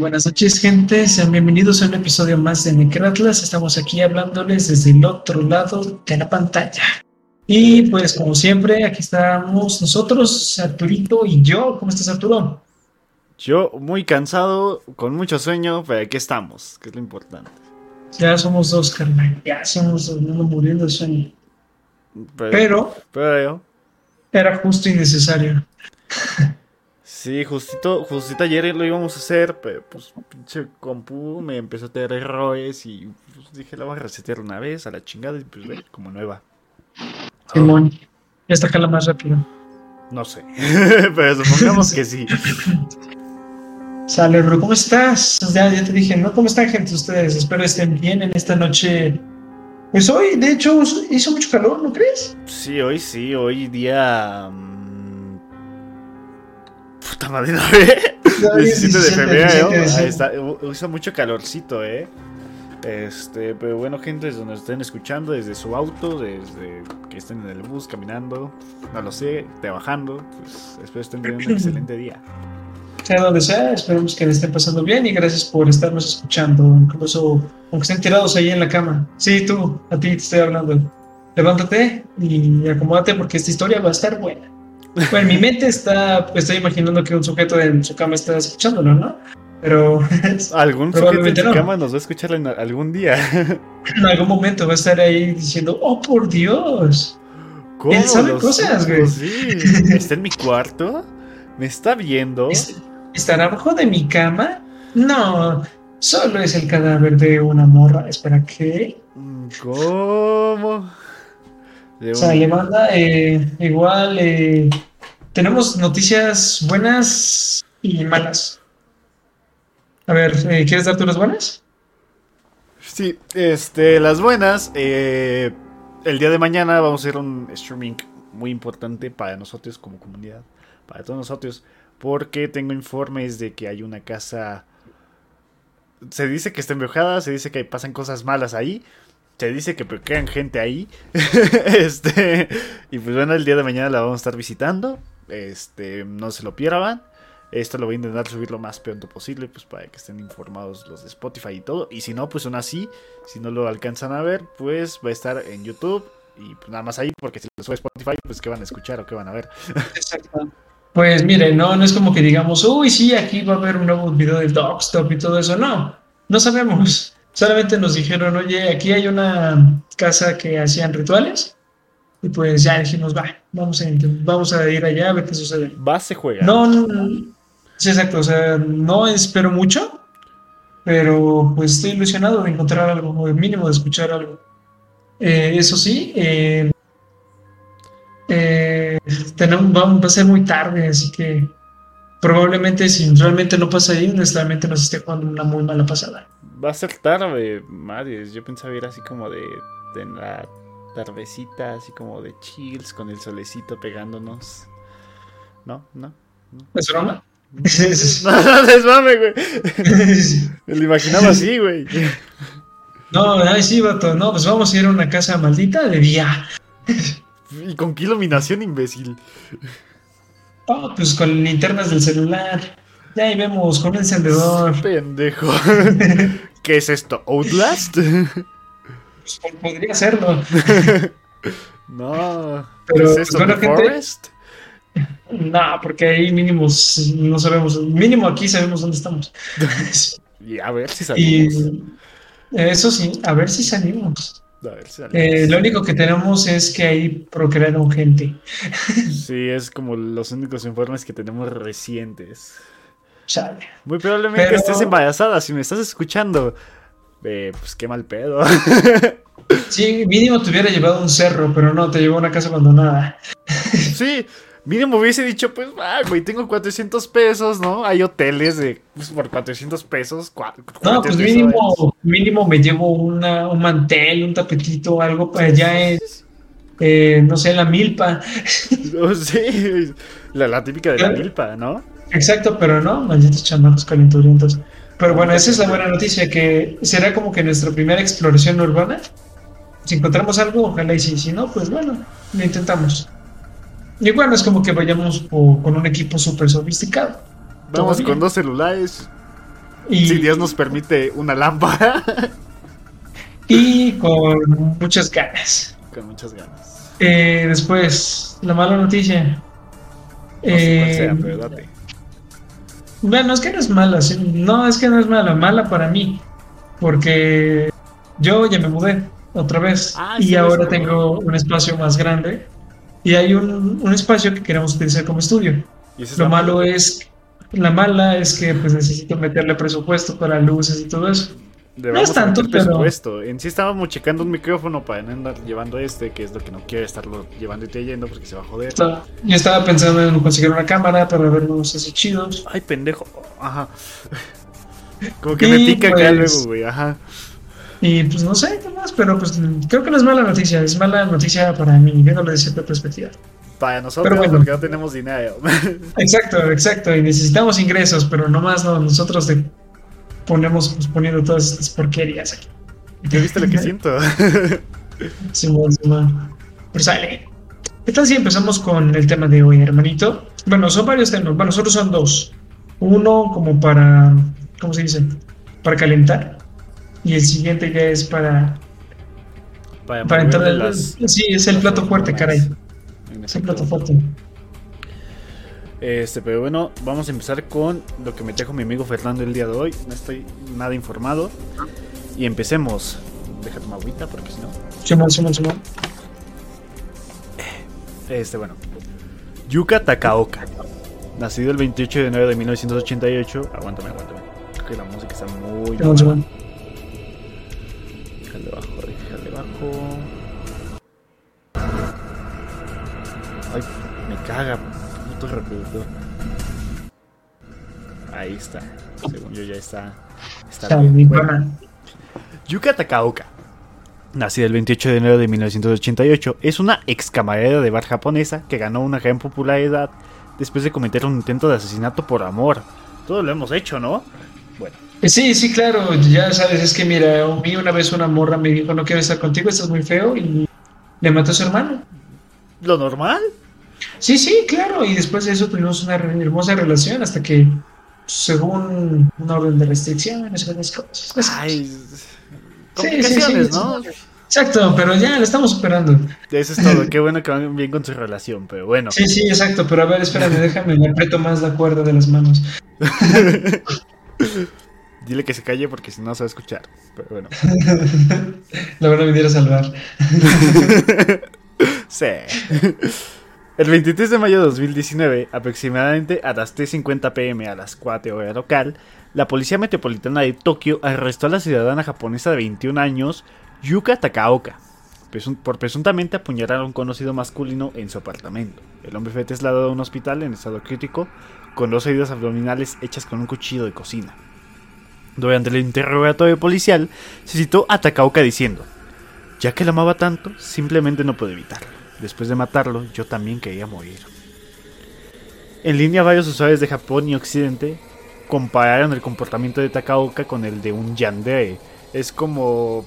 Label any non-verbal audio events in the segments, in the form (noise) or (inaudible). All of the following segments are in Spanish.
buenas noches, gente. Sean bienvenidos a un episodio más de Necratlas. Estamos aquí hablándoles desde el otro lado de la pantalla. Y pues, como siempre, aquí estamos nosotros, Arturito y yo. ¿Cómo estás, Arturo? Yo muy cansado, con mucho sueño, pero aquí estamos, que es lo importante. Ya somos dos, carnal. Ya somos dos, muriendo de sueño. Pero, pero era justo y necesario. Sí, justito, justito ayer lo íbamos a hacer, pero pues pinche compu me empezó a tener errores y pues, dije la voy a resetear una vez a la chingada y pues ve, como nueva. Simón, ya está acá la más rápido. No sé, (laughs) pero supongamos que sí. (laughs) Sale, bro, ¿cómo estás? Ya, ya te dije, ¿no? ¿Cómo están, gente, ustedes? Espero estén bien en esta noche. Pues hoy, de hecho, hizo mucho calor, ¿no crees? Sí, hoy sí, hoy día... Puta madre, no, ¿eh? 17 de febrero. Ahí está. Usa mucho calorcito, ¿eh? Este, pero bueno, gente, desde donde estén escuchando, desde su auto, desde que estén en el bus, caminando, no lo sé, trabajando, pues espero estén teniendo un (clears throat) excelente día. Sea donde sea, esperemos que le estén pasando bien y gracias por estarnos escuchando, incluso aunque estén tirados ahí en la cama. Sí, tú, a ti te estoy hablando. Levántate y acomódate porque esta historia va a estar buena. Bueno, en mi mente está, estoy imaginando que un sujeto en su cama está escuchándolo, ¿no? Pero. (laughs) Algún sujeto en su cama nos va a escuchar en algún día. (laughs) En algún momento va a estar ahí diciendo, oh por Dios. ¿Cómo Él sabe cosas, güey. Sí. (laughs) ¿Está en mi cuarto? ¿Me está viendo? ¿Estará abajo de mi cama? No, solo es el cadáver de una morra. Espera, ¿qué? ¿Cómo? O sea, le manda eh, igual. Eh, tenemos noticias buenas y malas. A ver, eh, ¿quieres darte unas buenas? Sí, este, las buenas. el día de mañana vamos a hacer un streaming muy importante para nosotros como comunidad, para todos nosotros, porque tengo informes de que hay una casa. Se dice que está embrujada, se dice que pasan cosas malas ahí se dice que quedan gente ahí. (laughs) este, y pues bueno, el día de mañana la vamos a estar visitando. Este, no se lo pierdan. Esto lo voy a intentar subir lo más pronto posible, pues para que estén informados los de Spotify y todo. Y si no, pues aún así, si no lo alcanzan a ver, pues va a estar en YouTube Y pues nada más ahí, porque si lo sube Spotify, pues ¿qué van a escuchar o qué van a ver? Exacto. Pues mire, no, no es como que digamos, uy, sí, aquí va a haber un nuevo video de Dogstop y todo eso. No, no sabemos. Solamente nos dijeron, oye, aquí hay una casa que hacían rituales. Y pues ya dijimos, va, vamos a, vamos a ir allá a ver qué sucede. Va, se juega. No, no, no. Sí, exacto. O sea, no espero mucho, pero pues estoy ilusionado de encontrar algo, o mínimo de escuchar algo. Eh, eso sí, eh, eh, tenemos, va, a ser muy tarde, así que probablemente si realmente no pasa ahí, honestamente nos esté jugando una muy mala pasada. Va a ser tarde, madre. Yo pensaba ir así como de, de la tardecita, así como de chills, con el solecito pegándonos. ¿No? ¿No? ¿no? ¿Es broma? (laughs) no, no, es mame, güey. Me lo imaginaba así, güey. No, ay, sí, vato. No, pues vamos a ir a una casa maldita de día. ¿Y con qué iluminación, imbécil? Oh, pues con linternas del celular. Ya ahí vemos, con un encendedor. Pendejo. (laughs) ¿Qué es esto? ¿Outlast? Pues, podría serlo. (laughs) no. Pero, ¿Es? Pues, bueno, Forest? No, porque ahí mínimo no sabemos. Mínimo aquí sabemos dónde estamos. (laughs) y a ver si salimos. Y eso sí, a ver si salimos. Eh, lo único que tenemos es que ahí procrearon gente. (laughs) Sí, es como los únicos informes que tenemos recientes. Chale. Muy probablemente estés embarazada. Si me estás escuchando, eh, pues qué mal pedo. (laughs) Sí, mínimo te hubiera llevado un cerro, pero no, te llevó a una casa abandonada. (laughs) Sí, Mínimo hubiese dicho, pues, ah, güey, tengo 400 pesos, ¿no? Hay hoteles de, pues, por 400 pesos. No, pues mínimo, mínimo me llevo una, un mantel, un tapetito, algo para allá es, eh, no sé, la milpa. No, (laughs) sí, la, la típica de la milpa, ¿no? Exacto, pero no, malditos chamacos calenturientos. Pero bueno, esa es la buena noticia, que será como que nuestra primera exploración urbana. Si encontramos algo, ojalá y sí, si no, pues bueno, lo intentamos. Y bueno, es como que vayamos con un equipo súper sofisticado. Vamos con dos celulares. Y... Si Dios nos permite una lámpara. (laughs) y con muchas ganas. Con muchas ganas. Eh, después, la mala noticia. No eh, Bueno, es que no es mala. No, es que no es mala. Mala para mí. Porque yo ya me mudé otra vez. Ah, y ahora tengo un espacio más grande y hay un, un espacio que queremos utilizar como estudio. Lo malo es, la mala es que pues necesito meterle presupuesto para luces y todo eso. No es tanto, presupuesto. En sí estábamos checando un micrófono para no andar llevando este, que es lo que no quiero estarlo llevando y trayendo porque se va a joder. yo estaba pensando en conseguir una cámara para ver unos así chidos. Ay, pendejo. Ajá. (laughs) Como que me pica acá luego, pues, güey. Ajá. Y pues no sé qué más, pero pues creo que no es mala noticia, es mala noticia para mí, viéndolo desde cierta perspectiva. Para nosotros, pero porque no tenemos dinero. (laughs) Exacto, exacto, y necesitamos ingresos, pero nomás no, nosotros te ponemos pues, poniendo todas estas porquerías aquí. ¿Qué viste lo que (laughs) siento? Simón, Simón. Pues sale. ¿Qué tal si empezamos con el tema de hoy, hermanito? Bueno, son varios temas, bueno, solo son dos. Uno como para, ¿cómo se dice? Para calentar y el siguiente ya es para para, entrar en las, sí es el plato fuerte caray es el plato fuerte este pero bueno vamos a empezar con lo que me trajo mi amigo Fernando el día de hoy. No estoy nada informado. Y empecemos. Déjate una agüita porque si no. Simón, Simón, Simón. este bueno. Yuka Takaoka. Nacido el 28 de enero de 1988 aguántame aguántame. Creo que la música está muy Simón, Ay, me caga, reproductor. Ahí está. Según yo ya está. Está bien. Yuka Takaoka, nacida el 28 de enero de 1988, es una ex camarera de bar japonesa que ganó una gran popularidad después de cometer un intento de asesinato por amor. Todo lo hemos hecho, ¿no? Bueno. Sí, sí, claro, ya sabes, es que mira, a mí una vez una morra me dijo, no quiero estar contigo, estás muy feo, y le mató a su hermano. ¿Lo normal? Sí, sí, claro, y después de eso tuvimos una hermosa relación hasta que, según un orden de restricciones, esas cosas. Ay, sí, sí, sí, ¿no? Exacto, pero ya lo estamos superando. Eso es todo. Qué bueno que van bien con su relación, pero bueno. Sí, sí, exacto. Pero a ver, espérame, déjame, me aprieto más la cuerda de las manos. (laughs) Dile que se calle porque si no se va a escuchar. Pero bueno. (laughs) La van a venir a salvar. (laughs) sí. El 23 de mayo de 2019, aproximadamente a las 3.50 pm a las 4 hora local, la Policía Metropolitana de Tokio arrestó a la ciudadana japonesa de 21 años, Yuka Takaoka, por presuntamente apuñalar a un conocido masculino en su apartamento. El hombre fue trasladado a un hospital en estado crítico, con dos heridas abdominales hechas con un cuchillo de cocina. Durante el interrogatorio policial, se citó a Takaoka diciendo, ya que la amaba tanto, simplemente no pude evitarlo. Después de matarlo, yo también quería morir. En línea, varios usuarios de Japón y Occidente compararon el comportamiento de Takaoka con el de un yandere. Es como...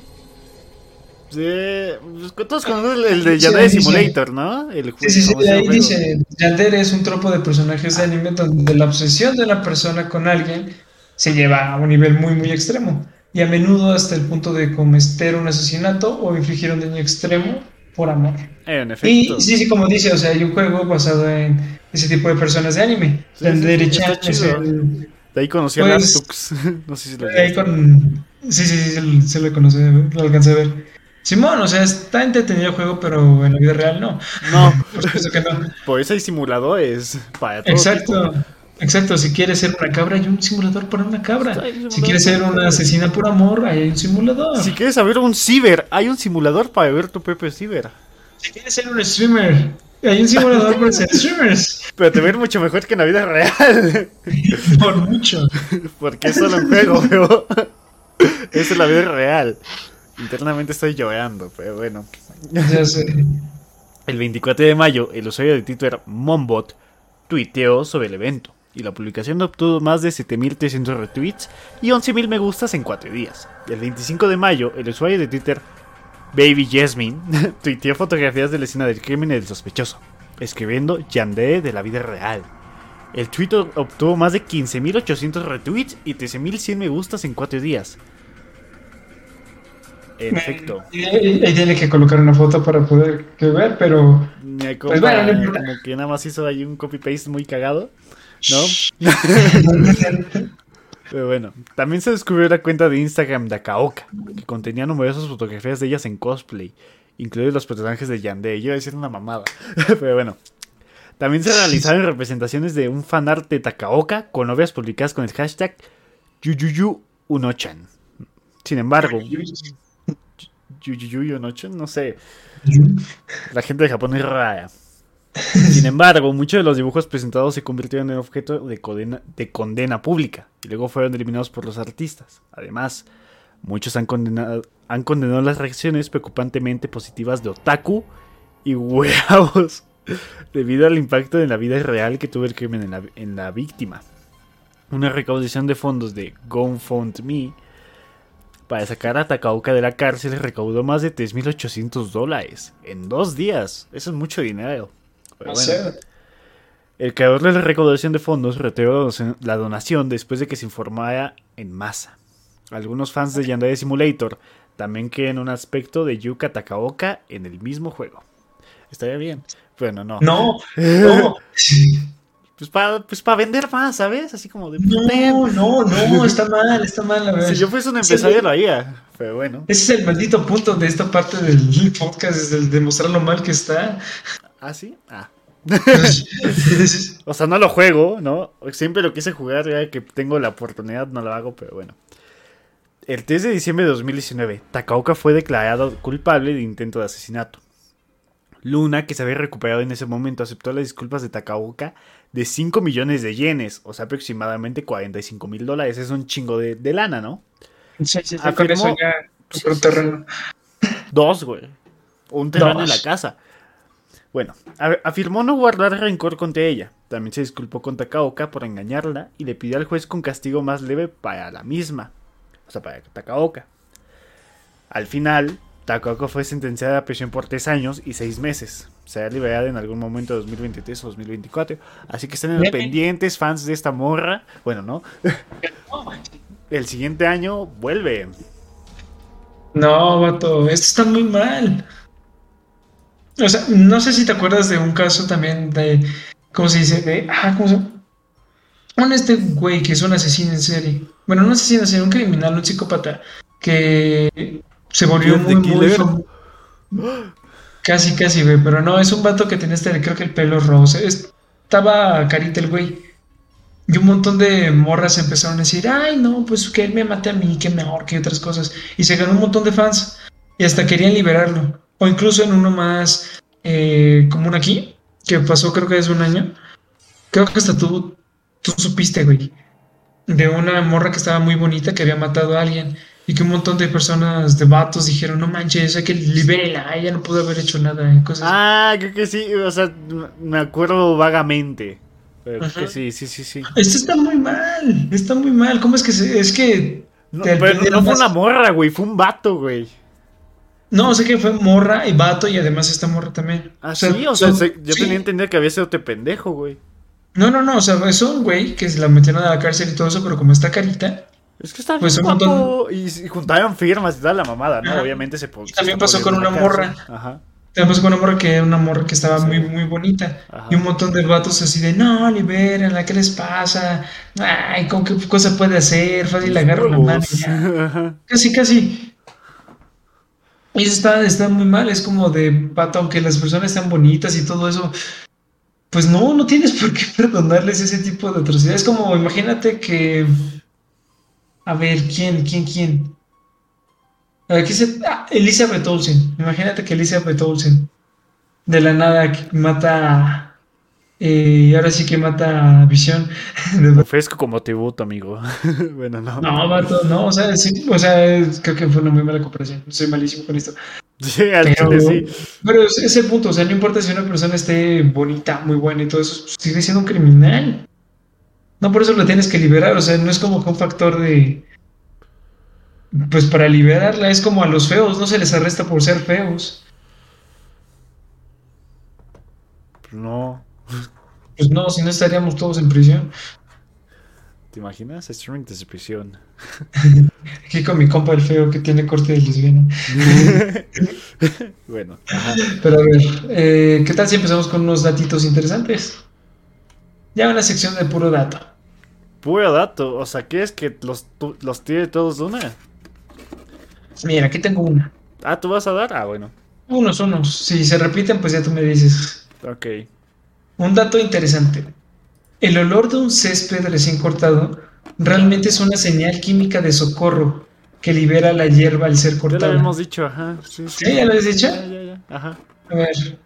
Pues, todos conocen el de Yandere Simulator, ¿no? El sí, sí, sí, ahí dice, Yandere es un tropo de personajes de anime donde la obsesión de la persona con alguien se lleva a un nivel muy, muy extremo. Y a menudo hasta el punto de cometer un asesinato o infligir un daño extremo por amor. En efecto. Y sí, sí, como dice, o sea, hay un juego basado en ese tipo de personas de anime. Sí, derecha es el, de ahí conocí a pues, Lastux. (laughs) no sé si lo ahí con... Sí, sí, sí, se, lo conocí, lo alcancé a ver. Simón, o sea, está entretenido el juego, pero en la vida real no. No. (laughs) Por supuesto que no. (laughs) Por eso hay simuladores para todo Exacto. Exacto, si quieres ser una cabra, hay un simulador para una cabra. Si quieres ser una asesina por amor, hay un simulador. Si quieres saber un ciber, hay un simulador para ver tu propio ciber. Si quieres ser un streamer, hay un simulador para ser (laughs) streamers. Pero te ver mucho mejor que en la vida real. (laughs) Por mucho. Porque es solo un juego, pero (laughs) es la vida real. Internamente estoy llorando, pero bueno. Ya sé. El 24 de mayo, el usuario de Twitter Mombot tuiteó sobre el evento y la publicación obtuvo más de 7.300 retweets y 11.000 me gustas en 4 días. El 25 de mayo, el usuario de Twitter Baby Jasmine (laughs) tuiteó fotografías de la escena del crimen y del sospechoso, escribiendo Yandere de la vida real. El tweet obtuvo más de 15.800 retweets y 13.100 me gustas en 4 días. Efecto. Ahí tiene que colocar una foto para poder ver, pero. Pues como que nada más hizo ahí un copy paste muy cagado. ¿No? (laughs) Pero bueno, también se descubrió la cuenta de Instagram de Akaoka, que contenía numerosas fotografías de ellas en cosplay, incluidos los personajes de Yandere. Yo iba a decir una mamada, (laughs) pero bueno. También se realizaron representaciones de un fanart de Takaoka con obras publicadas con el hashtag Yuyuyu Unochan. Sin embargo, Yuyuyu Unochan, no sé. La gente de Japón es rara. Sin embargo, muchos de los dibujos presentados se convirtieron en objeto de condena, de condena pública y luego fueron eliminados por los artistas. Además, muchos han condenado, han condenado las reacciones preocupantemente positivas de Otaku y huevos (laughs) debido al impacto en la vida real que tuvo el crimen en la, en la víctima. Una recaudación de fondos de GoFundMe para sacar a Takaoka de la cárcel recaudó más de 3.800 dólares en dos días. Eso es mucho dinero el creador de la recaudación de fondos retiró la donación después de que se informara en masa. Algunos fans de Yandere Simulator también quieren un aspecto de Yuka Takaoka en el mismo juego. Estaría bien. Bueno, no. No, (laughs) no. Pues para pues vender más, ¿sabes? Así como de... No, no, no, está mal, está mal. A ver. Si yo fuese un empresario lo haría, pero bueno. Ese es el maldito punto de esta parte del podcast, es el demostrar lo mal que está. ¿Ah, sí? Ah. (laughs) o sea, no lo juego, ¿no? Siempre lo quise jugar, ya que tengo la oportunidad, no lo hago, pero bueno. El 3 de diciembre de 2019, Takaoka fue declarado culpable de intento de asesinato. Luna, que se había recuperado en ese momento, aceptó las disculpas de Takaoka de 5 millones de yenes, o sea, aproximadamente 45 mil dólares. Es un chingo de, lana, ¿no? Sí, sí, Afirmó... un terreno. Dos, güey. Un terreno en la casa. Bueno, afirmó no guardar rencor contra ella. También se disculpó con Takaoka por engañarla y le pidió al juez con castigo más leve para la misma. O sea, para Takaoka. Al final, Takaoka fue sentenciada a prisión por tres años y seis meses. Será liberada en algún momento de 2023 o 2024. Así que estén pendientes, fans de esta morra. Bueno, ¿no? (laughs) El siguiente año vuelve. No, vato, esto está muy mal. O sea, no sé si te acuerdas de un caso también de, ¿cómo se dice? De, ah, ¿cómo se? Un este güey que es un asesino en serie. Bueno, no un asesino en serie, un criminal, un psicópata que se volvió muy, muy famoso. Casi, casi, güey, pero no, es un vato que tiene este, creo que el pelo rojo. Estaba carita el güey. Y un montón de morras empezaron a decir, ay, no, pues que él me mate a mí, que me ahorque y otras cosas. Y se ganó un montón de fans. Y hasta querían liberarlo. O incluso en uno más eh, común aquí, que pasó creo que hace un año. Creo que hasta tú, tú supiste, güey. De una morra que estaba muy bonita que había matado a alguien. Y que un montón de personas, de vatos, dijeron, no manches, hay que liberarla, ella no pudo haber hecho nada. Cosas ah, creo que sí, o sea, me acuerdo vagamente. Pero que sí, sí, sí, sí. Esto está muy mal, está muy mal. ¿Cómo es que se, es que... No, pero no fue una morra, güey, fue un vato, güey. No, sé que fue morra y vato y además esta morra también. Ah, sí, o sea, yo tenía entendido que había sido te pendejo, güey. No, no, no, o sea, es un güey que se la metieron a la cárcel y todo eso, pero como está carita, es que está pues bien guapo. Y, juntaron firmas y tal la mamada, ¿no? Obviamente se También pasó con una morra. Ajá. También pasó con una morra que era una morra que estaba muy, muy bonita. Y un montón de vatos así de, no, libérenla, ¿qué les pasa? Ay, ¿con qué cosa puede hacer? Fácil agarro la mano ya. (laughs) Casi, casi. Y eso está, está muy mal, es como de pato, aunque las personas están bonitas y todo eso, pues no, no tienes por qué (laughs) perdonarles ese tipo de atrocidades. Es como, imagínate que a ver, ¿quién? ¿Quién? ¿Quién? A ver, ¿qué se...? Ah, Elizabeth Olsen. Imagínate que Elizabeth Olsen, de la nada, mata... Eh, ahora sí que mata a Visión. (laughs) Ofrezco como tributo, amigo. (laughs) bueno, no. No, vato, no, o sea, sí, o sea, creo que fue una muy mala comparación. Soy malísimo con esto. Sí, pero, sí. Pero ese punto, o sea, no importa si una persona esté bonita, muy buena y todo eso, sigue siendo un criminal. No por eso lo tienes que liberar, o sea, no es como que un factor de... Pues para liberarla es como a los feos, no se les arresta por ser feos. No. Pues no, si no estaríamos todos en prisión. ¿Te imaginas? Streaming desde prisión. (laughs) Aquí con mi compa el feo que tiene corte de lesbiana. (laughs) bueno. Pero a ver, eh, ¿qué tal si empezamos con unos datitos interesantes? Ya una sección de puro dato. Puro dato, o sea, ¿qué es que los, los tire todos de una? Mira, aquí tengo una. Ah, ¿tú vas a dar? Ah, bueno. Unos, unos. Si se repiten, pues ya tú me dices. Ok. Un dato interesante. El olor de un césped recién cortado realmente es una señal química de socorro que libera la hierba al ser cortada. Ya lo hemos dicho, ajá. Sí, ya lo habéis dicho? Ya, ya, ya. Ajá. A ver.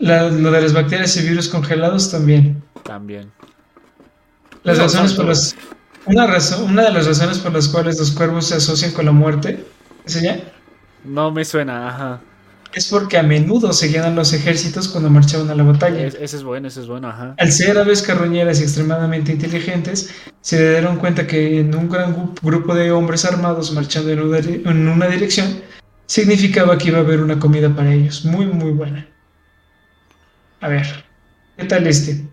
lo de las bacterias y virus congelados también. También. Las razones por las. Una, razón, una de las razones por las cuales los cuervos se asocian con la muerte, ¿es ella? No me suena, ajá. Es porque a menudo seguían los ejércitos cuando marchaban a la batalla. ese es bueno, ese es bueno, ajá. Al ser aves carroñeras y extremadamente inteligentes, se dieron cuenta que en un gran grupo de hombres armados marchando en una, en una dirección, significaba que iba a haber una comida para ellos. Muy, muy buena. A ver, ¿qué tal este?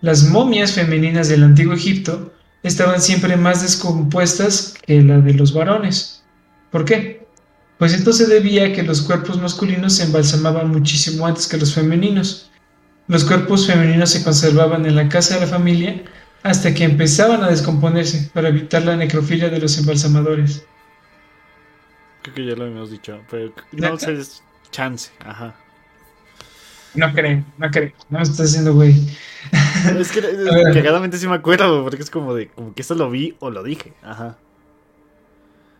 Las momias femeninas del antiguo Egipto estaban siempre más descompuestas que la de los varones. ¿Por qué? Pues esto se debía a que los cuerpos masculinos se embalsamaban muchísimo antes que los femeninos. Los cuerpos femeninos se conservaban en la casa de la familia hasta que empezaban a descomponerse para evitar la necrofilia de los embalsamadores. Creo que ya lo hemos dicho, pero no sé, chance, ajá. No creo, no creo. No me estás haciendo güey. Es que (laughs) cagadamente sí me acuerdo, porque es como de como que eso lo vi o lo dije. Ajá.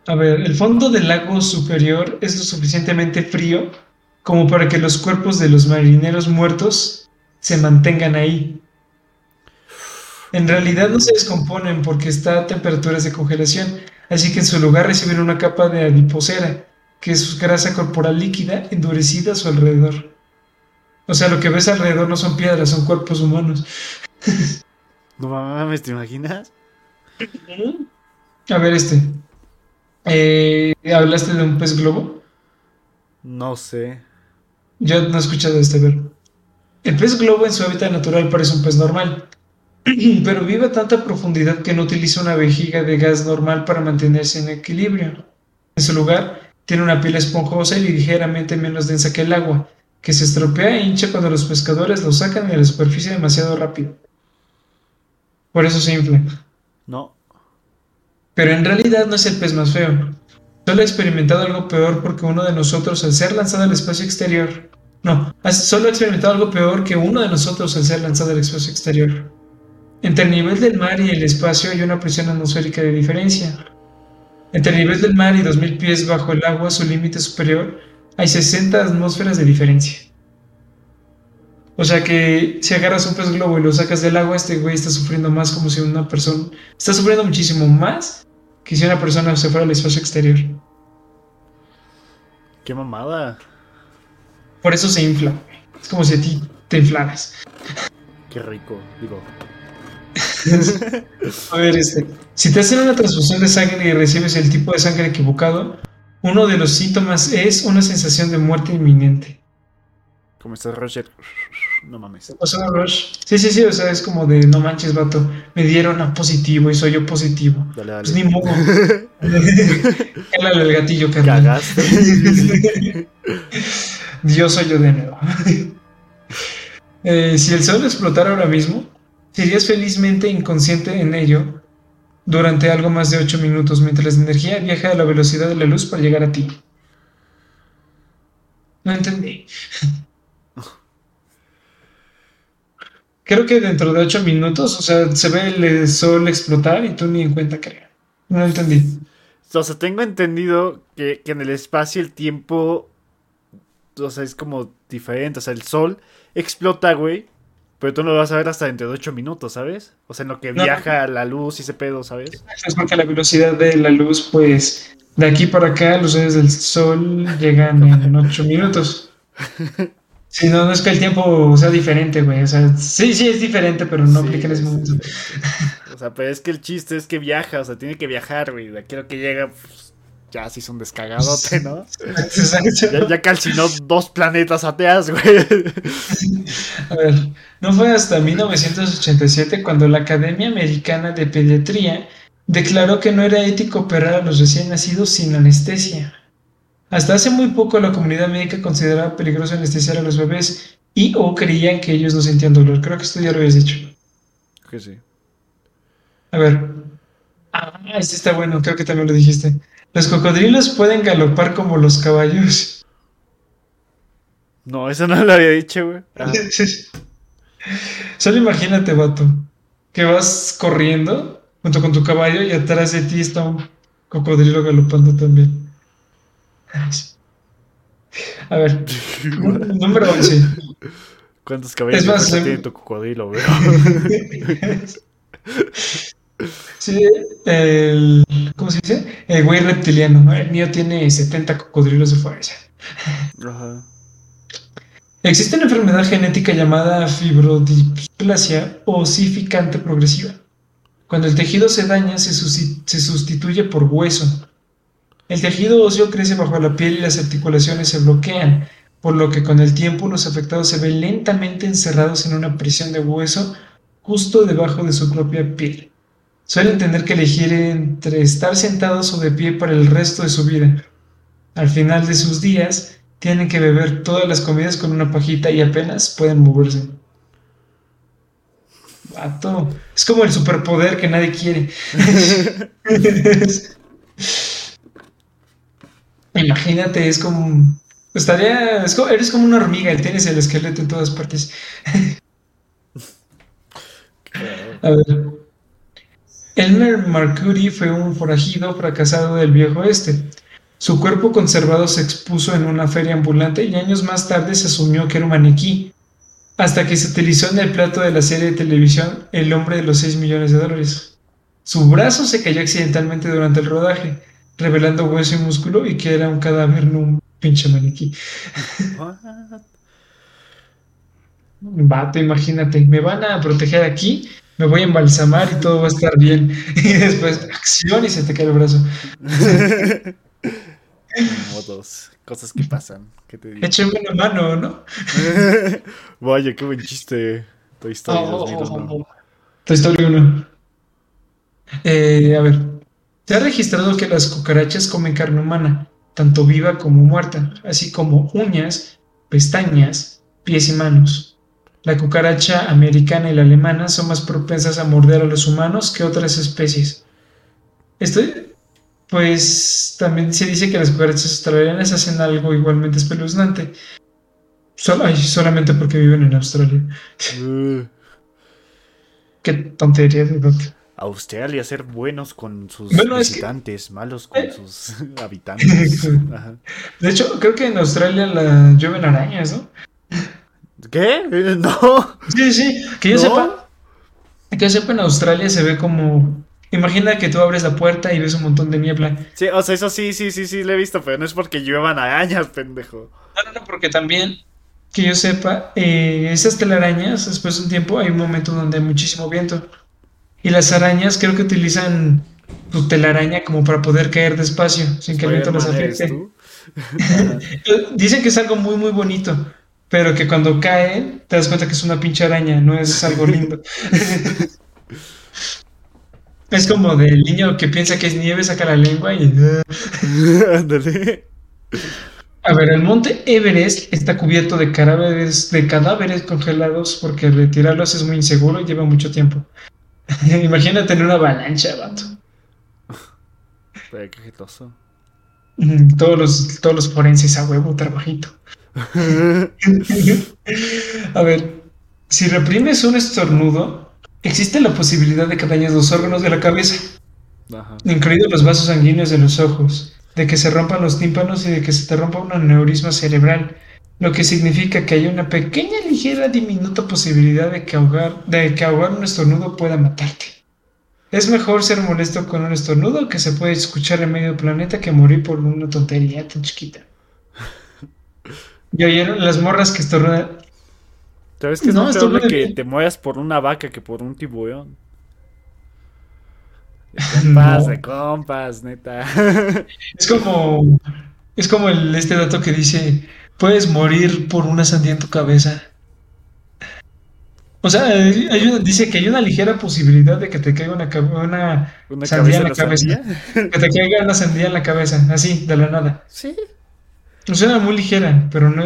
A ver, el fondo del lago superior es lo suficientemente frío como para que los cuerpos de los marineros muertos se mantengan ahí. En realidad no se descomponen porque está a temperaturas de congelación, así que en su lugar reciben una capa de adiposera, que es grasa corporal líquida endurecida a su alrededor. O sea, lo que ves alrededor no son piedras, son cuerpos humanos. (laughs) no mames, ¿te imaginas? A ver, este. Eh, ¿Hablaste de un pez globo? No sé. Yo no he escuchado este ver. El pez globo en su hábitat natural parece un pez normal, (clears throat) pero vive a tanta profundidad que no utiliza una vejiga de gas normal para mantenerse en equilibrio. En su lugar, tiene una piel esponjosa y ligeramente menos densa que el agua, que se estropea e hincha cuando los pescadores lo sacan de la superficie demasiado rápido. Por eso se infla. No. Pero en realidad no es el pez más feo. Solo he experimentado algo peor porque uno de nosotros, al ser lanzado al espacio exterior. No, solo he experimentado algo peor que uno de nosotros al ser lanzado al espacio exterior. Entre el nivel del mar y el espacio hay una presión atmosférica de diferencia. Entre el nivel del mar y 2000 pies bajo el agua, su límite superior, hay 60 atmósferas de diferencia. O sea que si agarras un pez globo y lo sacas del agua, este güey está sufriendo más como si una persona... Está sufriendo muchísimo más que si una persona se fuera al espacio exterior. Qué mamada. Por eso se infla. Es como si a ti te inflaras. Qué rico, digo. (laughs) a ver, este. Si te hacen una transfusión de sangre y recibes el tipo de sangre equivocado, uno de los síntomas es una sensación de muerte inminente. ¿Cómo estás, Roger? No mames. O sea, Rush. Sí, sí, sí, o sea, es como de no manches, vato. Me dieron a positivo y soy yo positivo. Dale, dale. Pues ni modo. (laughs) Cálale el gatillo, carnal. Cagaste. (laughs) Dios soy yo de nuevo. Eh, si el sol explotara ahora mismo, serías felizmente inconsciente en ello durante algo más de 8 minutos mientras la energía viaja a la velocidad de la luz para llegar a ti. No entendí. Creo que dentro de 8 minutos, o sea, se ve el sol explotar y tú ni en cuenta creo. No entendí. O sea, tengo entendido que, que en el espacio el tiempo o sea, es como diferente. O sea, el sol explota, güey. Pero tú no lo vas a ver hasta dentro de 8 minutos, ¿sabes? O sea, en lo que viaja la luz y ese pedo, ¿sabes? Es porque la velocidad de la luz, pues, de aquí para acá, los rayos del sol llegan en 8 minutos. (laughs) Sí, no, no es que el tiempo sea diferente, güey. O sea, sí, sí es diferente, pero no aplica en ese momento. O sea, pero es que el chiste es que viaja, o sea, tiene que viajar, güey. De aquí lo que llega, pues, ya se hizo un descagadote, ¿no? (laughs) ya, ya, calcinó dos planetas ateas, güey. A ver, no fue hasta 1987 cuando la Academia Americana de Pediatría declaró que no era ético operar a los recién nacidos sin anestesia. Hasta hace muy poco la comunidad médica consideraba peligroso anestesiar a los bebés y o creían que ellos no sentían dolor. Creo que esto ya lo habías dicho. Que sí. A ver. Ah, este está bueno, creo que también lo dijiste. Los cocodrilos pueden galopar como los caballos. No, eso no lo había dicho, güey. Ah. (laughs) Solo imagínate, vato, que vas corriendo junto con tu caballo y atrás de ti está un cocodrilo galopando también. A ver, (laughs) número 11. ¿Cuántos caballos tiene tu cocodrilo, güey? (laughs) Sí, el. ¿Cómo se dice? El güey reptiliano. El mío tiene 70 cocodrilos de fuerza. Ajá. Existe una enfermedad genética llamada fibrodisplasia osificante progresiva. Cuando el tejido se daña, se, se sustituye por hueso. El tejido óseo crece bajo la piel y las articulaciones se bloquean, por lo que con el tiempo los afectados se ven lentamente encerrados en una prisión de hueso justo debajo de su propia piel suelen tener que elegir entre estar sentados o de pie para el resto de su vida. Al final de sus días, tienen que beber todas las comidas con una pajita y apenas pueden moverse. Vato. Es como el superpoder que nadie quiere. (laughs) (laughs) Imagínate, es como. Estaría. eres como una hormiga y tienes el esqueleto en todas partes. A ver. Elmer Mercury fue un forajido fracasado del viejo oeste. Su cuerpo conservado se expuso en una feria ambulante y años más tarde se asumió que era un maniquí, hasta que se utilizó en el plato de la serie de televisión El hombre de los 6 millones de dólares. Su brazo se cayó accidentalmente durante el rodaje, revelando hueso y músculo y que era un cadáver, no un pinche maniquí. Vato, imagínate, me van a proteger aquí me voy a embalsamar y todo va a estar bien. (laughs) Y después, acción y se te cae el brazo. Modos, cosas que pasan. ¿Qué te? Écheme una mano, ¿no? (laughs) Vaya, qué buen chiste. Toy Story oh, 2001. Toy Story 1. Eh, a ver, se ha registrado que las cucarachas comen carne humana, tanto viva como muerta, así como uñas, pestañas, pies y manos. La cucaracha americana y la alemana son más propensas a morder a los humanos que otras especies. Esto, pues también se dice que las cucarachas australianas hacen algo igualmente espeluznante. solamente porque viven en Australia. Uh. Qué tontería de Australia ser buenos con sus visitantes, malos con eh. sus (laughs) habitantes. (laughs) De hecho, creo que en Australia la llueven arañas, ¿no? ¿Qué? (laughs) No. Sí, sí. Que yo sepa. Que yo sepa, en Australia se ve como. Imagina que tú abres la puerta y ves un montón de niebla. Sí, o sea, eso sí, sí, sí, sí, lo he visto, pero no es porque lluevan arañas, pendejo. No, no, no, porque también, que yo sepa, eh, esas telarañas, después de un tiempo, hay un momento donde hay muchísimo viento. Y las arañas creo que utilizan tu telaraña como para poder caer despacio, sin que el viento las afecte. (laughs) Dicen que es algo muy, muy bonito, pero que cuando caen te das cuenta que es una pinche araña, no es algo lindo. (laughs) es como del niño que piensa que es nieve, saca la lengua y... (laughs) Ándale. A ver, el monte Everest está cubierto de cadáveres, de cadáveres congelados porque retirarlos es muy inseguro y lleva mucho tiempo. (laughs) Imagínate en una avalancha, vato. Qué quejetoso. Todos los, todos los forenses a huevo, trabajito. (laughs) (laughs) a ver, si reprimes un estornudo, existe la posibilidad de que dañes los órganos de la cabeza, incluidos los vasos sanguíneos de los ojos, de que se rompan los tímpanos y de que se te rompa un aneurisma cerebral lo que significa que hay una pequeña, ligera, diminuta posibilidad de que ahogar, de que ahogar un estornudo pueda matarte. Es mejor ser molesto con un estornudo que se puede escuchar en medio planeta que morir por una tontería tan chiquita. ¿Y oyeron las morras que estornudan? ¿Sabes que es no, más probable que te mueras por una vaca que por un tiburón? (laughs) compas, de compas, neta. Es como. Es como el, este dato que dice puedes morir por una sandía en tu cabeza. O sea, dice que hay una ligera posibilidad de que te caiga una, sandía en la cabeza. (laughs) Que te caiga una sandía en la cabeza, así, de la nada. Sí. O sea, muy ligera, pero no,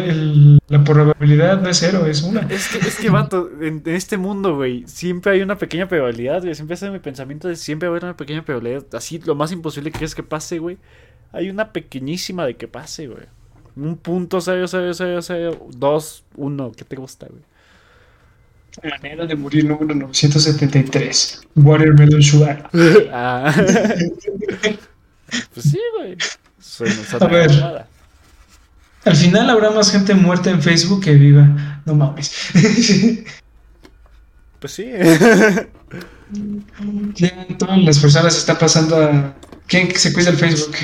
la probabilidad no es cero, es una. Es que, es que vato, en, este mundo, güey, siempre hay una pequeña probabilidad, güey. Siempre hace mi pensamiento de siempre haber una pequeña probabilidad. Así, lo más imposible que es que pase, güey. Hay una pequeñísima de que pase, güey. Un punto, serio, serio, serio, serio. Dos, uno. ¿Qué te gusta, güey? Manera de morir número 973. Watermelon Sugar. (laughs) ah. pues sí, güey. A ver. Al final habrá más gente muerta en Facebook que viva. No mames. (laughs) pues sí. (laughs) ya todas las personas están pasando a. ¿Quién se cuida el Facebook?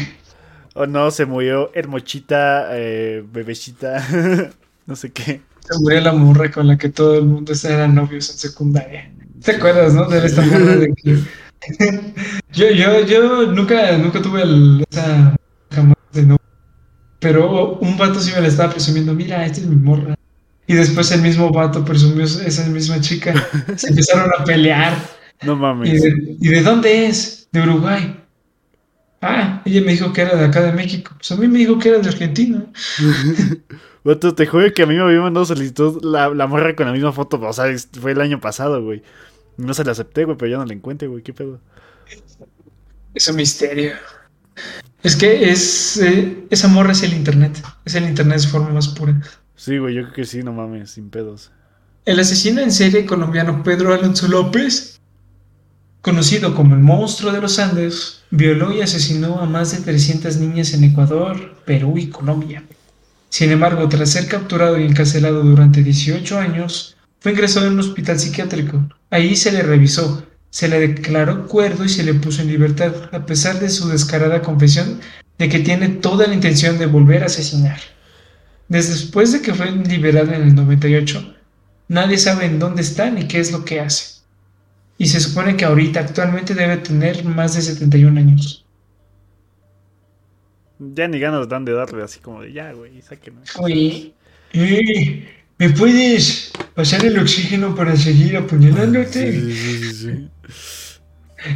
O no, se murió Hermochita, eh, Bebecita, (laughs) no sé qué. Se murió la morra con la que todo el mundo era novios en secundaria. ¿Te acuerdas, no? De esta morra de que... (laughs) yo, yo, yo nunca, nunca tuve el, esa jamás de novio. Pero un vato sí me la estaba presumiendo, mira, esta es mi morra. Y después el mismo vato presumió esa misma chica. Se empezaron a pelear. No mames. ¿Y de, ¿Y de dónde es? De Uruguay. Ah, ella me dijo que era de acá de México. Pues a mí me dijo que era de Argentina. (laughs) Vato, te juro que a mí me había mandado solicitud la, la morra con la misma foto. O sea, fue el año pasado, güey. No se la acepté, güey, pero ya no la encuentro, güey. ¿Qué pedo? Es un misterio. Es que es. Eh, esa morra es el internet. Es el internet de forma más pura. Sí, güey, yo creo que sí, no mames, sin pedos. El asesino en serie colombiano Pedro Alonso López conocido como el monstruo de los Andes, violó y asesinó a más de 300 niñas en Ecuador, Perú y Colombia. Sin embargo, tras ser capturado y encarcelado durante 18 años, fue ingresado en un hospital psiquiátrico. Ahí se le revisó, se le declaró cuerdo y se le puso en libertad, a pesar de su descarada confesión de que tiene toda la intención de volver a asesinar. Después de que fue liberado en el 98, nadie sabe en dónde está ni qué es lo que hace y se supone que ahorita actualmente debe tener más de 71 años. Ya ni ganas dan de darle así como de ya, güey, sáquenme. Oye, eh, ¿me puedes pasar el oxígeno para seguir apuñalándote? Sí, sí, sí.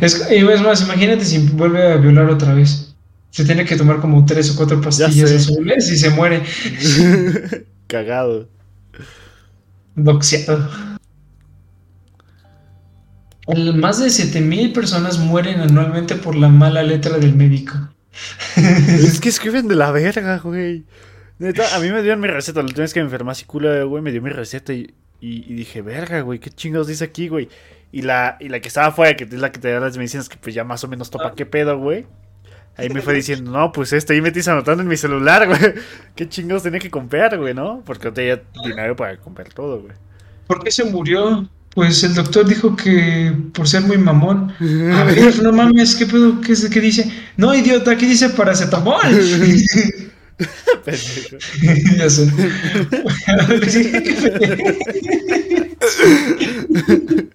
Es, es más, imagínate si vuelve a violar otra vez. Se tiene que tomar como tres o cuatro pastillas azules y se muere. (laughs) Cagado. Más de 7000 personas mueren anualmente por la mala letra del médico. (laughs) es que escriben de la verga, güey. a mí me dieron mi receta. La última vez que me enfermé así culo, güey, me dio mi receta y, y, dije, verga, güey, ¿qué chingados dice aquí, güey? Y la, y la que estaba afuera, que es la que te da las medicinas, que pues ya más o menos topa qué pedo, güey. Ahí me fue (laughs) diciendo, no, pues esto, ahí me metís anotando en mi celular, (laughs) güey. ¿Qué chingados tenía que comprar, güey, no? Porque no tenía dinero para comprar todo, güey. ¿Por qué se murió? Pues el doctor dijo que por ser muy mamón. A ver, no mames, ¿qué pedo? ¿Qué, qué dice? No, idiota, aquí dice paracetamol. (laughs) ya sé. (laughs)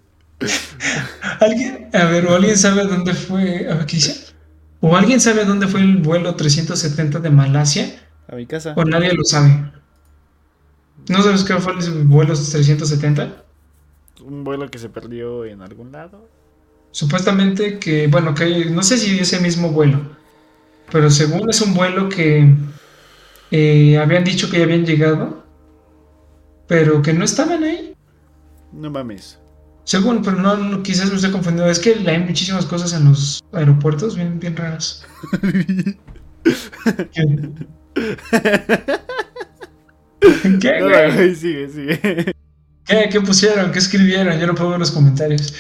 ¿Alguien? A ver, ¿o alguien sabe dónde fue? A ver, ¿qué dice? ¿O alguien sabe dónde fue el vuelo 370 de Malasia? A mi casa. ¿O nadie lo sabe? ¿No sabes qué fue el vuelo 370? Un vuelo que se perdió en algún lado. Supuestamente que, bueno, que no sé si ese mismo vuelo, pero según es un vuelo que eh, habían dicho que ya habían llegado, pero que no estaban ahí. No mames. Según, pero no, quizás me estoy confundiendo. Es que hay muchísimas cosas en los aeropuertos bien, bien raras. (laughs) ¿Qué? No, sigue, sigue. ¿Qué? pusieron? ¿Qué escribieron? Yo no puedo ver los comentarios.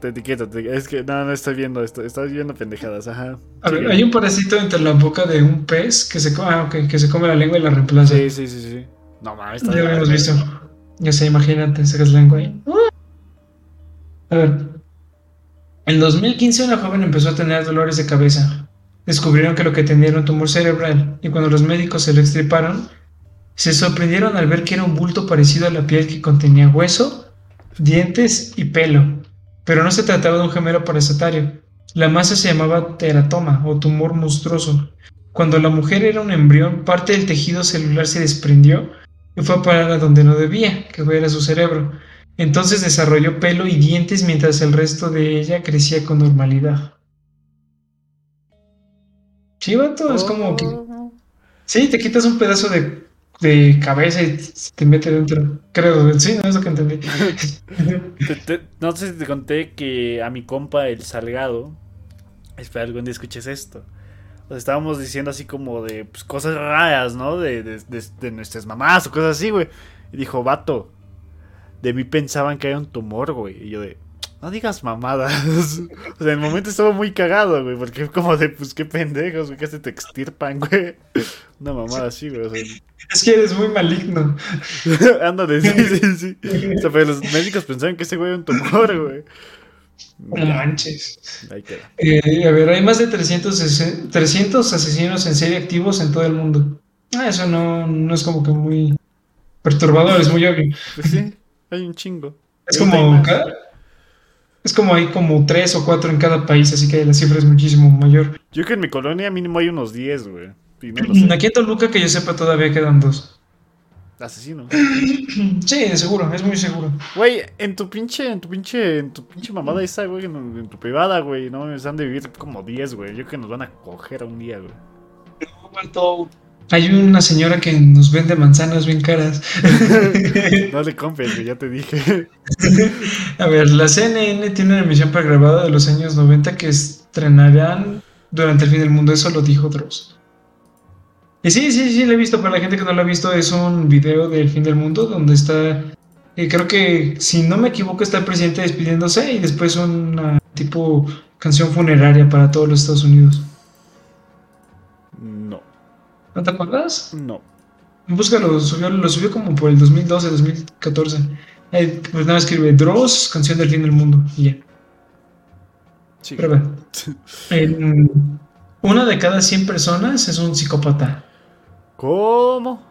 Te etiqueto, es que no, no estoy viendo esto, estoy viendo pendejadas, ajá. A ver, hay un parásito entre la boca de un pez que se, ah, que se come la lengua y la reemplaza. Sí, sí, sí, sí. No mames, Ya lo hemos visto. Ya sé, imagínate, sacas la lengua ahí. A ver. En 2015 una joven empezó a tener dolores de cabeza. Descubrieron que lo que tenía era un tumor cerebral y cuando los médicos se lo extirparon, se sorprendieron al ver que era un bulto parecido a la piel que contenía hueso, dientes y pelo, pero no se trataba de un gemelo parasitario. La masa se llamaba teratoma o tumor monstruoso. Cuando la mujer era un embrión, parte del tejido celular se desprendió y fue a parar a donde no debía, que era su cerebro. Entonces desarrolló pelo y dientes mientras el resto de ella crecía con normalidad. Chivato, es como que... Oh. Sí, te quitas un pedazo de de cabeza y te mete dentro. Creo, sí, no es lo que entendí. (laughs) no sé si te conté que a mi compa, el Salgado, espera algún día escuches esto. estábamos diciendo así como de pues, cosas raras, ¿no? De, de, de, nuestras mamás o cosas así, güey. Y dijo, vato, de mí pensaban que era un tumor, güey. Y yo de, no digas mamadas. (laughs) o sea, en el momento estaba muy cagado, güey, porque como de, pues qué pendejos, güey, que se te extirpan, güey. Una mamada así, güey. O sea, es que eres muy maligno. (laughs) Ándale, sí, sí, sí. O sea, pero los médicos pensaban que ese güey era un tumor, güey. No manches. Ahí queda. Eh, a ver, hay más de 300, 300 asesinos en serie activos en todo el mundo. Ah, eso no, no es como que muy perturbador, es muy obvio. Pues sí, hay un chingo. Es como cada, es como hay como tres o cuatro en cada país, así que la cifra es muchísimo mayor. Yo creo que en mi colonia mínimo hay unos 10, güey. Aquí en Toluca, que yo sepa, todavía quedan dos. Asesino. (clears throat) sí, seguro, es muy seguro. Güey, en tu pinche, en tu pinche, en tu pinche mamada esa, güey, en, tu privada, güey, no, me han de vivir como 10, güey. Yo creo que nos van a coger a un día, güey. No, hay una señora que nos vende manzanas bien caras. (laughs) no le compres, ya te dije. (laughs) A ver, la CNN tiene una emisión pregrabada de los años 90 que estrenarán durante el fin del mundo. Eso lo dijo Dross. Y sí, sí, sí, lo he visto. Para la gente que no lo ha visto, es un video del fin del mundo donde está. Eh, creo que, si no me equivoco, está el presidente despidiéndose y después una tipo canción funeraria para todos los Estados Unidos. ¿No te acuerdas? No. Búscalo, lo subió como por el 2012, 2014. pues nada, escribe Dross, canción del fin del mundo. Y ya. Sí. Pero (laughs) una de cada 100 personas es un psicópata. ¿Cómo?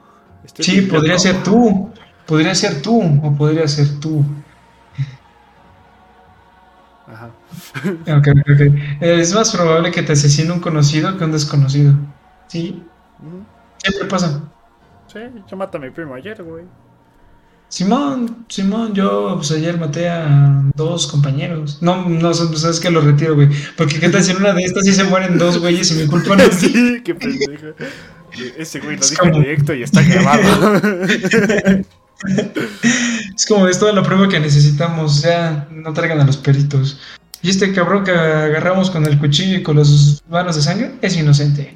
sí, podría ser tú. Podría ser tú o podría ser tú. Ajá. ok, ok. Es más probable que te asesine un conocido que un desconocido. Sí. Siempre pasa. Sí, yo maté a mi primo ayer, güey. Simón, Simón, yo pues ayer maté a dos compañeros. No, no, pues, sabes que lo retiro, güey. Porque qué tal si en una de estas sí se mueren dos güeyes y mi culpa no es (laughs) Sí, qué pendejo. Ese güey lo dijo en directo y está grabado. (laughs) Es como es toda la prueba que necesitamos. Ya no traigan a los peritos. Y este cabrón que agarramos con el cuchillo y con las manos de sangre es inocente.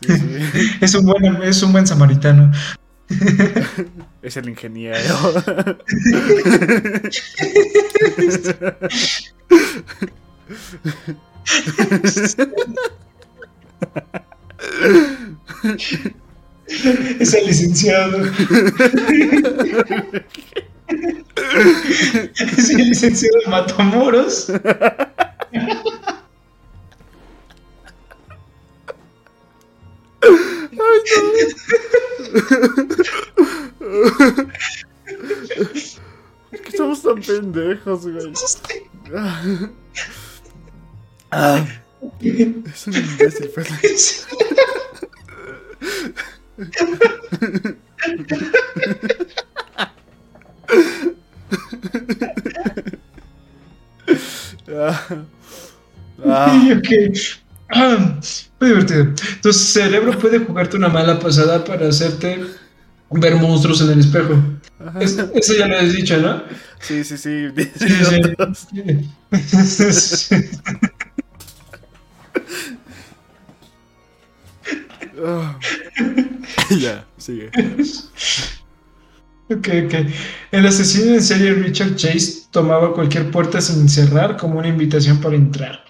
Sí, sí. (laughs) Es un buen, es un buen samaritano. Es el ingeniero. Es el licenciado. (laughs) Es el licenciado de Matamoros. Es que somos tan pendejos, güey. Ah. Es un imbécil, pero. Ah. Ah. Ok. (clears throat) Muy divertido. Tu cerebro puede jugarte una mala pasada para hacerte ver monstruos en el espejo. Es- eso ya lo has dicho, ¿no? Sí, sí, sí. Sí, sí. (laughs) Ah. (laughs) ya, sigue. Ok, ok. El asesino en serie Richard Chase tomaba cualquier puerta sin cerrar como una invitación para entrar.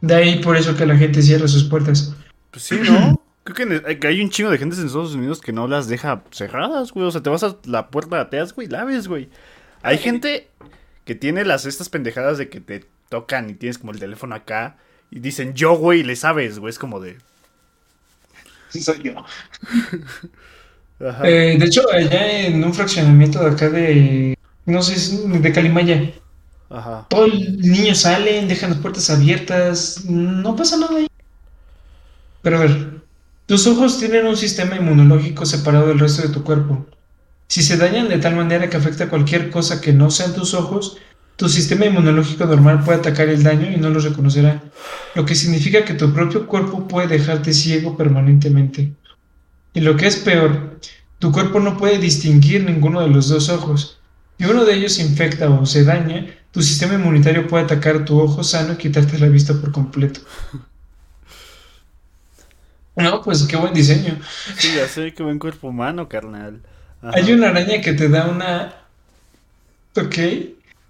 De ahí por eso que la gente cierra sus puertas. Pues sí, ¿no? (clears throat) Creo que hay un chingo de gente en Estados Unidos que no las deja cerradas, güey. O sea, te vas a la puerta, ateas, güey, la ves, güey. Hay gente que tiene las estas pendejadas de que te tocan y tienes como el teléfono acá y dicen yo, güey, y le sabes, güey. Es como de. Sí, soy yo. (laughs) Ajá. Eh, de hecho, allá en un fraccionamiento de acá de. No sé, es de Calimaya. Ajá. Todos los niños salen, dejan las puertas abiertas. No pasa nada ahí. Pero a ver, tus ojos tienen un sistema inmunológico separado del resto de tu cuerpo. Si se dañan de tal manera que afecta a cualquier cosa que no sean tus ojos, tu sistema inmunológico normal puede atacar el daño y no lo reconocerá, lo que significa que tu propio cuerpo puede dejarte ciego permanentemente. Y lo que es peor, tu cuerpo no puede distinguir ninguno de los dos ojos. Si uno de ellos se infecta o se daña, tu sistema inmunitario puede atacar tu ojo sano y quitarte la vista por completo. (laughs) No, pues qué buen diseño. Sí, ya sé, qué buen cuerpo humano, carnal. Ajá. Hay una araña que te da una... Ok.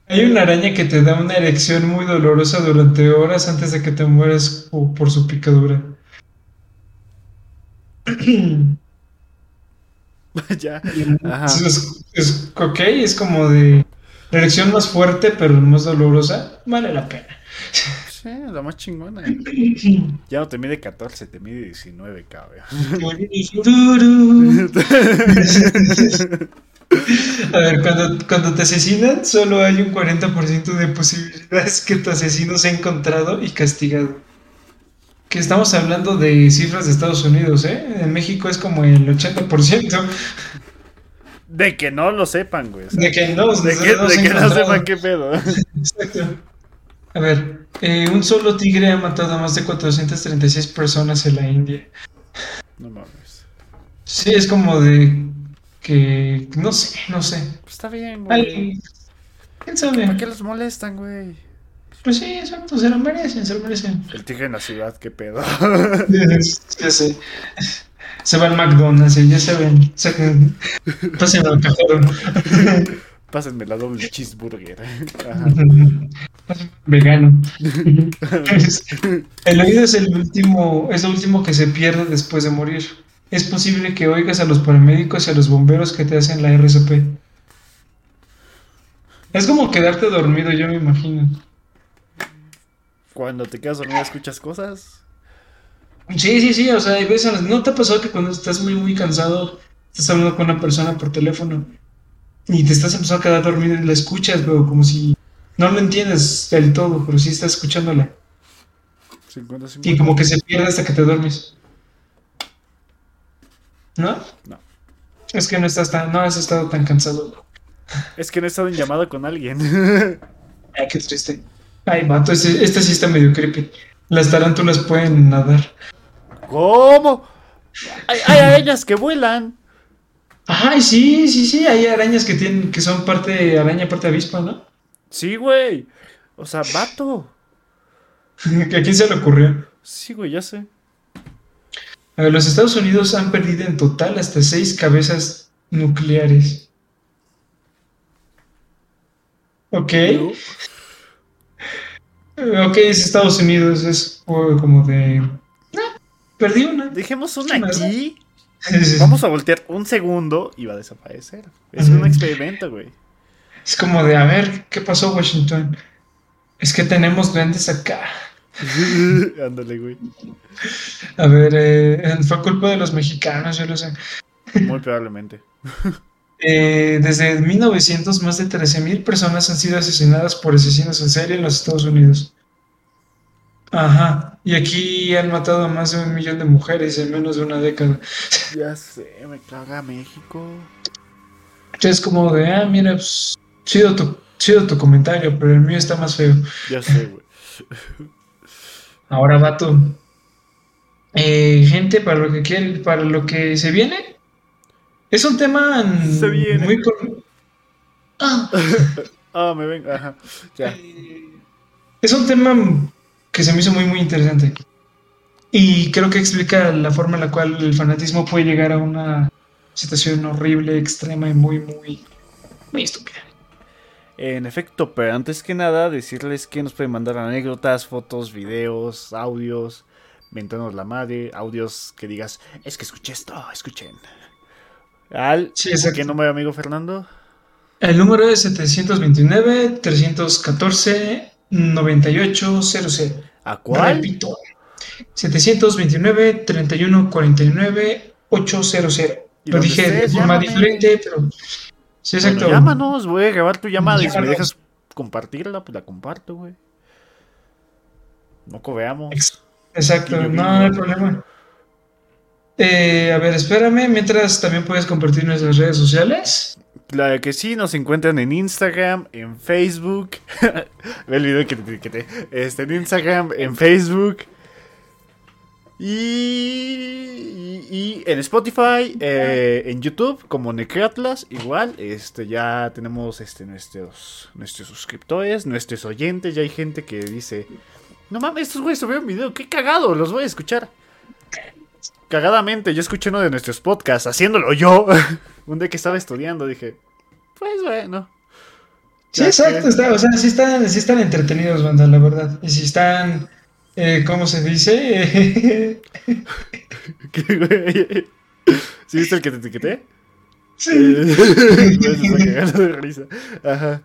Hay una araña que te da una erección muy dolorosa durante horas antes de que te mueras po- por su picadura. (laughs) ya. Ajá. Es, es- ok, es como de... La erección más fuerte pero más dolorosa. Vale la pena. Sí, la más chingona. (laughs) Ya no te mide 14, te mide 19, cabrón. A ver, cuando, cuando te asesinan, solo hay un 40% de posibilidades que tu asesino sea encontrado y castigado. Que estamos hablando de cifras de Estados Unidos, ¿eh? En México es como el 80% De que no lo sepan, güey. de que no, de que, no de que no sepan qué pedo. (laughs) Exacto. A ver, eh, un solo tigre ha matado a más de 436 personas en la India. No mames. Sí, es como de que... No sé, no sé. Pues está bien, güey. ¿Quién sabe? ¿Para qué los molestan, güey? Pues sí, exacto, se lo merecen, se lo merecen. El tigre en la ciudad, qué pedo. (laughs) Ya sé. Se va al McDonald's y ya saben. Saquen, pásenlo al cajero. Pásenme la doble cheeseburger. Ajá. Vegano. El oído es el último, es lo último que se pierde después de morir. Es posible que oigas a los paramédicos y a los bomberos que te hacen la RCP. Es como quedarte dormido, yo me imagino. Cuando te quedas dormido escuchas cosas. Sí, sí, sí, o sea, hay veces, ¿no te ha pasado que cuando estás muy, muy cansado, estás hablando con una persona por teléfono y te estás empezando a quedar dormido y la escuchas, pero como si no lo entiendes del todo, pero sí estás escuchándola 50, y 50. como que se pierde hasta que te duermes. ¿No? No. Es que no estás tan, no has estado tan cansado. Es que no he estado en llamada con alguien. (laughs) Ay, qué triste. Ay, mato, este, este sí está medio creepy. Las tarántulas pueden nadar. ¿Cómo? Hay, hay arañas que vuelan. Ay, sí, sí, sí. Hay arañas que tienen, que son parte araña, parte avispa, ¿no? Sí, güey. O sea, vato. (laughs) ¿A quién se le ocurrió? Sí, güey, ya sé. A ver, los Estados Unidos han perdido en total hasta seis cabezas nucleares. Ok. ¿No? Ok, es Estados Unidos, es como de... Perdí una. Dejemos una aquí. (laughs) Vamos a voltear un segundo y va a desaparecer. Es un experimento, güey. Es como de, a ver, ¿qué pasó Washington? Es que tenemos duendes acá. (laughs) Ándale, güey. A ver, eh, fue culpa de los mexicanos, yo lo sé. Muy probablemente. (laughs) Eh, desde 1900, más de 13.000 personas han sido asesinadas por asesinos en serie en los Estados Unidos. Ajá. Y aquí han matado a más de un millón de mujeres en menos de una década. Ya sé, me caga México. Es como de, ah, mira, pues, chido tu, chido tu comentario, pero el mío está más feo. Ya sé, güey. (laughs) Ahora, vato. Eh, gente, para lo que quiere, para lo que se viene. Es un tema Se viene. muy Ah, (laughs) Ah, me ven. Ajá. Ya. es un tema que se me hizo muy muy interesante. Y creo que explica la forma en la cual el fanatismo puede llegar a una situación horrible, extrema y muy muy muy estúpida. En efecto, pero antes que nada, decirles que nos pueden mandar anécdotas, fotos, videos, audios, mentarnos la madre, audios que digas, es que escuché esto, escuchen. Al Sí. ¿Qué número, amigo Fernando? El número es 729 314 9800. ¿A cuál? Repito, 729 31 49 800. Y Lo dije de forma diferente, pero sí, Bueno, exacto. llámanos, voy a grabar tu llamada y si me dejas compartirla, pues la comparto, güey. No cobeamos. Ex- Exacto, no hay problema. Eh, a ver, espérame, mientras también puedes compartir nuestras redes sociales. Claro que sí, nos encuentran en Instagram, en Facebook. Ve (laughs) el video que te etiqueté. Este, en Instagram, en Facebook. Y, en Spotify, eh, en YouTube, como Necratlas, igual. Este, ya tenemos este, nuestros, nuestros suscriptores, nuestros oyentes. Ya hay gente que dice: No mames, estos güeyes subieron video, qué cagado, los voy a escuchar. Cagadamente, yo escuché uno de nuestros podcasts haciéndolo yo. (laughs) Un día que estaba estudiando dije, pues bueno. Sí, exacto, que- está, o sea, sí están, sí están entretenidos, banda, la verdad. Y si están, eh, ¿cómo se dice? (laughs) ¿Sí viste el que te etiqueté? sí. Eh, (laughs) de risa. Ajá.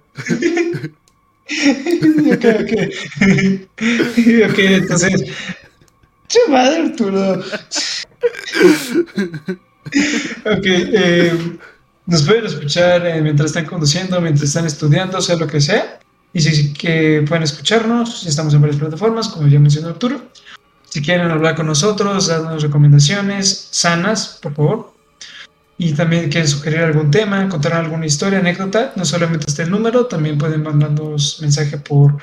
ok, ok. ok, entonces. Che madre, Arturo. Ok, eh, nos pueden escuchar eh, mientras están conduciendo, mientras están estudiando, sea lo que sea. Y si que pueden escucharnos, estamos en varias plataformas, como ya mencionó Arturo. Si quieren hablar con nosotros, darnos recomendaciones sanas, por favor. Y también quieren sugerir algún tema, contar alguna historia, anécdota, no solamente está el número, también pueden mandarnos mensaje por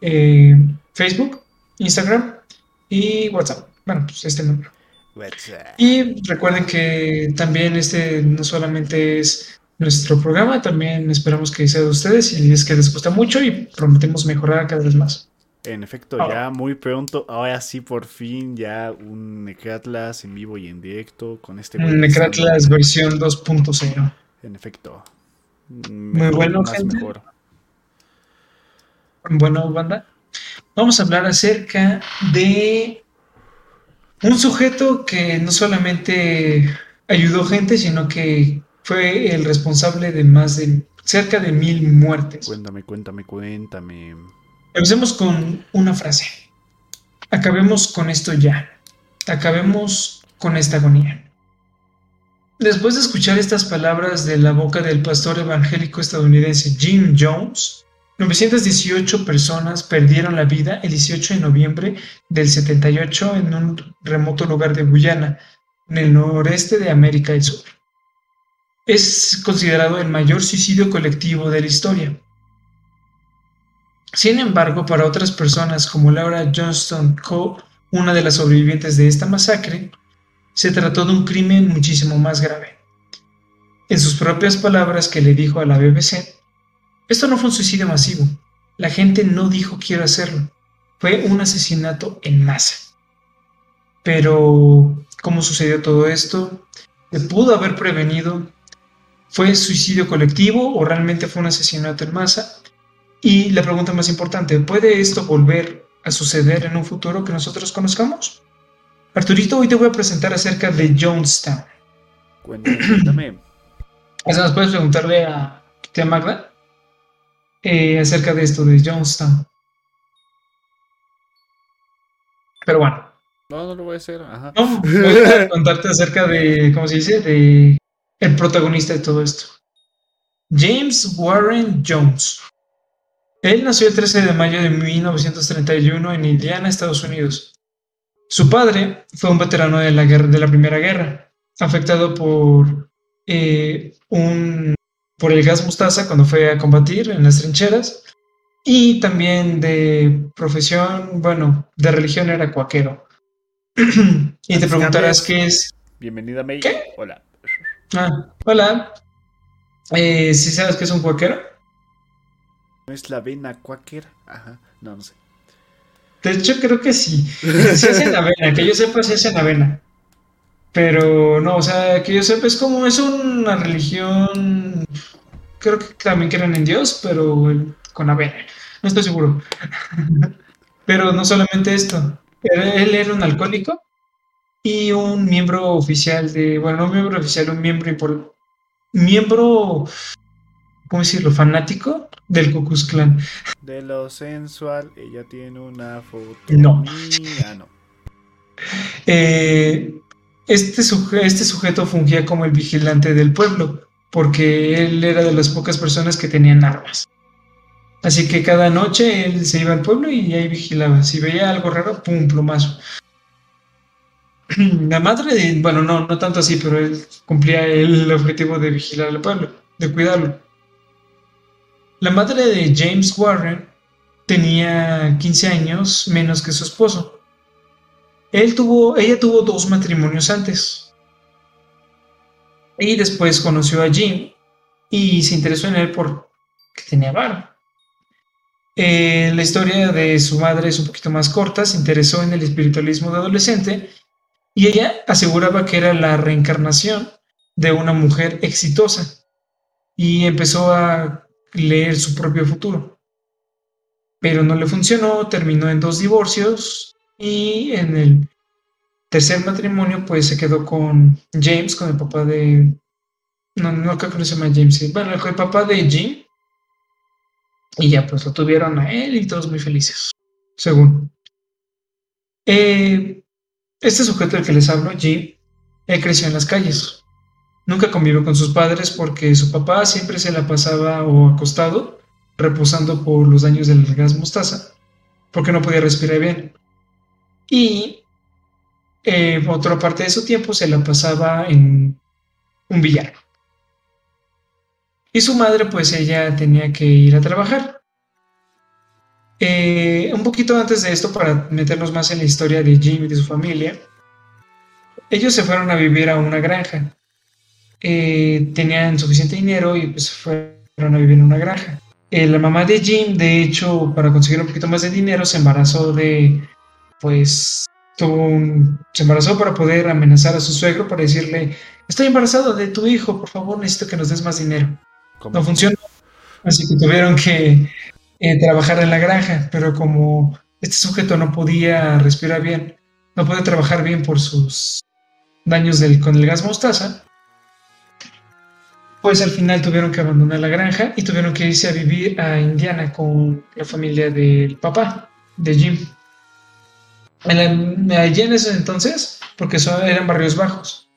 eh, Facebook, Instagram y WhatsApp. Bueno, pues este número. Y recuerden que también este no solamente es nuestro programa, también esperamos que sea de ustedes y es que les gusta mucho y prometemos mejorar cada vez más. En efecto, ya muy pronto, ahora sí por fin, ya un Necratlas en vivo y en directo con este Necratlas versión 2.0. En efecto. Muy bueno, más gente. mejor. Bueno, banda, vamos a hablar acerca de un sujeto que no solamente ayudó gente, sino que fue el responsable de más de cerca de mil muertes. Cuéntame, cuéntame, cuéntame. Empecemos con una frase. Acabemos con esto ya. Acabemos con esta agonía. Después de escuchar estas palabras de la boca del pastor evangélico estadounidense Jim Jones, 918 personas perdieron la vida el 18 de noviembre del 78 en un remoto lugar de Guyana, en el noreste de América del Sur. es considerado el mayor suicidio colectivo de la historia. Sin embargo, para otras personas como Laura Johnston Coe, una de las sobrevivientes de esta masacre, se trató de un crimen muchísimo más grave. En sus propias palabras que le dijo a la BBC, esto no fue un suicidio masivo, la gente no dijo quiero hacerlo, fue un asesinato en masa. Pero, ¿cómo sucedió todo esto? ¿Se pudo haber prevenido? ¿Fue suicidio colectivo o realmente fue un asesinato en masa? Y la pregunta más importante, ¿puede esto volver a suceder en un futuro que nosotros conozcamos? Arturito, hoy te voy a presentar acerca de Jonestown. Cuéntame. (clears throat) ¿Nos puedes preguntarle a tía Magda eh, acerca de esto de Jonestown? Pero bueno. No, no lo voy a hacer. Ajá. No, (laughs) voy a contarte acerca de, ¿cómo se dice? De el protagonista de todo esto. James Warren Jones. Él nació el 13 de mayo de 1931 en Indiana, Estados Unidos. Su padre fue un veterano de la, guerra, de la Primera Guerra, afectado por, eh, un, por el gas mostaza cuando fue a combatir en las trincheras, y también de profesión, bueno, de religión era cuaquero. (clears throat) y te preguntarás qué es. Bienvenida, May. ¿Qué? Hola. Ah, hola. Eh, ¿Sí sabes qué es un cuaquero? ¿No es la avena cuáquer? Ajá, no, no sé. De hecho, creo que sí. (laughs) Sí es en avena, que yo sepa, sí es en avena. Pero no, o sea, que yo sepa, es como, es una religión. Creo que también creen en Dios, pero con avena. No estoy seguro. (laughs) Pero no solamente esto. Él era un alcohólico y un miembro oficial de. Bueno, no un miembro oficial, un miembro. Por, miembro ¿cómo decirlo? Fanático del Ku Clan. (laughs) De lo sensual, ella tiene una foto. No. No. Eh, este, este sujeto fungía como el vigilante del pueblo, porque él era de las pocas personas que tenían armas. Así que cada noche él se iba al pueblo y ahí vigilaba. Si veía algo raro, ¡pum! plomazo. (clears throat) La madre bueno, no, no tanto así, pero él cumplía el objetivo de vigilar al pueblo, de cuidarlo. La madre de James Warren tenía 15 años menos que su esposo. Ella tuvo dos matrimonios antes. Y después conoció a Jim y se interesó en él porque tenía barba. Eh, la historia de su madre es un poquito más corta, se interesó en el espiritualismo de adolescente y ella aseguraba que era la reencarnación de una mujer exitosa y empezó a leer su propio futuro. Pero no le funcionó, terminó en dos divorcios y en el tercer matrimonio pues se quedó con James, con el papá de... No, no creo que se llama James, bueno, el papá de Jim. Y ya pues lo tuvieron a él y todos muy felices, según. Eh, este sujeto del que les hablo, Jim, él creció en las calles. Nunca convivió con sus padres porque su papá siempre se la pasaba o acostado, reposando por los daños del gas mostaza, porque no podía respirar bien. Y eh, otra parte de su tiempo se la pasaba en un billar. Y su madre, pues ella tenía que ir a trabajar. Eh, un poquito antes de esto, para meternos más en la historia de Jim y de su familia, ellos se fueron a vivir a una granja eh, tenían suficiente dinero y pues fueron a vivir en una granja. La mamá de Jim, de hecho, para conseguir un poquito más de dinero, se embarazó de, pues, tuvo un, se embarazó para poder amenazar a su suegro para decirle, estoy embarazada de tu hijo, por favor, necesito que nos des más dinero. No funcionó, así que tuvieron que eh, trabajar en la granja, pero como este sujeto no podía respirar bien, no podía trabajar bien por sus daños del, con el gas mostaza, pues al final tuvieron que abandonar la granja y tuvieron que irse a vivir a Indiana con la familia del papá, de Jim. Allí en ese entonces, porque son, eran barrios bajos.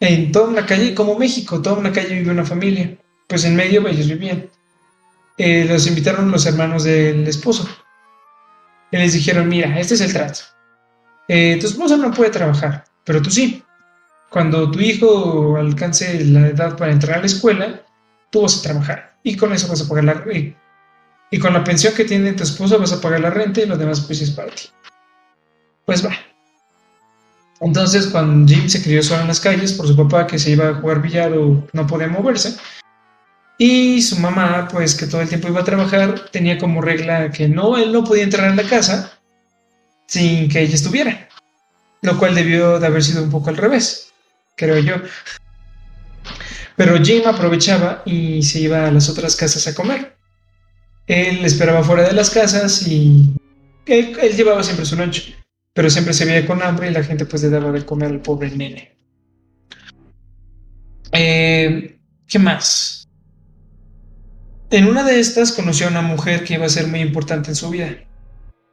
En toda una calle, como México, toda una calle vive una familia. Pues en medio ellos vivían. Eh, los invitaron los hermanos del esposo. Y les dijeron, mira, este es el trato. Eh, tu esposo no puede trabajar, pero tú sí. cuando tu hijo alcance la edad para entrar a la escuela, tú vas a trabajar y con eso vas a pagar la renta. Y con la pensión que tiene tu esposa vas a pagar la renta y lo demás pues es para ti. Pues va. Entonces, cuando Jim se crió solo en las calles por su papá que se iba a jugar billar o no podía moverse, y su mamá, pues que todo el tiempo iba a trabajar, tenía como regla que no, él no podía entrar en la casa sin que ella estuviera. Lo cual debió de haber sido un poco al revés, creo yo. Pero Jim aprovechaba y se iba a las otras casas a comer. Él esperaba fuera de las casas y él, llevaba siempre su noche pero siempre se veía con hambre y la gente pues le daba de comer al pobre nene. Eh, ¿Qué más? En una de estas conoció a una mujer que iba a ser muy importante en su vida.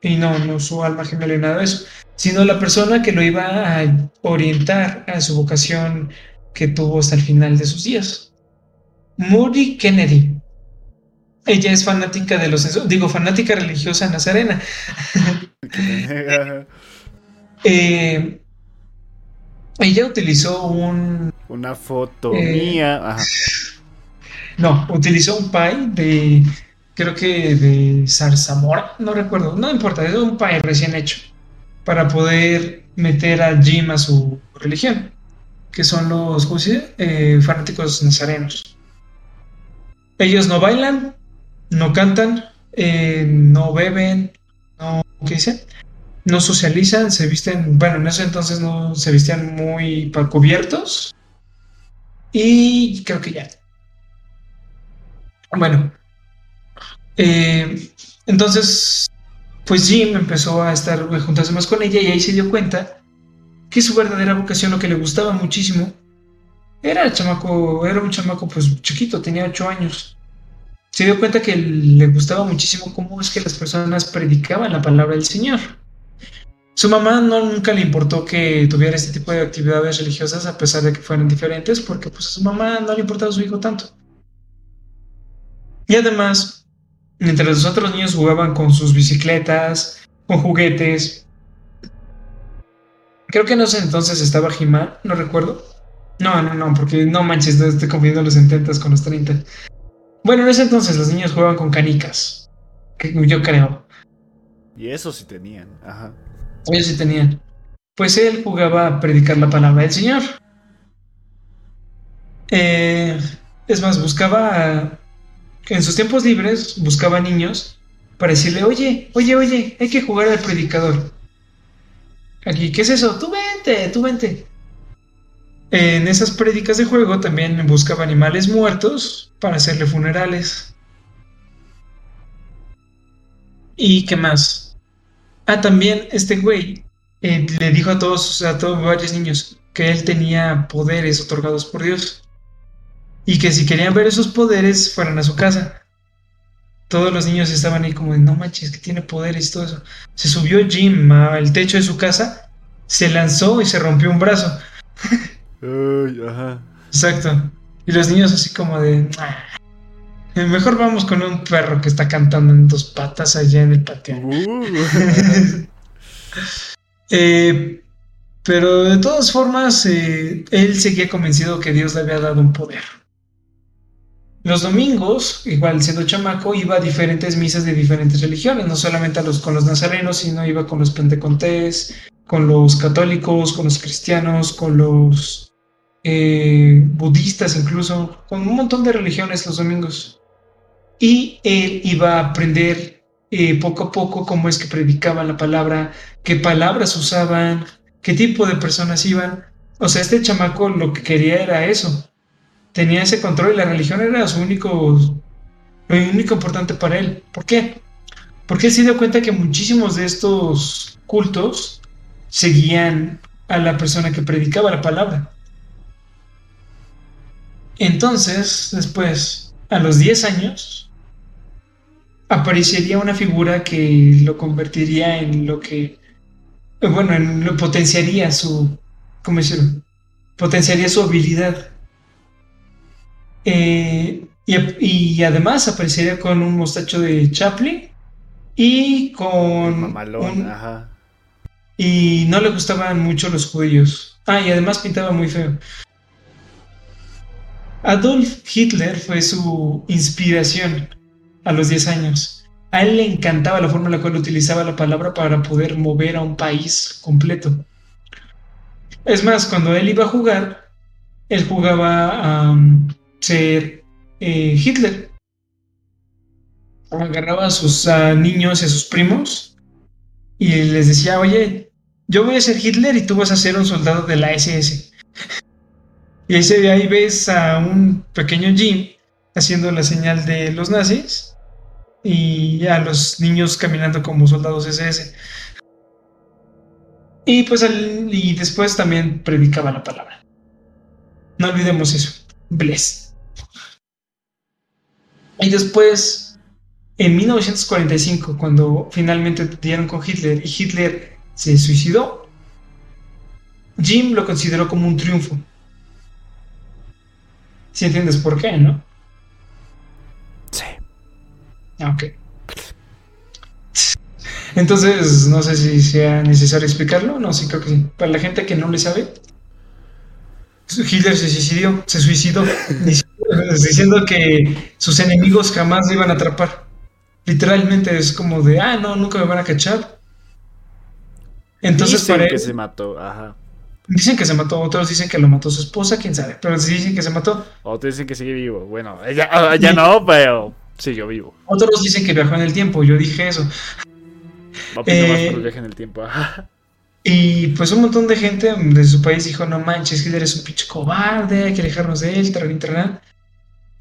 Y no, no su alma gemela y nada de eso, sino la persona que lo iba a orientar a su vocación que tuvo hasta el final de sus días. Moody Kennedy. Ella es fanática de los, digo, fanática religiosa nazarena. (laughs) (laughs) Eh, ella utilizó un. Una foto eh, mía. No, utilizó un pie de. Creo que de zarzamora, no recuerdo, no importa, es un pie recién hecho. Para poder meter a Jim a su religión, que son los ¿cómo se eh, fanáticos nazarenos. Ellos no bailan, no cantan, no beben, no. ¿Qué dicen? No socializan, se visten, bueno, en ese entonces no se vestían muy cubiertos. Y creo que ya. Bueno. Eh, entonces, pues Jim empezó a estar juntarse más con ella y ahí se dio cuenta que su verdadera vocación, lo que le gustaba muchísimo, era el chamaco, era un chamaco pues chiquito, tenía ocho años. Se dio cuenta que le gustaba muchísimo cómo es que las personas predicaban la palabra del Señor. Su mamá no, nunca le importó que tuviera este tipo de actividades religiosas a pesar de que fueran diferentes, porque pues a su mamá no le importaba a su hijo tanto. Y además, mientras los otros niños jugaban con sus bicicletas, con juguetes, creo que en ese entonces estaba Jimá, no recuerdo. No, no, no, porque no manches, no estoy confundiendo los 70 con los 30. Bueno, en ese entonces los niños jugaban con canicas, yo creo. Y eso sí tenían, ajá. Ellos sí tenían. Pues él jugaba a predicar la palabra del Señor. Eh, es más, buscaba, en sus tiempos libres, buscaba niños para decirle, oye, oye, oye, hay que jugar al predicador. Aquí, ¿qué es eso? Tú vente, tú vente. En esas prédicas de juego también buscaba animales muertos para hacerle funerales. ¿Y qué más? Ah, también este güey eh, le dijo a todos, a todos varios niños, que él tenía poderes otorgados por Dios. Y que si querían ver esos poderes, fueran a su casa. Todos los niños estaban ahí como de, no manches, que tiene poderes y todo eso. Se subió Jim al techo de su casa, se lanzó y se rompió un brazo. ajá. Exacto. Y los niños así como de, mejor vamos con un perro que está cantando en dos patas allá en el patio. Uh. (laughs) Eh, pero de todas formas, eh, él seguía convencido que Dios le había dado un poder. Los domingos, igual siendo chamaco, iba a diferentes misas de diferentes religiones, no solamente a los, con los nazarenos, sino iba con los pentecostés, con los católicos, con los cristianos, con los budistas incluso, con un montón de religiones los domingos y él iba a aprender eh, poco a poco cómo es que predicaban la palabra, qué palabras usaban, qué tipo de personas iban. O sea, este chamaco lo que quería era eso. Tenía ese control y la religión era su único, lo único importante para él. ¿Por qué? Porque él se dio cuenta que muchísimos de estos cultos seguían a la persona que predicaba la palabra. Entonces, después, a los 10 años, aparecería una figura que lo convertiría en lo que, bueno, en lo potenciaría su, ¿cómo decirlo? Potenciaría su habilidad. Eh, y, además aparecería con un mostacho de Chaplin y con... Mamalón, ajá. Y no le gustaban mucho los judíos. Ah, y además pintaba muy feo. Adolf Hitler fue su inspiración a los 10 años. A él le encantaba la forma en la cual utilizaba la palabra para poder mover a un país completo. Es más, cuando él iba a jugar, él jugaba a ser eh, Hitler. Agarraba a sus niños y a sus primos y les decía, oye, yo voy a ser Hitler y tú vas a ser un soldado de la SS. Y ahí, ahí ves a un pequeño Jim haciendo la señal de los nazis y a los niños caminando como soldados SS. Y pues y después también predicaba la palabra. No olvidemos eso. Bless. Y después, en 1945, cuando finalmente dieron con Hitler y Hitler se suicidó, Jim lo consideró como un triunfo. Si entiendes por qué, ¿no? Ah, ok. Entonces, no sé si sea necesario explicarlo. No, sí creo que sí. Para la gente que no le sabe, Hitler se suicidó, se suicidó (laughs) diciendo que sus enemigos jamás le iban a atrapar. Literalmente es como de, ah, no, nunca me van a cachar. Entonces, Dicen que se mató, ajá. Dicen que se mató, otros dicen que lo mató su esposa, quién sabe, pero si dicen que se mató. Otros dicen que sigue vivo. Bueno, ah, ya (laughs) no, pero siguió vivo. Otros dicen que viajó en el tiempo, yo dije eso. Va eh, más el viaje en el tiempo. y pues un montón de gente de su país dijo, no manches, Hitler es un pinche cobarde, hay que alejarnos de él, internet.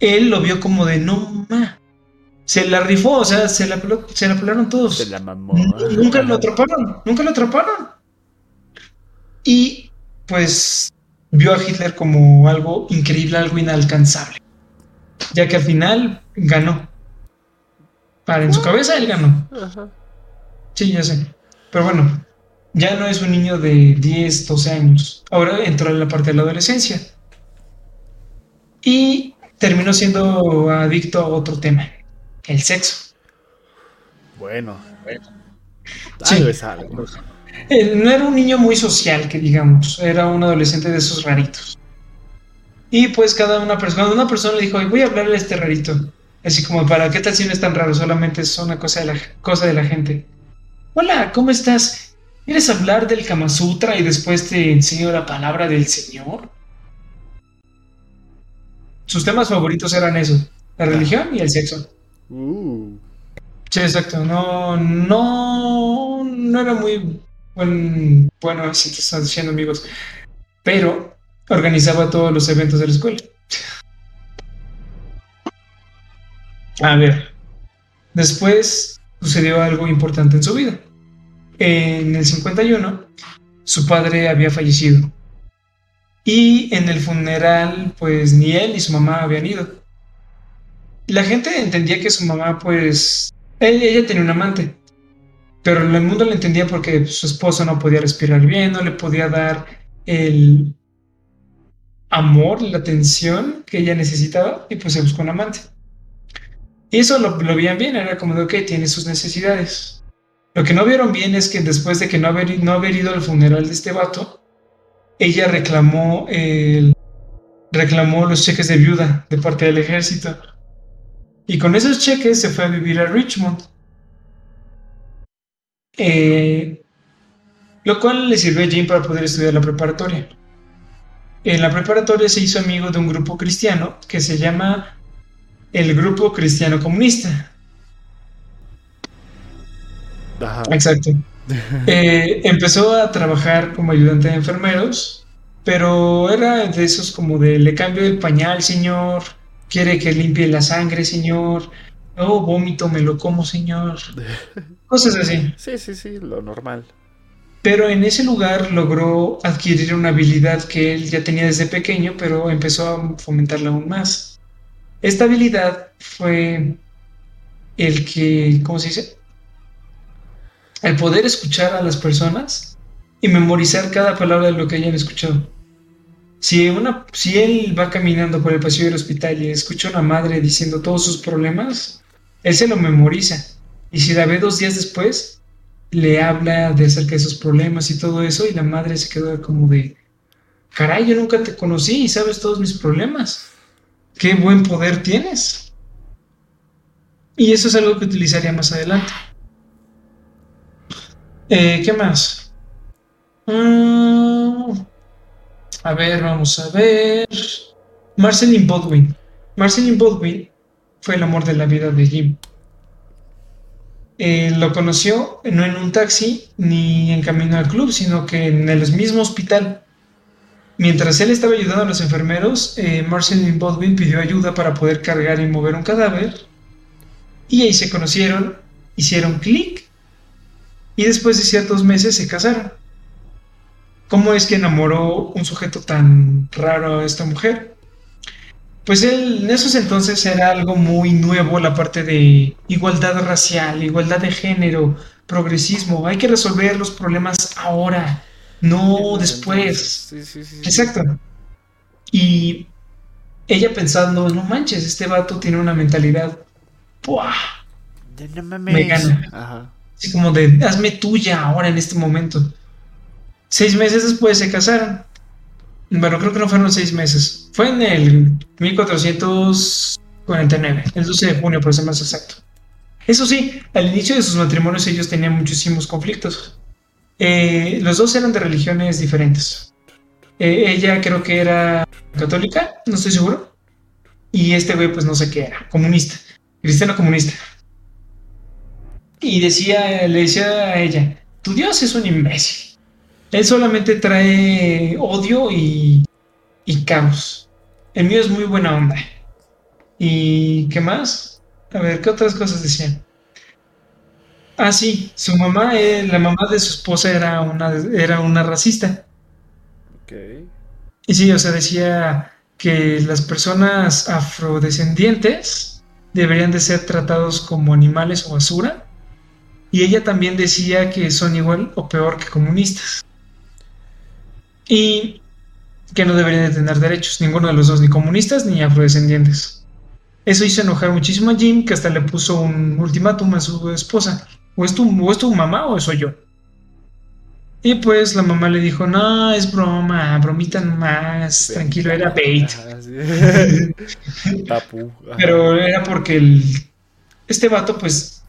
Él lo vio como de, no ma. Se la rifó, o sea, se la, se la pelaron todos. Se la mamó. Nunca lo atraparon, nunca lo atraparon. Y pues vio a Hitler como algo increíble, algo inalcanzable. Ya que al final ganó. Para en su cabeza él ganó. Sí, ya sé. Pero bueno, ya no es un niño de 10, 12 años. Ahora entró en la parte de la adolescencia. Y terminó siendo adicto a otro tema, el sexo. Bueno, bueno. Sí. es algo. Eh, no era un niño muy social, que digamos, era un adolescente de esos raritos. Y pues cada una persona, cuando una persona le dijo, voy a hablarle a este rarito, así como, ¿para qué tal si no es tan raro? Solamente es una cosa de la, cosa de la gente. Hola, ¿cómo estás? ¿Quieres hablar del Kama Sutra y después te enseño la palabra del Señor? Sus temas favoritos eran eso, la religión y el sexo. Uh. Sí, exacto. No, no, no era muy bueno, si te estás diciendo amigos, pero organizaba todos los eventos de la escuela. A ver, después sucedió algo importante en su vida. En el 51, su padre había fallecido. Y en el funeral, pues ni él ni su mamá habían ido. La gente entendía que su mamá, pues, ella tenía un amante, pero el mundo lo entendía porque su esposo no podía respirar bien, no le podía dar el amor, la atención que ella necesitaba y pues se buscó un amante. Y eso lo, lo veían bien, era como de, ok, tiene sus necesidades. Lo que no vieron bien es que después de que no haber, no haber ido al funeral de este vato, ella reclamó, el, reclamó los cheques de viuda de parte del ejército. Y con esos cheques se fue a vivir a Richmond eh, lo cual le sirvió a Jim para poder estudiar la preparatoria. En la preparatoria se hizo amigo de un grupo cristiano que se llama el Grupo Cristiano Comunista. Exacto. (laughs) Eh, empezó a trabajar como ayudante de enfermeros, pero era de esos como de le cambio el pañal, señor, quiere que limpie la sangre, señor, oh, vómito, me lo como, señor. (laughs) Cosas así. Sí, sí, sí, lo normal. Pero en ese lugar logró adquirir una habilidad que él ya tenía desde pequeño, pero empezó a fomentarla aún más. Esta habilidad fue el que, ¿cómo se dice? El poder escuchar a las personas y memorizar cada palabra de lo que hayan escuchado. Si, una, si él va caminando por el pasillo del hospital y escucha a una madre diciendo todos sus problemas, él se lo memoriza y si la ve dos días después, le habla de acerca de sus problemas y todo eso, y la madre se quedó como de, caray, yo nunca te conocí y sabes todos mis problemas. Qué buen poder tienes. Y eso es algo que utilizaría más adelante. Eh, ¿Qué más? Mm, a ver, vamos a ver. Marceline Bodwin. Marceline Bodwin fue el amor de la vida de Jim. Eh, lo conoció no en un taxi ni en camino al club, sino que en el mismo hospital. Mientras él estaba ayudando a los enfermeros, eh, Marceline Bodwin pidió ayuda para poder cargar y mover un cadáver. Y ahí se conocieron, hicieron clic y después de ciertos meses se casaron. ¿Cómo es que enamoró un sujeto tan raro a esta mujer? Pues él en esos entonces era algo muy nuevo la parte de igualdad racial, igualdad de género, progresismo. Hay que resolver los problemas ahora, no después. Sí, sí, sí, Exacto. Y ella pensando, no manches, este vato tiene una mentalidad. ¡Puah! Me gana. Así como de, hazme tuya ahora en este momento. Seis meses después se casaron. Bueno, creo que no fueron seis meses. Fue en el 1449, el 12 de junio, por ser más exacto. Eso sí, al inicio de sus matrimonios ellos tenían muchísimos conflictos. Eh, los dos eran de religiones diferentes. Eh, ella creo que era católica, no estoy seguro. Y este güey, pues no sé qué era, comunista, cristiano comunista. Y decía, le decía a ella, tu Dios es un imbécil. Él solamente trae odio y, y caos. El mío es muy buena onda. ¿Y qué más? A ver, ¿qué otras cosas decían? Ah, sí, su mamá, eh, la mamá de su esposa era una, era una racista. Ok. Y sí, o sea, decía que las personas afrodescendientes deberían de ser tratados como animales o basura. Y ella también decía que son igual o peor que comunistas y que no deberían de tener derechos, ninguno de los dos, ni comunistas ni afrodescendientes. Eso hizo enojar muchísimo a Jim, que hasta le puso un ultimátum a su esposa. O es tu, o es tu mamá o soy yo. Y pues la mamá le dijo, no, es broma, bromita nomás, tranquilo, era bait. (laughs) Pero era porque el, este vato pues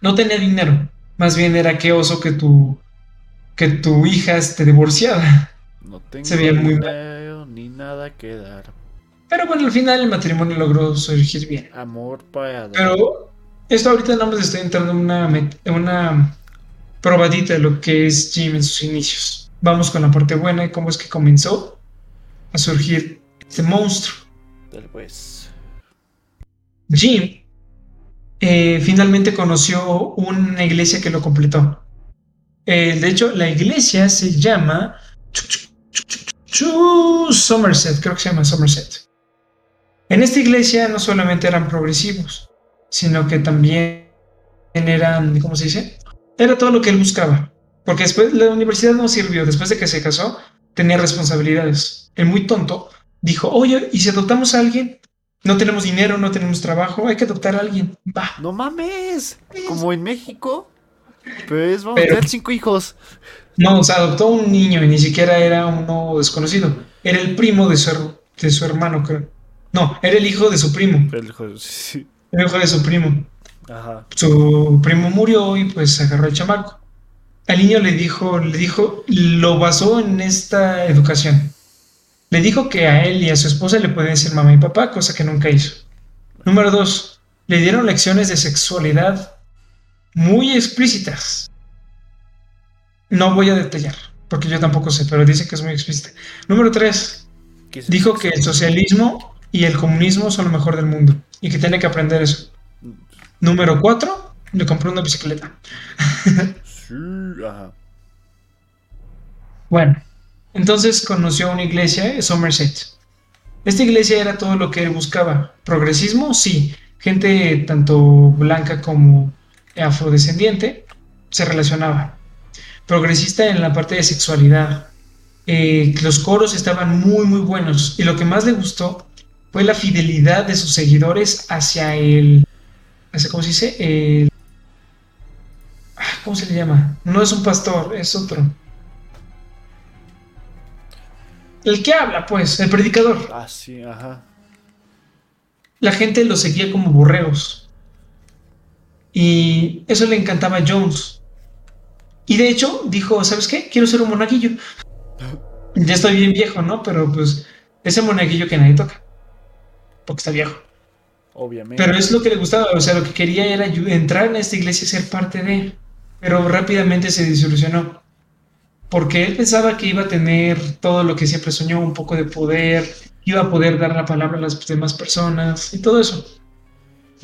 no tenía dinero. Más bien era que oso que tu que tu hija esté divorciada. No tengo Se muy ni nada que dar. Pero bueno, al final el matrimonio logró surgir bien. Amor para Pero esto ahorita nada más estoy entrando en una, una probadita de lo que es Jim en sus inicios. Vamos con la parte buena y cómo es que comenzó a surgir este monstruo. Después. Jim eh, finalmente conoció una iglesia que lo completó. Eh, de hecho, la iglesia se llama Somerset, creo que se llama Somerset. En esta iglesia no solamente eran progresivos, sino que también eran, ¿cómo se dice? Era todo lo que él buscaba. Porque después la universidad no sirvió, después de que se casó, tenía responsabilidades. El muy tonto dijo, oye, ¿y si adoptamos a alguien? No tenemos dinero, no tenemos trabajo, hay que adoptar a alguien. Va. No mames. Como en México. Pues vamos a tener cinco hijos. No, o sea, adoptó un niño y ni siquiera era uno desconocido. Era el primo de su, de su hermano, creo. No, era el hijo de su primo. El hijo, sí. el hijo de su primo. Ajá. Su primo murió y pues agarró el chamaco. Al niño le dijo, le dijo, lo basó en esta educación. Le dijo que a él y a su esposa le pueden decir mamá y papá, cosa que nunca hizo. Número dos, le dieron lecciones de sexualidad muy explícitas. No voy a detallar, porque yo tampoco sé, pero dice que es muy explícita. Número tres, dijo que el socialismo y el comunismo son lo mejor del mundo y que tiene que aprender eso. Número cuatro, le compró una bicicleta. Bueno, entonces conoció una iglesia, Somerset. Esta iglesia era todo lo que él buscaba. Progresismo, sí. Gente tanto blanca como afrodescendiente se relacionaba. Progresista en la parte de sexualidad. Eh, los coros estaban muy, muy buenos. Y lo que más le gustó fue la fidelidad de sus seguidores hacia el. Hacia, ¿Cómo se dice? El, ah, ¿Cómo se le llama? No es un pastor, es otro. el que habla, pues, el predicador. Ah, sí, ajá. La gente lo seguía como borregos. Y eso le encantaba a Jones. Y de hecho dijo, ¿sabes qué? Quiero ser un monaguillo. ya estoy bien viejo, ¿no? Pero pues ese monaguillo que nadie toca. Porque está viejo. Obviamente. Pero es lo que le gustaba, o sea, lo que quería era entrar en esta iglesia y ser parte de. Pero rápidamente se desilusionó. Porque él pensaba que iba a tener todo lo que siempre soñó, un poco de poder, iba a poder dar la palabra a las demás personas y todo eso.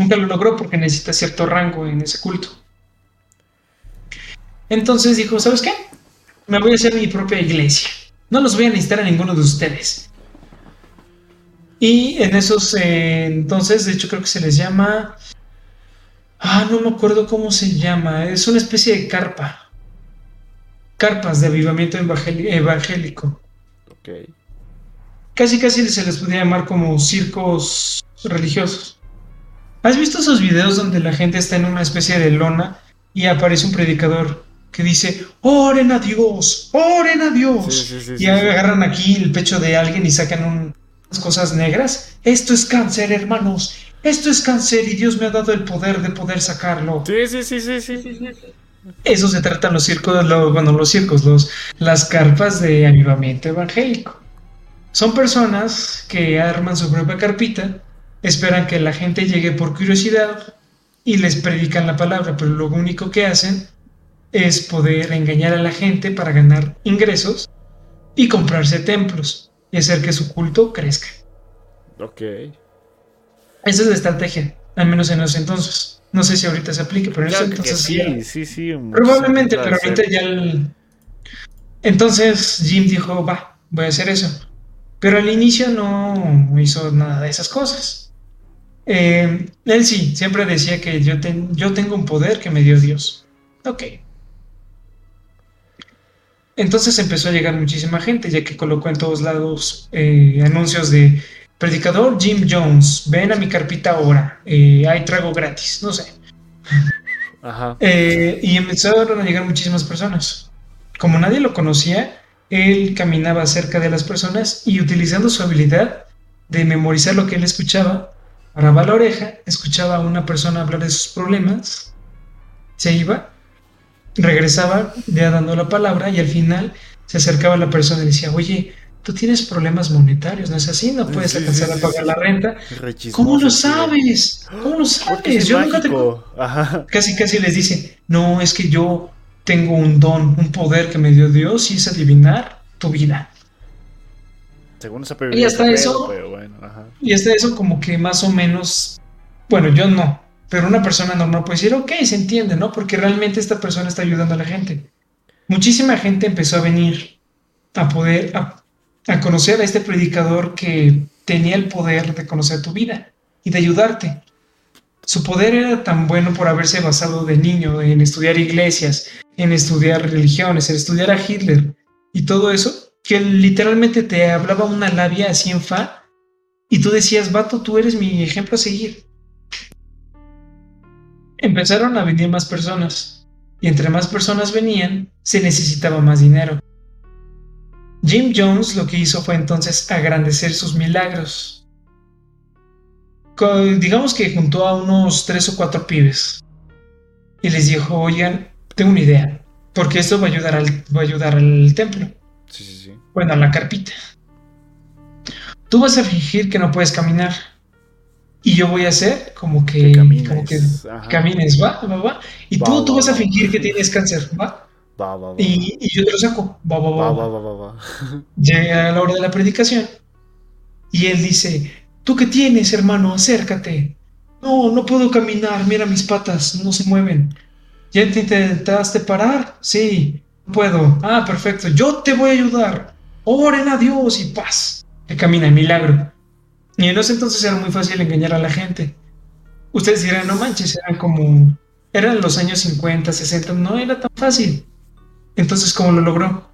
Nunca lo logró porque necesita cierto rango en ese culto. Entonces dijo, ¿sabes qué? Me voy a hacer mi propia iglesia. No los voy a necesitar a ninguno de ustedes. Y en esos eh, entonces, de hecho creo que se les llama... Ah, no me acuerdo cómo se llama. Es una especie de carpa. Carpas de avivamiento evangélico. Ok. Casi casi se les podría llamar como circos religiosos. ¿Has visto esos videos donde la gente está en una especie de lona y aparece un predicador que dice, oren a Dios, oren a Dios? y agarran aquí el pecho de alguien y sacan unas cosas negras. Esto es cáncer, hermanos. Esto es cáncer y Dios me ha dado el poder de poder sacarlo. Sí, sí, sí, sí, sí. Eso se tratan los circos, bueno, los circos, los, las carpas de avivamiento evangélico. Son personas que arman su propia carpita esperan que la gente llegue por curiosidad y les predican la palabra, pero lo único que hacen es poder engañar a la gente para ganar ingresos y comprarse templos y hacer que su culto crezca. Ok. Esa es la estrategia, al menos en ese entonces. No sé si ahorita se aplique, pero en ese entonces sí. Sí, sí, Probablemente, pero ahorita ya el... Entonces Jim dijo, va, voy a hacer eso. Pero al inicio no hizo nada de esas cosas. Eh, él sí, siempre decía que yo, yo tengo un poder que me dio Dios. Ok. Entonces empezó a llegar muchísima gente, ya que colocó en todos lados eh, anuncios de predicador Jim Jones, ven a mi carpita ahora, eh, hay trago gratis, no sé. Ajá. y empezaron a llegar muchísimas personas. Como nadie lo conocía, él caminaba cerca de las personas y utilizando su habilidad de memorizar lo que él escuchaba, paraba la oreja, escuchaba a una persona hablar de sus problemas, se iba, regresaba ya dando la palabra y al final se acercaba a la persona y decía, oye, tú tienes problemas monetarios, ¿no es así? No puedes alcanzar a pagar la renta. ¿Cómo lo sabes? ¿Cómo lo sabes? Yo nunca te... Casi, casi les dice, no, es que yo tengo un don, un poder que me dio Dios y es adivinar tu vida. Según esa y hasta eso, y hasta eso como que más o menos, bueno, yo no, pero una persona normal puede decir, ok, se entiende, ¿no? Porque realmente esta persona está ayudando a la gente. Muchísima gente empezó a venir a poder, a, a conocer a este predicador que tenía el poder de conocer tu vida y de ayudarte. Su poder era tan bueno por haberse basado de niño en estudiar iglesias, en estudiar religiones, en estudiar a Hitler y todo eso, que literalmente te hablaba una labia así en fa y tú decías, vato, tú eres mi ejemplo a seguir. Empezaron a venir más personas y entre más personas venían, se necesitaba más dinero. Jim Jones lo que hizo fue entonces agrandecer sus milagros. Digamos que juntó a unos tres o cuatro pibes y les dijo, oigan, tengo una idea, porque esto va a ayudar al, va a ayudar al templo. Sí, sí, sí. Bueno, la carpita. Tú vas a fingir que no puedes caminar. Y yo voy a hacer como que, camines. va, va, va. Y tú, tú vas a fingir que tienes cáncer, va. Va, va, va. Y, y, yo te lo saco, va, va, va. va, va, va, (laughs) Llega la hora de la predicación. Y él dice, ¿tú qué tienes, hermano? Acércate. No, no puedo caminar, mira mis patas, no se mueven. ¿Ya te intentaste parar? Sí puedo. Ah, perfecto. Yo te voy a ayudar. Oren a Dios y paz. Que camina el milagro. Y en ese entonces era muy fácil engañar a la gente. Ustedes dirán, no manches, eran como. Eran los años 50, 60. No era tan fácil. Entonces, ¿cómo lo logró?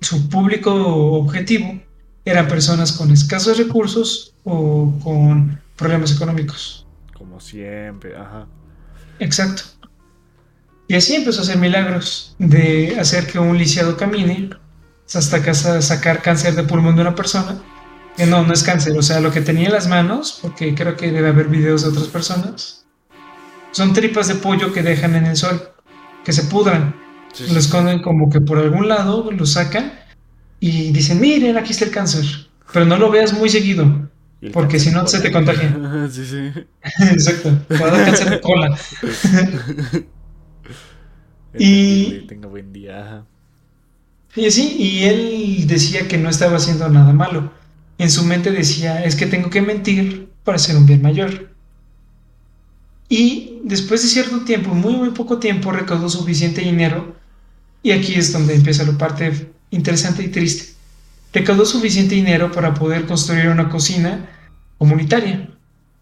Su público objetivo eran personas con escasos recursos o con problemas económicos. Como siempre, ajá. Exacto. Y así empezó a hacer milagros de hacer que un lisiado camine hasta casa sacar cáncer de pulmón de una persona. Que no, no es cáncer, o sea, lo que tenía en las manos, porque creo que debe haber videos de otras personas, son tripas de pollo que dejan en el sol, que se pudran. Lo esconden como que por algún lado, lo sacan y dicen, miren, aquí está el cáncer. Pero no lo veas muy seguido, porque si no se te contagia. (laughs) sí, sí. (laughs) Exacto, puede dar cáncer de cola. (laughs) y... Tenga buen día. Y así, y él decía que no estaba haciendo nada malo. En su mente decía, es que tengo que mentir para ser un bien mayor. Y después de cierto tiempo, muy muy poco tiempo, recaudó suficiente dinero. Y aquí es donde empieza la parte interesante y triste. Recaudó suficiente dinero para poder construir una cocina comunitaria.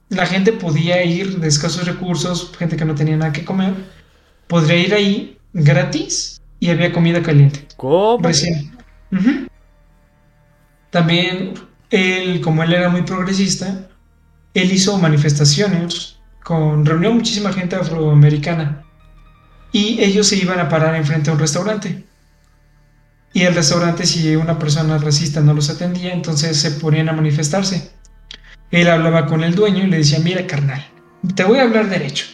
La gente podía ir de escasos recursos, gente que no tenía nada que comer, podría ir ahí gratis y había comida caliente. ¿Cómo? Recién. También él, como él era muy progresista, él hizo manifestaciones con reunió muchísima gente afroamericana y ellos se iban a parar enfrente a un restaurante. Y el restaurante, si una persona racista no los atendía, entonces se ponían a manifestarse. Él hablaba con el dueño y le decía, mira carnal, te voy a hablar derecho.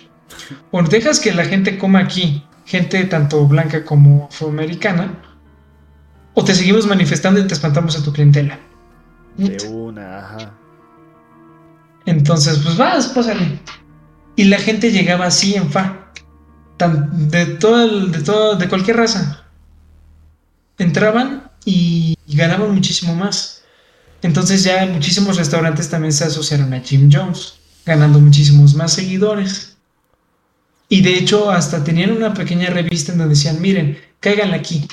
O dejas que la gente coma aquí, gente tanto blanca como afroamericana, o te seguimos manifestando y te espantamos a tu clientela. De una, ajá. Entonces, pues vas, pásale. Y la gente llegaba así en fa. de todo, de todo, de cualquier raza. Entraban y ganaban muchísimo más. Entonces ya muchísimos restaurantes también se asociaron a Jim Jones, ganando muchísimos más seguidores. Y de hecho hasta tenían una pequeña revista en donde decían, miren, cáiganle aquí.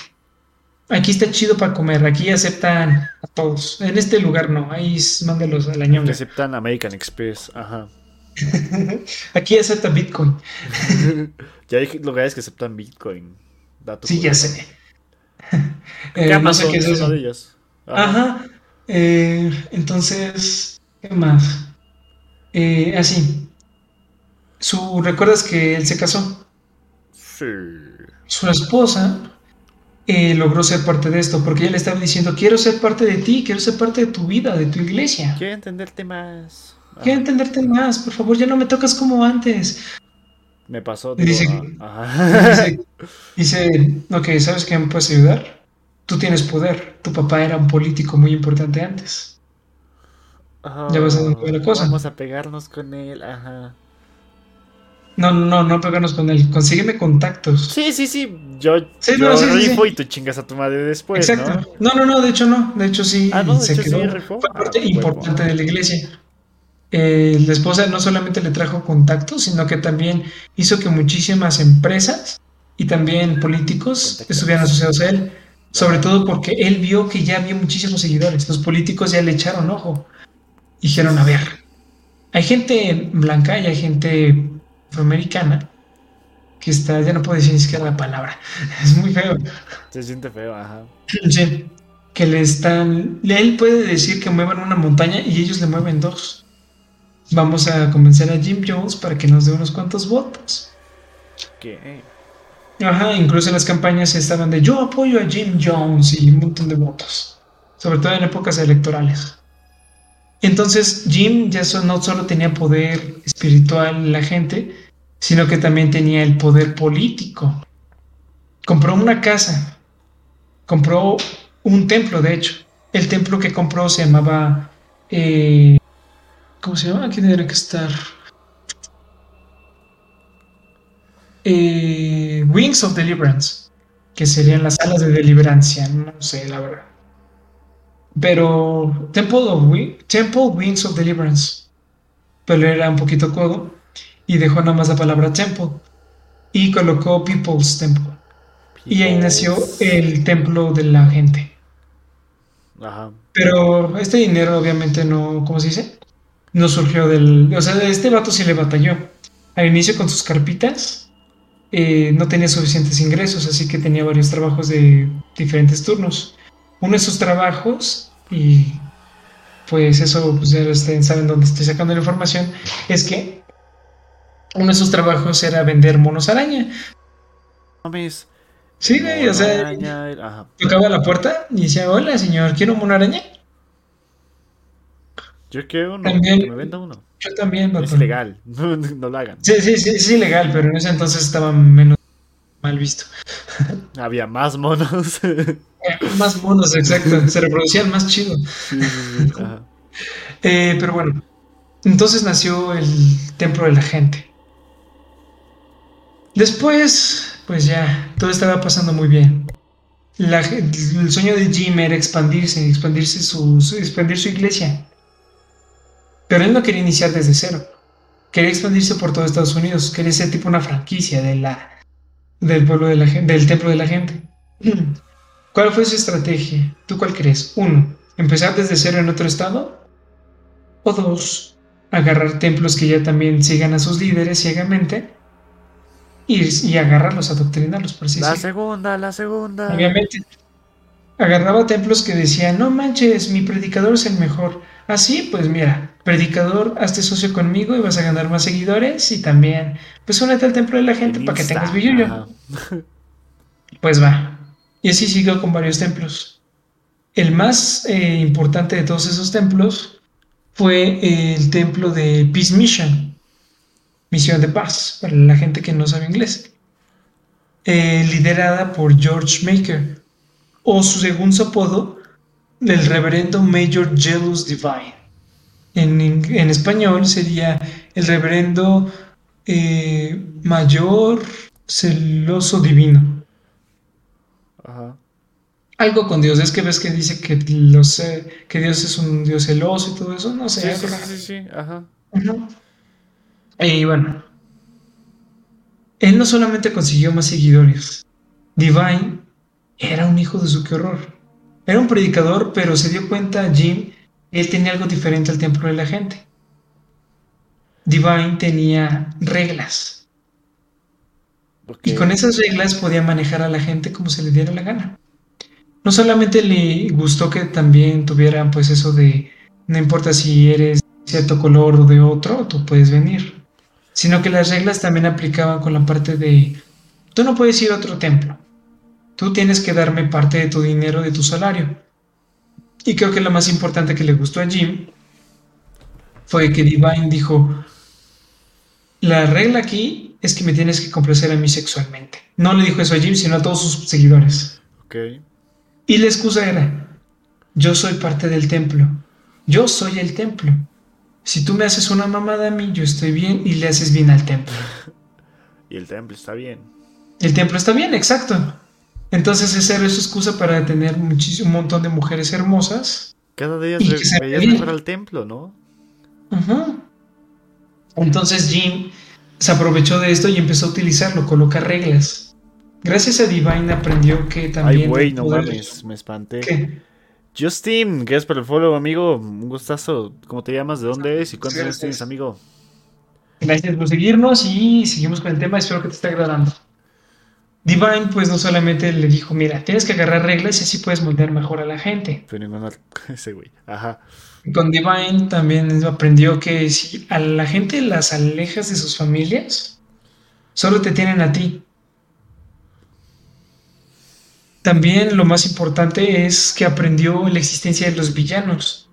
Aquí está chido para comer, aquí aceptan a todos. En este lugar no, ahí mándelos a la ñonga. Aceptan American Express, ajá. (laughs) Aquí acepta Bitcoin. (laughs) ya hay lugares que aceptan Bitcoin. sí, ya sé. (laughs) Eh, no sé qué es eso. de ellas. Ajá. Eh, entonces, ¿qué más? Eh, así. Su, ¿Recuerdas que él se casó? Sí. Su esposa logró ser parte de esto, porque ella le estaba diciendo, quiero ser parte de ti, quiero ser parte de tu vida, de tu iglesia. Quiero entenderte más. Quiero entenderte más, por favor, ya no me tocas como antes. Me pasó. dice, dice, ok, ¿sabes qué me puedes ayudar? Tú tienes poder. Tu papá era un político muy importante antes. ya vas a ver la cosa. Vamos a pegarnos con él, ajá. No, no, no pegarnos con él. Consígueme contactos. Sí, sí, sí. Yo, yo rifo y tú chingas a tu madre después. Exacto. ¿no? no, no, de hecho no. De hecho sí. Ah, no, se quedó. Fue parte ah, importante de la iglesia. Eh, la esposa no solamente le trajo contactos, sino que también hizo que muchísimas empresas y también políticos estuvieran asociados a él. Sobre todo porque él vio que ya había muchísimos seguidores. Los políticos ya le echaron ojo. Dijeron, a ver, hay gente blanca y hay gente afroamericana que está, ya no puedo decir ni siquiera la palabra. (laughs) Es muy feo. Se siente feo, ajá. Sí, que le están... Él puede decir que muevan una montaña y ellos le mueven dos vamos a convencer a Jim Jones para que nos dé unos cuantos votos. ¿Qué? Ajá, incluso en las campañas estaban de yo apoyo a Jim Jones y un montón de votos, sobre todo en épocas electorales. Entonces Jim ya no solo tenía poder espiritual en la gente, sino que también tenía el poder político. Compró una casa, compró un templo, de hecho. El templo que compró se llamaba eh, ¿Cómo se llama? Aquí tendría que estar. Eh, Wings of Deliverance, que serían las alas de deliberancia, no sé, la verdad. Pero Temple, of Temple Wings of Deliverance, pero era un poquito codo y dejó nada más la palabra Temple y colocó People's Temple. Y ahí nació el templo de la gente. Ajá. Pero este dinero obviamente no, ¿cómo se dice? no surgió del... O sea, este vato sí le batalló. Al inicio con sus carpitas eh, no tenía suficientes ingresos, así que tenía varios trabajos de diferentes turnos. Uno de esos trabajos, y pues eso, pues ya saben dónde estoy sacando la información, es que uno de esos trabajos era vender monos araña. Mames, Sí, güey, o sea, ajá. tocaba la puerta y decía, hola señor, ¿quiero una araña? Yo quiero uno, También- que me venda uno. Yo también, Es vato. ilegal, (laughs) no, no lo hagan. Sí, sí, sí, sí, legal, pero en ese entonces estaba menos mal visto. (laughs) Había más monos. (laughs) Más monos, exacto, se reproducían más chido. Sí, sí, sí, ajá. Eh, pero bueno, entonces nació el templo de la gente. Después, pues ya, todo estaba pasando muy bien. El sueño de Jim era expandirse, expandirse su, expandir su iglesia. Pero él no quería iniciar desde cero. Quería expandirse por todo Estados Unidos. Quería ser tipo una franquicia de la, del pueblo de la del templo de la gente. (clears throat) ¿Cuál fue su estrategia? ¿Tú cuál crees? Uno, empezar desde cero en otro estado. O dos, agarrar templos que ya también sigan a sus líderes ciegamente y, y agarrarlos, adoctrinarlos, por así La segunda, la segunda. Obviamente, agarraba templos que decían, no manches, mi predicador es el mejor. Así, pues mira, predicador, hazte socio conmigo y vas a ganar más seguidores y también, pues únete al templo de la gente En para que tengas billullo. Pues va. Y así siguió con varios templos. El más eh, importante de todos esos templos fue el templo de Peace Mission, misión de paz, para la gente que no sabe inglés, Eh, liderada por George Maker, o su segundo apodo, el reverendo Major Jealous Divine. En, en español sería el reverendo eh, mayor celoso divino. Ajá. Algo con Dios, es que ves que dice que, los, eh, que Dios es un Dios celoso y todo eso, no sé. sí, sí, sí, sí, ajá. Ujú. Y bueno, él no solamente consiguió más seguidores, Divine era un hijo de su que horror. Era un predicador, pero se dio cuenta Jim que él tenía algo diferente al templo de la gente. Divine tenía reglas y con esas reglas podía manejar a la gente como se le diera la gana. No solamente le gustó que también tuvieran pues eso de no importa si eres de cierto color o de otro, tú puedes venir, sino que las reglas también aplicaban con la parte de tú no puedes ir a otro templo, tú tienes que darme parte de tu dinero, de tu salario. Y creo que lo más importante que le gustó a Jim fue que Divine dijo, la regla aquí es que me tienes que complacer a mí sexualmente. No le dijo eso a Jim, sino a todos sus seguidores. Y la excusa era, yo soy parte del templo, yo soy el templo. Si tú me haces una mamada a mí, yo estoy bien y le haces bien al templo. (laughs) Y el templo está bien. El templo está bien, exacto. Entonces esa era su excusa para tener muchísimo, un montón de mujeres hermosas. Cada día se se veía. mejor al templo, ¿no? Ujú. Entonces Jim se aprovechó de esto y empezó a utilizarlo, colocar reglas. Gracias a Divine aprendió que también... Ay, güey, no mames, me espanté. ¿Qué? Justin, gracias por el follow, amigo. Un gustazo. ¿Cómo te llamas? ¿De dónde eres? ¿Y cuántos años tienes, amigo? Gracias por seguirnos y seguimos con el tema. Espero que te esté agradando. Divine, pues no solamente le dijo, mira, tienes que agarrar reglas y así puedes moldear mejor a la gente. Fue ningún ese güey. Ajá. Con Divine también aprendió que si a la gente las alejas de sus familias, solo te tienen a ti. También lo más importante es que aprendió la existencia de los villanos,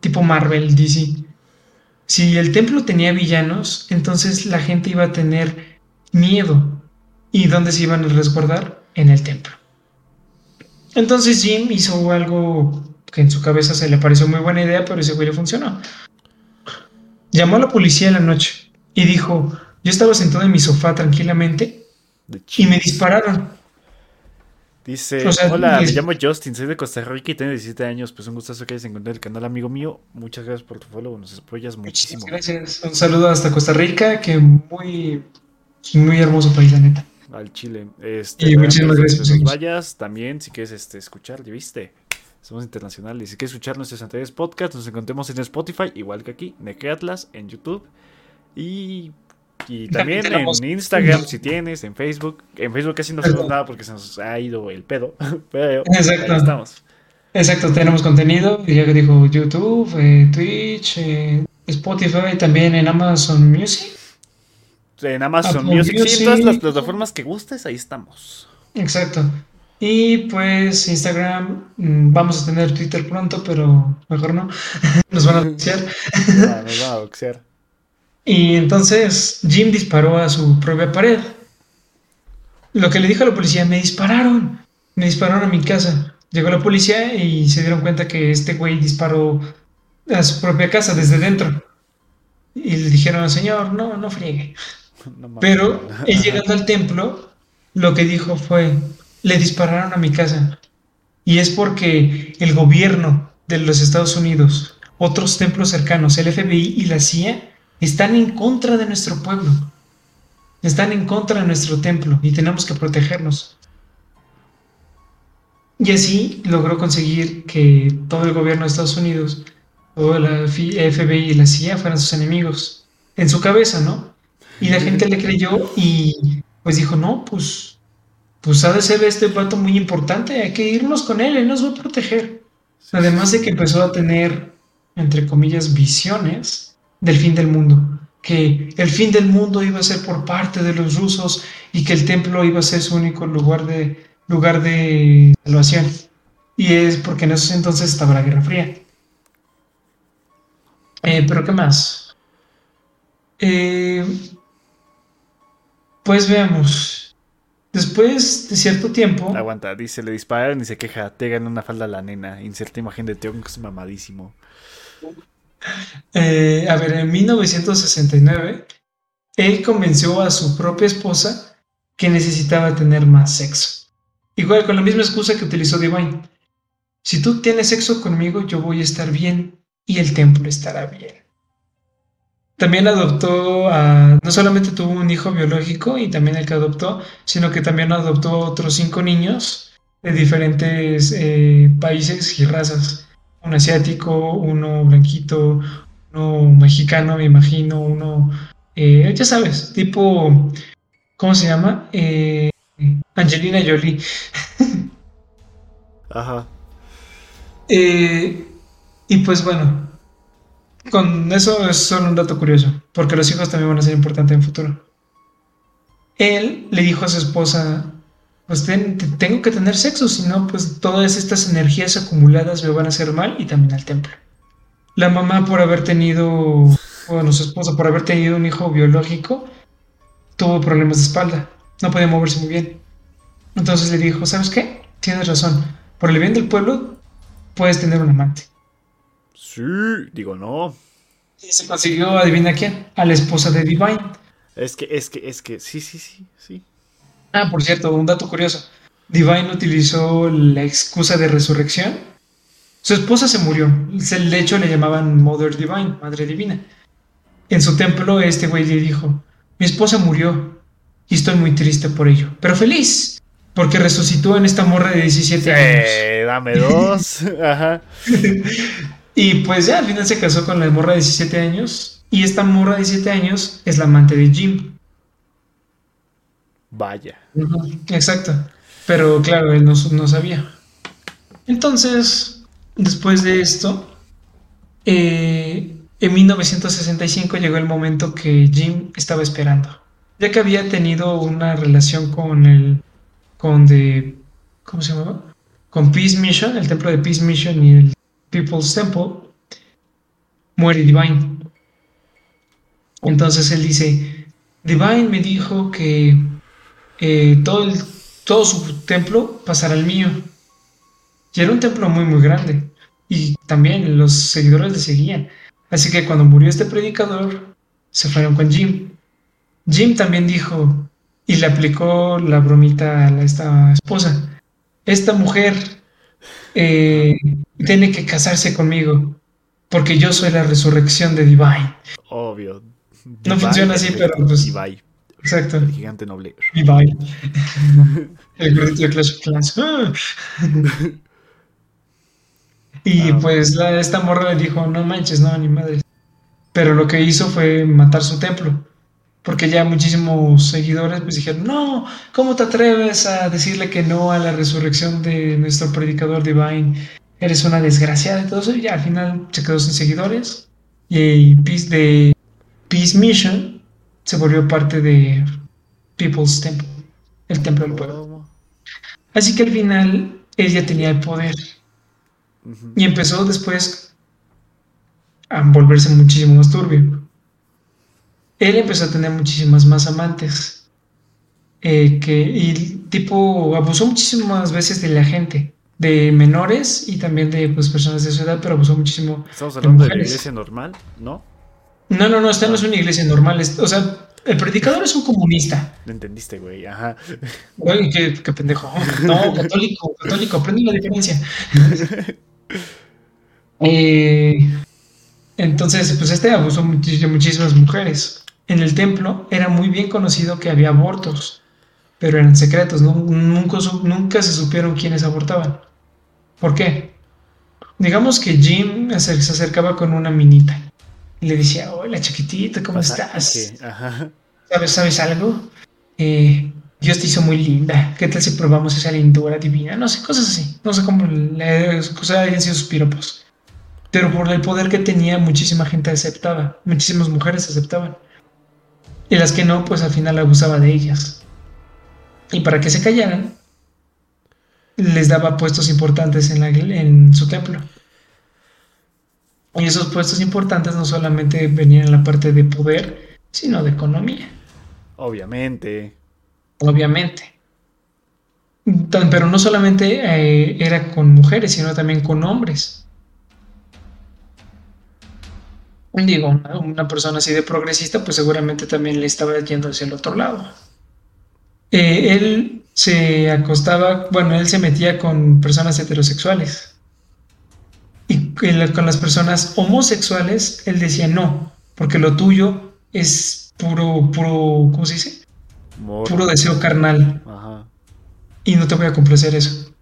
tipo Marvel, DC. Si el templo tenía villanos, entonces la gente iba a tener miedo. ¿Y dónde se iban a resguardar? En el templo. Entonces Jim hizo algo que en su cabeza se le pareció muy buena idea, pero ese güey le funcionó. Llamó a la policía en la noche y dijo, yo estaba sentado en mi sofá tranquilamente y me dispararon. Dice, O sea, hola, me llamo Justin, soy de Costa Rica y tengo 17 años. Pues un gustazo que hayas encontrado el canal, amigo mío. Muchas gracias por tu follow, nos apoyas muchísimo. Gracias. Un saludo hasta Costa Rica, que muy, muy hermoso país, la neta. Al Chile. Este, Y muchísimas que gracias seguirnos. vayas, también si quieres este, escuchar, ya viste. Somos internacionales. Si quieres escuchar nuestros anteriores podcasts, nos encontramos en Spotify, igual que aquí, Atlas en YouTube. Y, y también en Instagram, si tienes, en Facebook. En Facebook casi no hacemos nada porque se nos ha ido el pedo. (laughs) Pero Exacto. ahí estamos. Exacto, tenemos contenido, ya que dijo YouTube, eh, Twitch, eh, Spotify, también en Amazon Music. En Amazon Apple Music, sí, en todas las plataformas que gustes, ahí estamos. Exacto. Y pues Instagram, mm, vamos a tener Twitter pronto, pero mejor no. (laughs) Nos van a. (laughs) Ah, nos van a boxear. Y entonces Jim disparó a su propia pared. Lo que le dijo a la policía, me dispararon, me dispararon a mi casa. Llegó la policía y se dieron cuenta que este güey disparó a su propia casa desde dentro. Y le dijeron al señor, no, no friegue. (laughs) No. Pero (laughs) él llegando al templo, lo que dijo fue, le dispararon a mi casa. Y es porque el gobierno de los Estados Unidos, otros templos cercanos, el FBI y la CIA, están en contra de nuestro pueblo. Están en contra de nuestro templo y tenemos que protegernos. Y así logró conseguir que todo el gobierno de Estados Unidos, todo la FBI y la CIA fueran sus enemigos. En su cabeza, ¿no? Y la gente le creyó y pues dijo, no, pues, pues ha de ser este pato muy importante, hay que irnos con él, él nos va a proteger. Además de que empezó a tener, entre comillas, visiones del fin del mundo, que el fin del mundo iba a ser por parte de los rusos y que el templo iba a ser su único lugar de, lugar de salvación. Y es porque en esos entonces estaba la Guerra Fría. Eh, Pero ¿qué más? Eh, pues veamos. Después de cierto tiempo, Aguanta, dice, le dispararon y se queja. Te ganó una falda a la nena. Inserta imagen de Tonks mamadísimo. Eh, a ver, en 1969, él convenció a su propia esposa que necesitaba tener más sexo. Igual con la misma excusa que utilizó Divine. Si tú tienes sexo conmigo, yo voy a estar bien y el templo estará bien. También adoptó a, no solamente tuvo un hijo biológico y también el que adoptó, sino que también adoptó otros cinco niños de diferentes eh, países y razas. Un asiático, uno blanquito, uno mexicano, me imagino, uno, eh, ya sabes, tipo, ¿cómo se llama? Eh, Angelina Jolie. (laughs) Ajá. Eh, y pues bueno, con eso es solo un dato curioso, porque los hijos también van a ser importantes en el futuro. Él le dijo a su esposa, pues ten- te- tengo que tener sexo, si no, pues todas estas energías acumuladas me van a hacer mal y también al templo. La mamá por haber tenido, bueno, su esposa por haber tenido un hijo biológico, tuvo problemas de espalda, no podía moverse muy bien. Entonces le dijo, ¿sabes qué? Tienes razón, por el bien del pueblo puedes tener un amante. Sí, digo no. Y se consiguió, adivina quién, a la esposa de Divine. Es que, es que, es que, sí, sí, sí, sí. Ah, por cierto, un dato curioso. Divine utilizó la excusa de resurrección. Su esposa se murió. De hecho, le llamaban Mother Divine, Madre Divina. En su templo, este güey le dijo, mi esposa murió y estoy muy triste por ello, pero feliz, porque resucitó en esta morra de 17 años. Eh, dame dos. (laughs) Ajá. Y pues ya, al final se casó con la morra de 17 años. Y esta morra de 17 años es la amante de Jim. Vaya. Exacto. Pero claro, él no, no sabía. Entonces, después de esto, eh, en 1965 llegó el momento que Jim estaba esperando. Ya que había tenido una relación con el. con The. ¿Cómo se llamaba? Con Peace Mission, el templo de Peace Mission y el People's Temple, muere Divine. Entonces él dice: Divine me dijo que eh, todo, el- todo su templo pasará al mío. Y era un templo muy, muy grande. Y también los seguidores le seguían. Así que cuando murió este predicador, se fueron con Jim. Jim también dijo, y le aplicó la bromita a esta esposa, esta mujer eh, tiene que casarse conmigo, porque yo soy la resurrección de Divine. Obvio. No funciona así, pero, pues- Ibai, Exacto, el gigante noble. Divine. El gordito de Clash of Clans. ¡Ah! (laughs) Y Ah. pues la- esta morra le dijo, no manches, no, ni madre. Pero lo que hizo fue matar su templo. Porque ya muchísimos seguidores pues dijeron, no, ¿cómo te atreves a decirle que no a la resurrección de nuestro predicador Divine? Eres una desgraciada y todo eso. Y ya al final se quedó sin seguidores. Y Peace de Peace Mission se volvió parte de People's Temple, el templo del pueblo. Así que al final ella tenía el poder. Y empezó después a volverse muchísimo más turbio. Él empezó a tener muchísimas más amantes. Eh, que, y tipo abusó muchísimas veces de la gente, de menores y también de pues, personas de su edad, pero abusó muchísimo. Estamos hablando de, la iglesia normal, ¿no? No, no, no, esta no es una iglesia normal. o sea, el predicador es un comunista. Lo entendiste, güey, ajá. Güey, qué, qué pendejo. (laughs) No, católico, católico, aprende la diferencia. (laughs) Eh, entonces, pues este abusó de muchísimas mujeres. En el templo era muy bien conocido que había abortos, pero eran secretos, nunca, nunca se supieron quiénes abortaban. ¿Por qué? Digamos que Jim se acercaba con una minita y le decía, hola chiquitita, ¿cómo estás? ¿Sabes, ¿Sabes algo? Eh, Dios te hizo muy linda. ¿Qué tal si probamos esa lindura divina? No sé, cosas así. No sé cómo le hayan sido sus piropos. Pero por el poder que tenía, muchísima gente aceptaba. Muchísimas mujeres aceptaban. Y las que no, pues al final abusaba de ellas. Y para que se callaran, les daba puestos importantes en, en su templo. Y esos puestos importantes no solamente venían en la parte de poder, sino de economía. Obviamente. Obviamente. Pero no solamente eh, era con mujeres, sino también con hombres. Digo, una, persona así de progresista, pues seguramente también le estaba yendo hacia el otro lado. Eh, él se acostaba, bueno, él se metía con personas heterosexuales. Con las personas homosexuales, él decía no, porque lo tuyo es puro, puro, ¿cómo se dice? Puro deseo carnal. Y no te voy a complacer eso.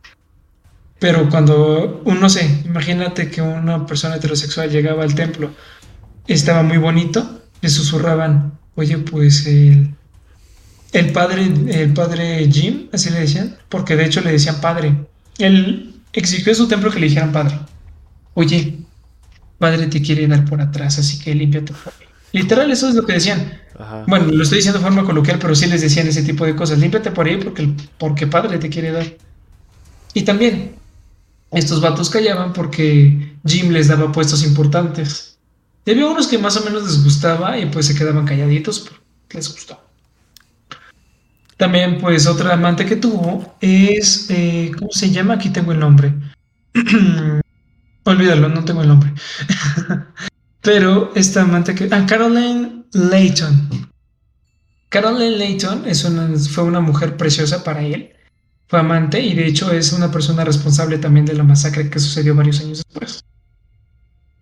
Pero cuando uno sé, imagínate que una persona heterosexual llegaba al templo, estaba muy bonito, le susurraban, oye, pues el, el padre, el padre Jim, así le decían, porque de hecho le decían padre. Él exigió a su templo que le dijeran padre oye, padre te quiere dar por atrás, así que límpiate por ahí. Literal, eso es lo que decían. Bueno, lo estoy diciendo de forma coloquial, pero sí les decían ese tipo de cosas. Límpiate por ahí porque, porque padre te quiere dar. Y también, estos vatos callaban porque Jim les daba puestos importantes. Y había unos que más o menos les gustaba y pues se quedaban calladitos porque les gustó. También, pues, otra amante que tuvo es, eh, ¿cómo se llama? Aquí tengo el nombre. (clears throat) Olvídalo, no tengo el nombre. (laughs) Pero esta amante que. Ah, Caroline Layton. Caroline Layton es una, fue una mujer preciosa para él. Fue amante y de hecho es una persona responsable también de la masacre que sucedió varios años después.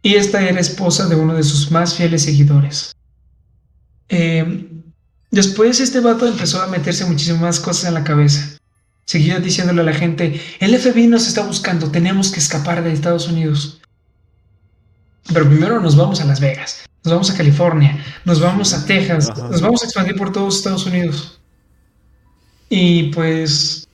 Y esta era esposa de uno de sus más fieles seguidores. Eh, después este vato empezó a meterse muchísimas cosas en la cabeza. Seguía diciéndole a la gente, el FBI nos está buscando, tenemos que escapar de Estados Unidos. Pero primero nos vamos a Las Vegas, nos vamos a California, nos vamos a Texas, nos vamos a expandir por todos Estados Unidos. Y pues,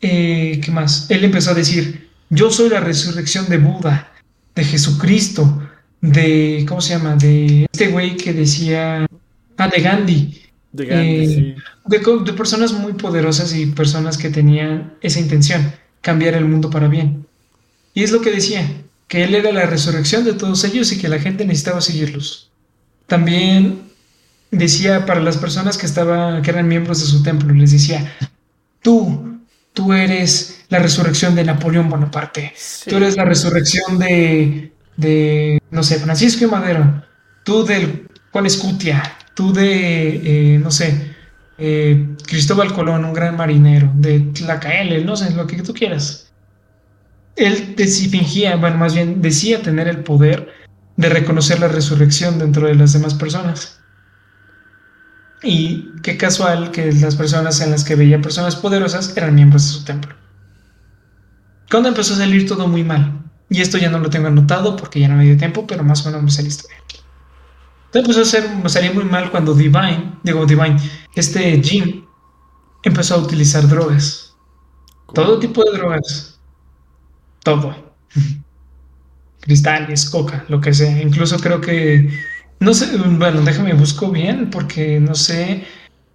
eh, ¿qué más? Él empezó a decir, yo soy la resurrección de Buda, de Jesucristo, de, ¿cómo se llama? De este güey que decía, ah, de Gandhi. Eh, de, personas muy poderosas y personas que tenían esa intención, cambiar el mundo para bien. Y es lo que decía, que Él era la resurrección de todos ellos y que la gente necesitaba seguirlos. También decía para las personas que, estaban, que eran miembros de su templo, les decía, tú, tú eres la resurrección de Napoleón Bonaparte, tú eres la resurrección de, de, no sé, Francisco y Madero, tú del Juan Escutia, tú de, eh, no sé, eh, Cristóbal Colón, un gran marinero, de Tlacaele, no sé, lo que tú quieras. Él fingía, bueno, más bien decía tener el poder de reconocer la resurrección dentro de las demás personas. Y qué casual que las personas en las que veía personas poderosas eran miembros de su templo. Cuando empezó a salir todo muy mal, y esto ya no lo tengo anotado porque ya no me dio tiempo, pero más o menos me saliste bien. Entonces empezó a ser, salía muy mal cuando Divine, digo Divine, este Jim empezó a utilizar drogas. Todo tipo de drogas. Todo. (laughs) Cristales, coca, lo que sea. Incluso creo que, no sé, bueno, déjame busco bien porque no sé,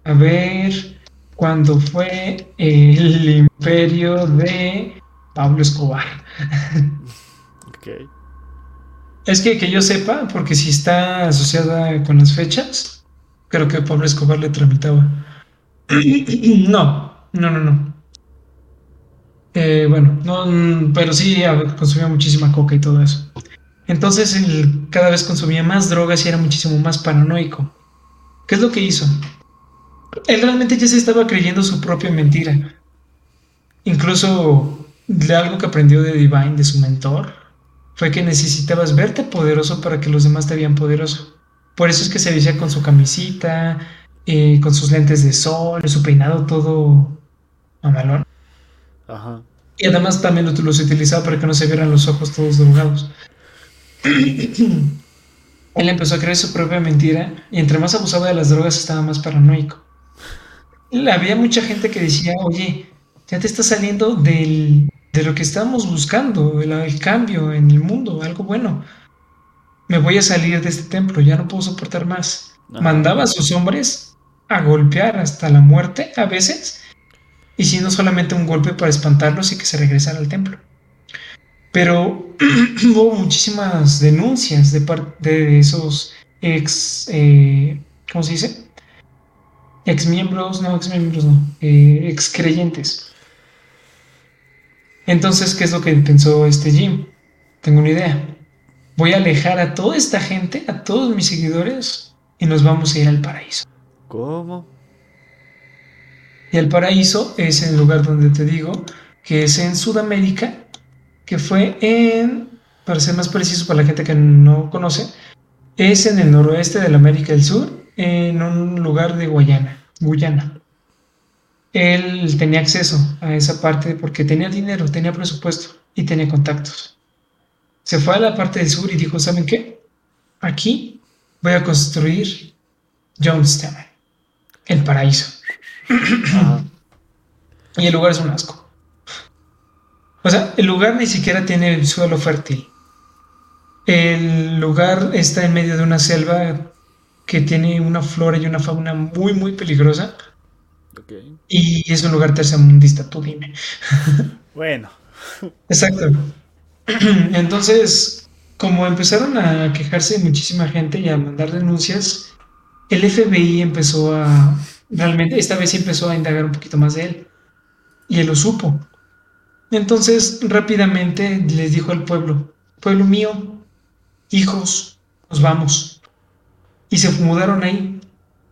a ver, cuando fue el imperio de Pablo Escobar. (laughs) Ok. Es que que yo sepa, porque si está asociada con las fechas, creo que Pablo Escobar le tramitaba. (clears throat) No, no, no, no. Eh, bueno, no, mm, pero sí consumía muchísima coca y todo eso. Entonces él cada vez consumía más drogas y era muchísimo más paranoico. ¿Qué es lo que hizo? Él realmente ya se estaba creyendo su propia mentira. Incluso de algo que aprendió de Divine, de su mentor, fue que necesitabas verte poderoso para que los demás te vean poderoso. Por eso es que se vestía con su camisita, eh, con sus lentes de sol, su peinado todo mamalón. Ajá. Y además también lo- los utilizaba para que no se vieran los ojos todos drogados. (clears throat) Él empezó a creer su propia mentira y entre más abusaba de las drogas estaba más paranoico. Había mucha gente que decía, oye, ya te estás saliendo del, de lo que estábamos buscando, el, el cambio en el mundo, algo bueno. Me voy a salir de este templo, ya no puedo soportar más. Ajá. Mandaba a sus hombres a golpear hasta la muerte a veces, y si no solamente un golpe para espantarlos y que se regresara al templo. Pero (clears throat) hubo muchísimas denuncias de parte de esos ex, eh, ¿cómo se dice? Ex miembros, no, ex miembros, no, eh, ex creyentes. Entonces, ¿qué es lo que pensó este Jim? Tengo una idea. Voy a alejar a toda esta gente, a todos mis seguidores, y nos vamos a ir al paraíso. ¿Cómo? Y el paraíso es el lugar donde te digo que es en Sudamérica, que fue en, para ser más preciso para la gente que no conoce, es en el noroeste de la América del Sur, en un lugar de Guayana, Guyana. Él tenía acceso a esa parte porque tenía dinero, tenía presupuesto y tenía contactos. Se fue a la parte del sur y dijo, ¿saben qué? Aquí voy a construir Jonestown, el paraíso. Ajá. (clears throat) Y el lugar es un asco. O sea, el lugar ni siquiera tiene suelo fértil. El lugar está en medio de una selva que tiene una flora y una fauna muy, muy peligrosa. Y es un lugar tercermundista, tú dime. (laughs) Bueno. Exacto. (clears throat) Entonces, como empezaron a quejarse muchísima gente y a mandar denuncias, el FBI empezó a, realmente, esta vez sí empezó a indagar un poquito más de él. Y él lo supo. Entonces, rápidamente les dijo al pueblo, pueblo mío, hijos, nos vamos. Y se mudaron ahí.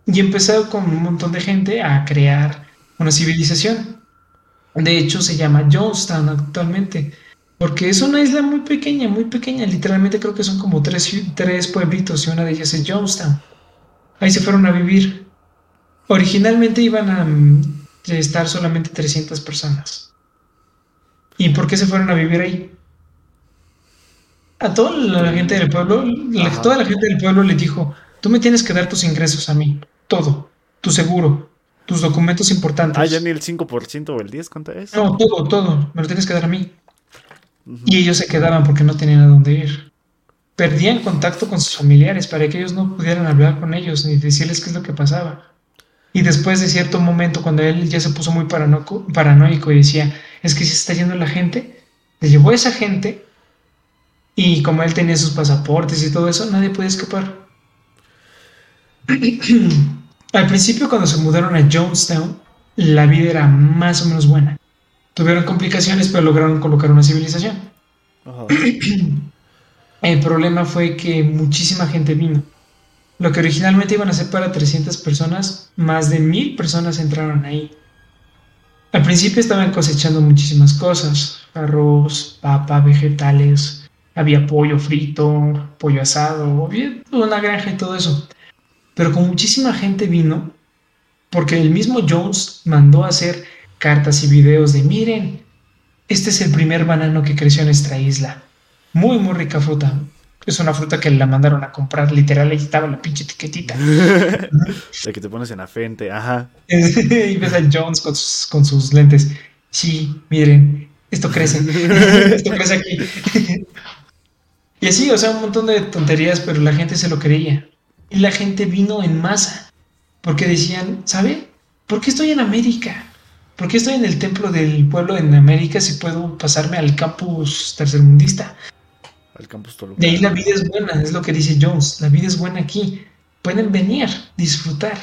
Y empezaron con un montón de gente a crear una civilización. De hecho, se llama Jonestown actualmente. Porque es una isla muy pequeña, muy pequeña. Literalmente creo que son como tres, tres pueblitos y una de ellas es Jonestown. Ahí se fueron a vivir. Originalmente iban a mm, estar solamente 300 personas. ¿Y por qué se fueron a vivir ahí? A toda la gente del pueblo, la- toda la gente del pueblo le dijo, tú me tienes que dar tus ingresos a mí, todo, tu seguro, tus documentos importantes. Ah, ya ni el 5% o el 10%, ¿cuánto es? No, todo, todo, me lo tienes que dar a mí. Y ellos se quedaban porque no tenían a dónde ir. Perdían contacto con sus familiares para que ellos no pudieran hablar con ellos ni decirles qué es lo que pasaba. Y después de cierto momento, cuando él ya se puso muy paranoico, paranoico y decía, es que si se está yendo la gente, le llevó a esa gente y como él tenía sus pasaportes y todo eso, nadie podía escapar. (clears throat) Al principio, cuando se mudaron a Jonestown, la vida era más o menos buena. Tuvieron complicaciones, pero lograron colocar una civilización. Ajá. (clears throat) El problema fue que muchísima gente vino. Lo que originalmente iban a ser para 300 personas, más de 1000 personas entraron ahí. Al principio estaban cosechando muchísimas cosas, arroz, papa, vegetales, había pollo frito, pollo asado, una granja y todo eso. Pero con muchísima gente vino, porque el mismo Jones mandó a hacer cartas y videos de miren, este es el primer banano que creció en nuestra isla. Muy, muy rica fruta. Es una fruta que la mandaron a comprar, literal, ahí estaba la pinche etiquetita. (laughs) De que te pones en la frente, ajá. (laughs) y ves a Jones con sus, con sus lentes. Sí, miren, esto crece. (laughs) esto crece aquí. y así, o sea, un montón de tonterías, pero la gente se lo creía. Y la gente vino en masa. Porque decían, ¿sabe? ¿por qué estoy en América? ¿Por qué estoy en el templo del pueblo en América si puedo pasarme al campus tercermundista? Al campus Toluca. De ahí la vida es buena, es lo que dice Jones. La vida es buena aquí. Pueden venir, disfrutar.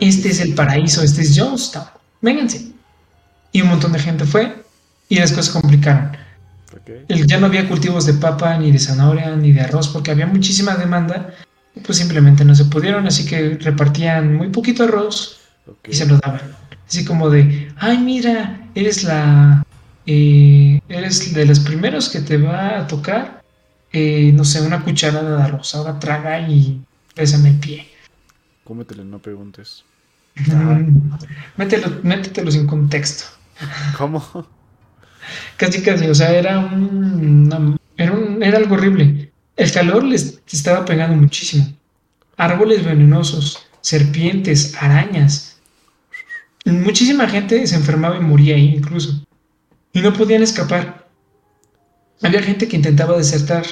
Este es el paraíso, este es Jonestown. Vénganse. Y un montón de gente fue y las cosas se complicaron. Ya no había cultivos de papa, ni de zanahoria, ni de arroz, porque había muchísima demanda. Pues simplemente no se pudieron, así que repartían muy poquito arroz y se lo daban. Así como de, ay, mira, eres la. eh, eres de los primeros que te va a tocar, eh, no sé, una cucharada de arroz. Ahora traga y bésame el pie. Cómetelo, no preguntes. (laughs) Mételo, métetelo sin contexto. ¿Cómo? Casi, casi, o sea, era un, una- era un- era algo horrible. El calor les estaba pegando muchísimo. Árboles venenosos, serpientes, arañas. Muchísima gente se enfermaba y moría ahí incluso. Y no podían escapar. Había gente que intentaba desertar,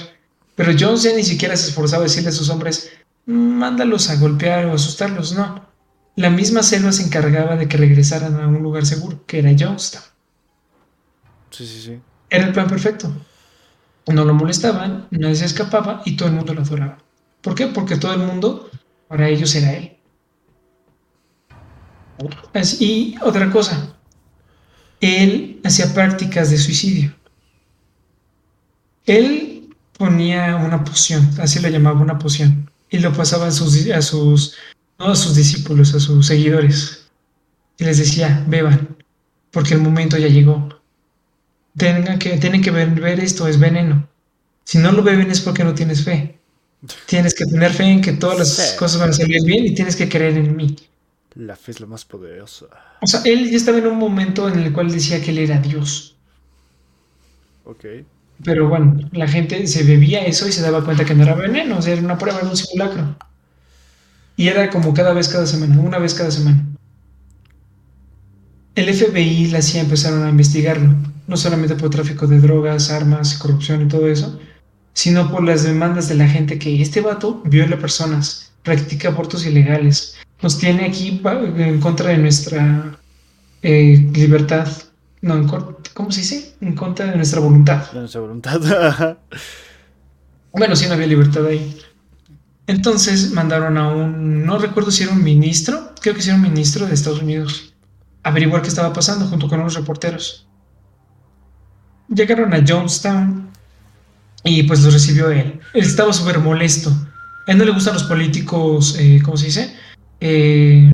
pero Jones ya ni siquiera se esforzaba a decirle a sus hombres, mándalos a golpear o asustarlos, no. La misma selva se encargaba de que regresaran a un lugar seguro, que era Jonestown. Sí, sí, sí. Era el plan perfecto. No lo molestaban, nadie se escapaba y todo el mundo lo adoraba. ¿Por qué? Porque todo el mundo, para ellos, era él. Y otra cosa, él hacía prácticas de suicidio. Él ponía una poción, así lo llamaba una poción, y lo pasaba a sus, sus discípulos, a sus seguidores. Y les decía, beban, porque el momento ya llegó tengan que, tienen que ver, ver esto, es veneno. Si no lo beben es porque no tienes fe. Tienes que tener fe en que todas las Sí. cosas van a salir bien y tienes que creer en mí. La fe es la más poderosa. O sea, él ya estaba en un momento en el cual decía que él era Dios. Ok. Pero bueno, la gente se bebía eso y se daba cuenta que no era veneno, o sea, era una prueba de un simulacro. Y era como cada vez cada semana, una vez cada semana. El FBI y la CIA empezaron a investigarlo, no solamente por tráfico de drogas, armas, corrupción y todo eso, sino por las demandas de la gente que este vato viola personas, practica abortos ilegales, nos tiene aquí en contra de nuestra eh, libertad, no, en ¿cómo se dice? En contra de nuestra voluntad. De nuestra voluntad. (laughs) Bueno, sí, no había libertad ahí. Entonces mandaron a un, no recuerdo si era un ministro, creo que sí era un ministro de Estados Unidos, a averiguar qué estaba pasando junto con unos reporteros. Llegaron a Jonestown y pues los recibió él. Él estaba súper molesto. A él no le gustan los políticos, eh, ¿cómo se dice? Eh,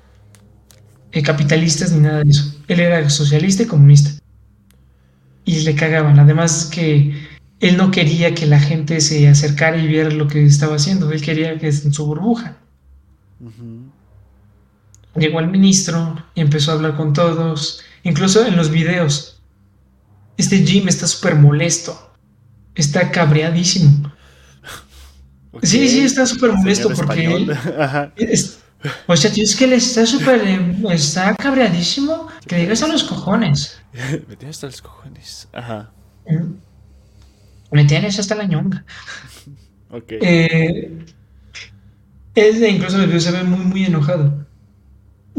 eh, capitalistas ni nada de eso. Él era socialista y comunista. Y le cagaban. Además que él no quería que la gente se acercara y viera lo que estaba haciendo. Él quería que en su burbuja. Llegó el ministro y empezó a hablar con todos, incluso en los videos. Este Jim está súper molesto, está cabreadísimo. Sí, sí, está súper molesto porque español. él... (laughs) Ajá. es- o sea, tío, es que él está súper... eh, está cabreadísimo, que le digas a los cojones. (laughs) Me tienes hasta los cojones. Ajá. Me tienes hasta la ñonga. (laughs) Ok. Eh, él incluso se ve muy, muy enojado.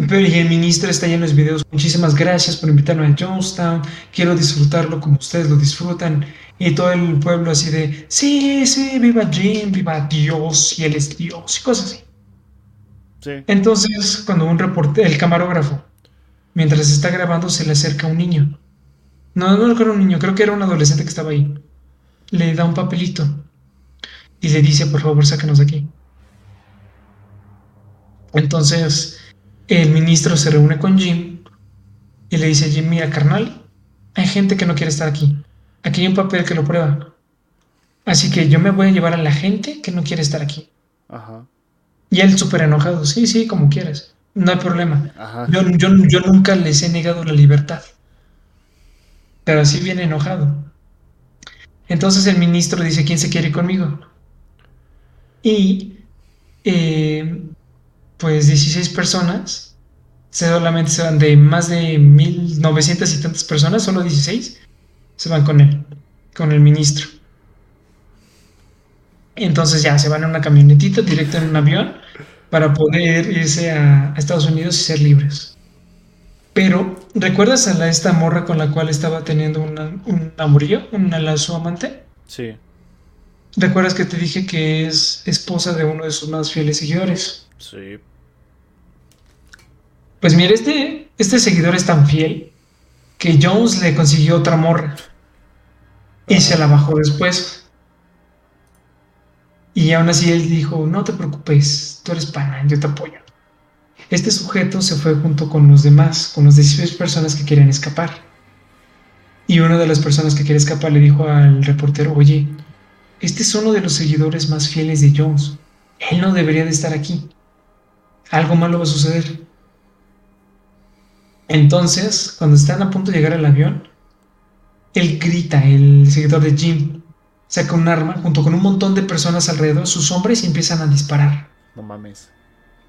Pero y el ministro está ya en los videos. Muchísimas gracias por invitarme a Jonestown. Quiero disfrutarlo como ustedes lo disfrutan. Y todo el pueblo así de, sí, sí, viva Jim, viva Dios, y él es Dios, y cosas así. Sí. Entonces, cuando un reporte, el camarógrafo, mientras está grabando, se le acerca un niño. No, no creo un niño, creo que era un adolescente que estaba ahí. Le da un papelito y le dice, por favor, sácanos de aquí. Entonces, el ministro se reúne con Jim y le dice, Jim, mira, carnal, hay gente que no quiere estar aquí. Aquí hay un papel que lo prueba. Así que yo me voy a llevar a la gente que no quiere estar aquí. Ajá. Y él súper enojado, sí, sí, como quieras, no hay problema. Ajá. Yo, yo, yo nunca les he negado la libertad. Pero así viene enojado. Entonces el ministro dice, ¿quién se quiere ir conmigo? Y eh, pues 16 personas, solamente se van de más de 1900 y tantas personas, solo 16, se van con él, con el ministro. Entonces ya se van en una camionetita directo en un avión para poder irse a, Estados Unidos y ser libres. Pero, ¿recuerdas a la, esta morra con la cual estaba teniendo un amorío, una, su amante? Sí. ¿Recuerdas que te dije que es esposa de uno de sus más fieles seguidores? Sí. Pues mira, este, este seguidor es tan fiel que Jones le consiguió otra morra. Y se la bajó después. Y aún así él dijo, no te preocupes, tú eres pana, yo te apoyo. Este sujeto se fue junto con los demás, con las 16 personas que querían escapar. Y una de las personas que quería escapar le dijo al reportero, oye, este es uno de los seguidores más fieles de Jones. Él no debería de estar aquí. Algo malo va a suceder. Entonces, cuando están a punto de llegar al avión, él grita, el seguidor de Jim, saca un arma junto con un montón de personas alrededor, sus hombres, y empiezan a disparar. No mames.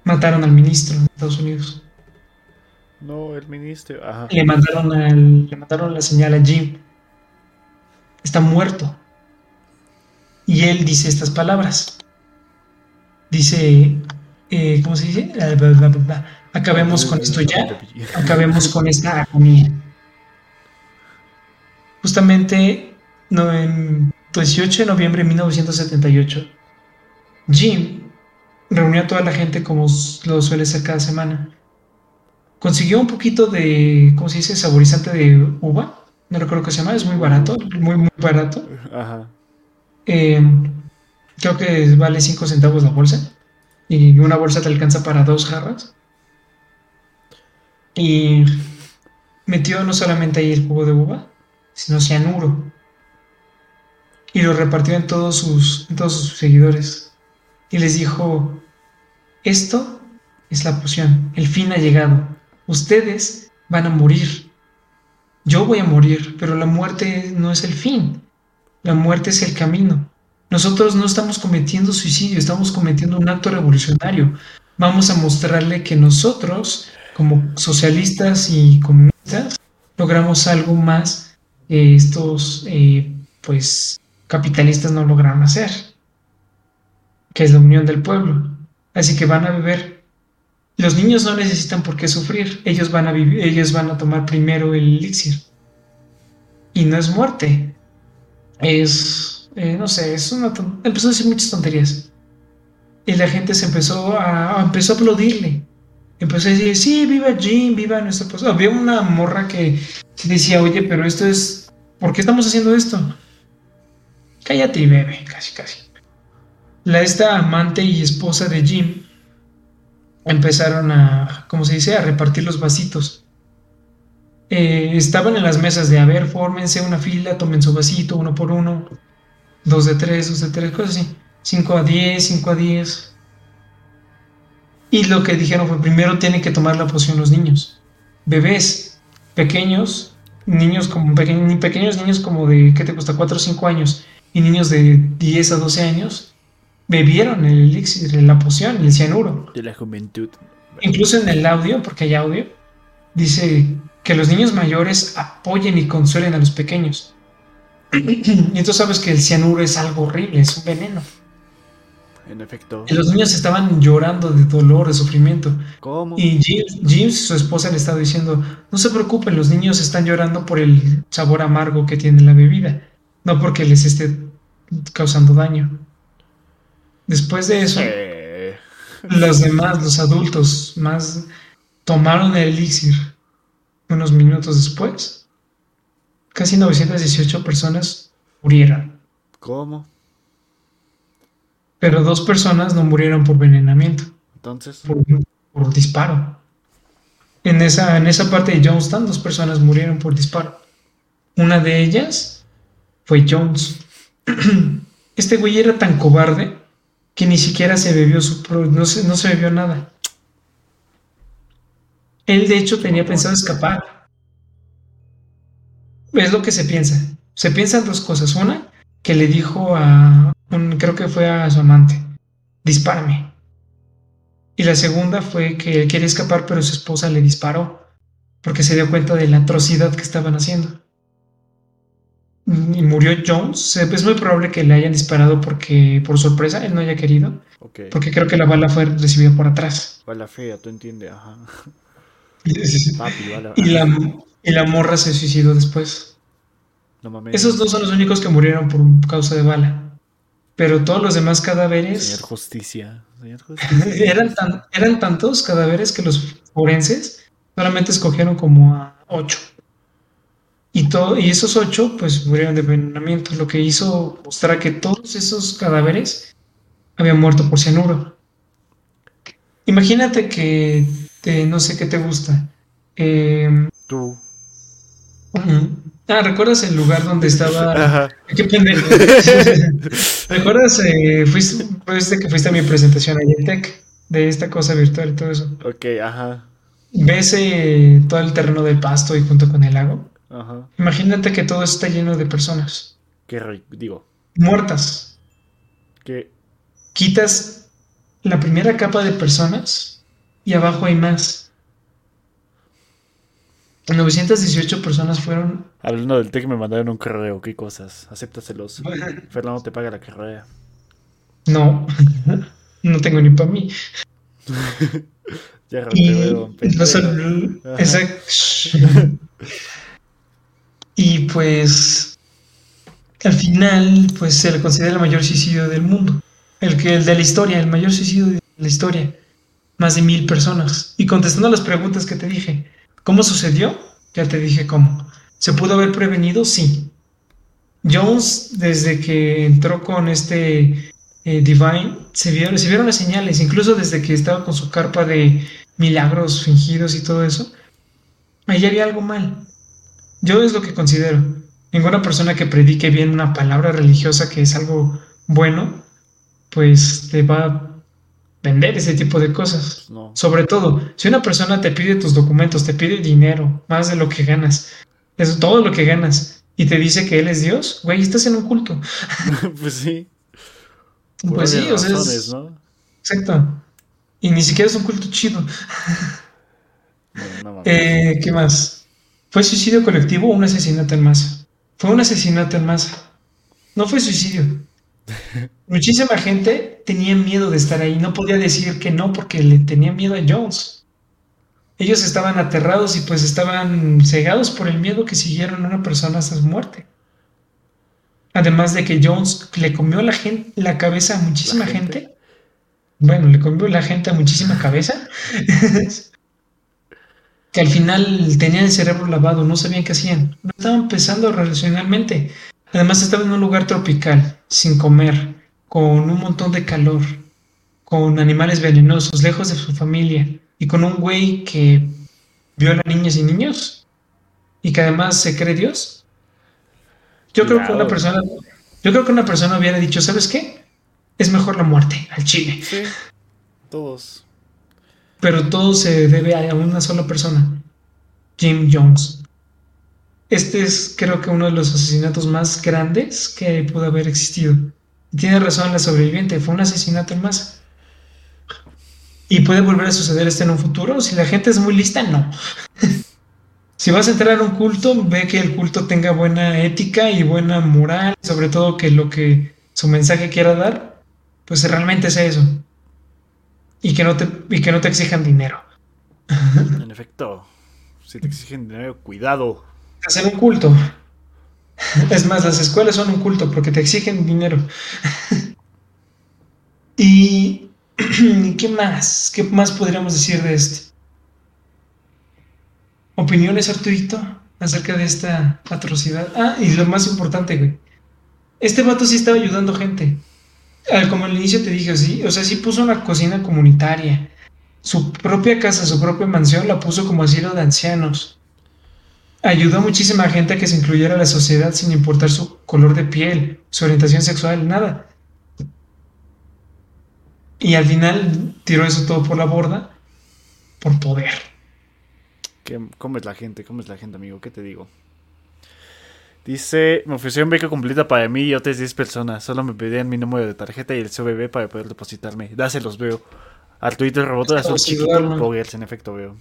Mataron al ministro de Estados Unidos. No, el ministro. Ajá. Le mandaron, le mandaron la señal a Jim. Está muerto. Y él dice estas palabras. Dice, eh, ¿cómo se dice? Acabemos con esto ya. Acabemos con esta agonía. Justamente no, en 18 de noviembre de 1978, Jim reunió a toda la gente como lo suele hacer cada semana. Consiguió un poquito de, ¿cómo se dice? Saborizante de uva. No recuerdo qué se llama, es muy barato, muy, muy barato. Ajá. Eh, creo que vale 5 centavos la bolsa. Y una bolsa te alcanza para dos jarras. Y metió no solamente ahí el jugo de uva, sino cianuro. Y lo repartió en todos sus, en todos sus seguidores. Y les dijo, esto es la poción, el fin ha llegado. Ustedes van a morir. Yo voy a morir, pero la muerte no es el fin. La muerte es el camino. Nosotros no estamos cometiendo suicidio, estamos cometiendo un acto revolucionario. Vamos a mostrarle que nosotros, como socialistas y comunistas, logramos algo más que estos, eh, pues, capitalistas no lograron hacer, que es la unión del pueblo. Así que van a beber. Los niños no necesitan por qué sufrir, ellos van a vivir, ellos van a tomar primero el elixir. Y no es muerte, es, eh, no sé, es una empezó a decir muchas tonterías. Y la gente se empezó a, empezó a aplaudirle. Empezó a decir, sí, viva Jim, viva nuestra esposa. Había una morra que decía, oye, pero esto es, ¿por qué estamos haciendo esto? Cállate y bebe, casi, casi. La esta amante y esposa de Jim empezaron a, ¿cómo se dice?, a repartir los vasitos. Eh, estaban en las mesas de, a ver, fórmense una fila, tomen su vasito uno por uno, dos de tres, dos de tres, cosas así, cinco a diez, cinco a diez. Y lo que dijeron fue, primero tienen que tomar la poción los niños, bebés, pequeños, niños como pequeños niños como de, ¿qué te cuesta? cuatro o cinco años, y niños de 10 a 12 años, bebieron el elixir, la poción, el cianuro. De la juventud. Incluso en el audio, porque hay audio, dice que los niños mayores apoyen y consuelen a los pequeños. Y tú sabes que el cianuro es algo horrible, es un veneno. En efecto. Y los niños estaban llorando de dolor, de sufrimiento. ¿Cómo? Y James, su esposa, le estaba diciendo, no se preocupen, los niños están llorando por el sabor amargo que tiene la bebida, no porque les esté causando daño. Después de eso, los demás, los adultos, más tomaron el elixir unos minutos después, casi 918 personas murieron. ¿Cómo? Pero dos personas no murieron por envenenamiento. Entonces. Por, disparo. En esa, en esa parte de Jonestown, dos personas murieron por disparo. Una de ellas fue Jones. (clears throat) Este güey era tan cobarde que ni siquiera se bebió su... No se, no se bebió nada. Él de hecho tenía pensado escapar. Es lo que se piensa. Se piensan dos cosas. Una, que le dijo a, creo que fue a su amante, dispárame. Y la segunda fue que él quería escapar, pero su esposa le disparó, porque se dio cuenta de la atrocidad que estaban haciendo. y murió Jones, es muy probable que le hayan disparado porque por sorpresa él no haya querido. Porque creo que la bala fue recibida por atrás. Bala fea, tú entiendes, ajá. Y Papi, bala. la, y la morra se suicidó después. No mames. Esos dos son los únicos que murieron por causa de bala. Pero todos los demás Señor cadáveres Justicia. Señor (laughs) Justicia. eran, tan, eran tantos cadáveres que los forenses solamente escogieron como a ocho. Y, todo, y esos ocho pues murieron de envenenamiento, lo que hizo mostrar que todos esos cadáveres habían muerto por cianuro. Imagínate que, te- no sé qué te gusta. Eh, Tú. Ah, ¿recuerdas el lugar donde estaba (laughs) Ajá. Qué pendejo. (laughs) ¿Recuerdas? eh, fuiste, fuiste que fuiste a mi presentación ahí en Tech de esta cosa virtual y todo eso. Ok, ajá. ¿Ves eh, todo el terreno del pasto y junto con el lago? Ajá. Imagínate que todo está lleno de personas Qué rico. Digo, muertas. que. Quitas la primera capa de personas y abajo hay más. 918 personas fueron. Hablando del TEC me mandaron un correo. ¿Qué cosas? Acéptaselos. (laughs) Fernando te paga la carrera. No, (laughs) no tengo ni para mí. (laughs) Ya Y veo, no exacto. Y pues al final, pues se le considera el mayor suicidio del mundo. El que el de la historia, el mayor suicidio de la historia. Más de mil personas. Y contestando a las preguntas que te dije, ¿cómo sucedió? Ya te dije cómo. ¿Se pudo haber prevenido? Sí. Jones, desde que entró con este eh, Divine, se vieron, las señales, incluso desde que estaba con su carpa de milagros fingidos y todo eso. Ahí había algo mal. Yo es lo que considero. Ninguna persona que predique bien una palabra religiosa que es algo bueno, pues te va vender ese tipo de cosas. No. Sobre todo, si una persona te pide tus documentos, te pide dinero, más de lo que ganas, es todo lo que ganas, y te dice que él es Dios, güey, estás en un culto. (laughs) pues sí. Pues sí, o sea, es- exacto. Y ni siquiera es un culto chido. (laughs) No. Eh, ¿qué más? ¿Fue suicidio colectivo o un asesinato en masa? Fue un asesinato en masa. No fue suicidio. Muchísima gente tenía miedo de estar ahí. No podía decir que no porque le tenía miedo a Jones. Ellos estaban aterrados y pues estaban cegados por el miedo que siguieron a una persona hasta su muerte. Además de que Jones le comió la, gen- la cabeza a muchísima ¿La gente? gente. Bueno, le comió la gente a muchísima cabeza. (laughs) que al final tenían el cerebro lavado, no sabían qué hacían. No estaban pensando racionalmente. Además estaban en un lugar tropical, sin comer, con un montón de calor, con animales venenosos, lejos de su familia, y con un güey que viola niñas y niños, y que además se cree Dios. Yo creo que una persona, yo creo que una persona hubiera dicho, ¿sabes qué? Es mejor la muerte al chile. Sí. Todos. Pero todo se debe a una sola persona, Jim Jones. Este es creo que uno de los asesinatos más grandes que pudo haber existido. Tiene razón la sobreviviente, fue un asesinato en masa. ¿Y puede volver a suceder esto en un futuro? Si la gente es muy lista, no. (laughs) si vas a entrar a un culto, ve que el culto tenga buena ética y buena moral, sobre todo que lo que su mensaje quiera dar, pues realmente es eso. Y que no te, y que no te exijan dinero. En efecto. Si te exigen dinero, cuidado. Hacer un culto. (laughs) Es más, las escuelas son un culto porque te exigen dinero. (laughs) ¿Y (clears throat) qué más? ¿Qué más podríamos decir de esto? ¿Opiniones, Arturito, acerca de esta atrocidad? Ah, y lo más importante, güey. Este vato sí estaba ayudando gente. Como al inicio te dije, sí, o sea, sí puso una cocina comunitaria. Su propia casa, su propia mansión la puso como asilo de ancianos. Ayudó a muchísima gente a que se incluyera a la sociedad sin importar su color de piel, su orientación sexual, nada. Y al final tiró eso todo por la borda por poder. ¿Qué- ¿Cómo es la gente? ¿Cómo es la gente, amigo? ¿Qué te digo? Dice, me ofrecieron beca completa para mí y otras 10 personas. Solo me pedían mi número de tarjeta y el CVV para poder depositarme. Dáselos, veo. Arturito Roboto, azul Como si chiquito, en efecto, veo.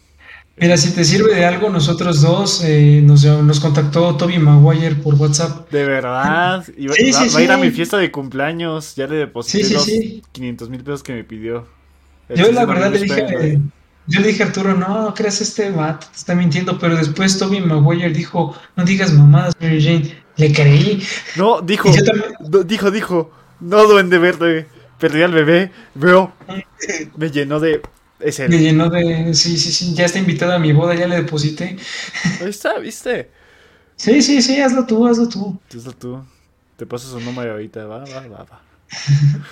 Mira, si te sirve de algo, nosotros dos eh, nos, nos, contactó Toby Maguire por WhatsApp. De verdad. (laughs) Y va, va, a ir a mi fiesta de cumpleaños. Ya le deposité los 500 mil pesos que me pidió. Yo la verdad le dije, yo le dije a Arturo, no, creas este vato, te está mintiendo, pero después Toby Maguire dijo, no digas mamadas, Mary Jane. Le creí. No, dijo, dijo, dijo, no duende verde, perdí al bebé, bro. (laughs) Me llenó de me llenó de. Sí, sí, sí. Ya está invitada a mi boda, ya le deposité. Ahí está, ¿viste? Sí, sí, sí, hazlo tú, hazlo tú. Hazlo tú. Te paso su número ahorita, va, va, va, va. (laughs)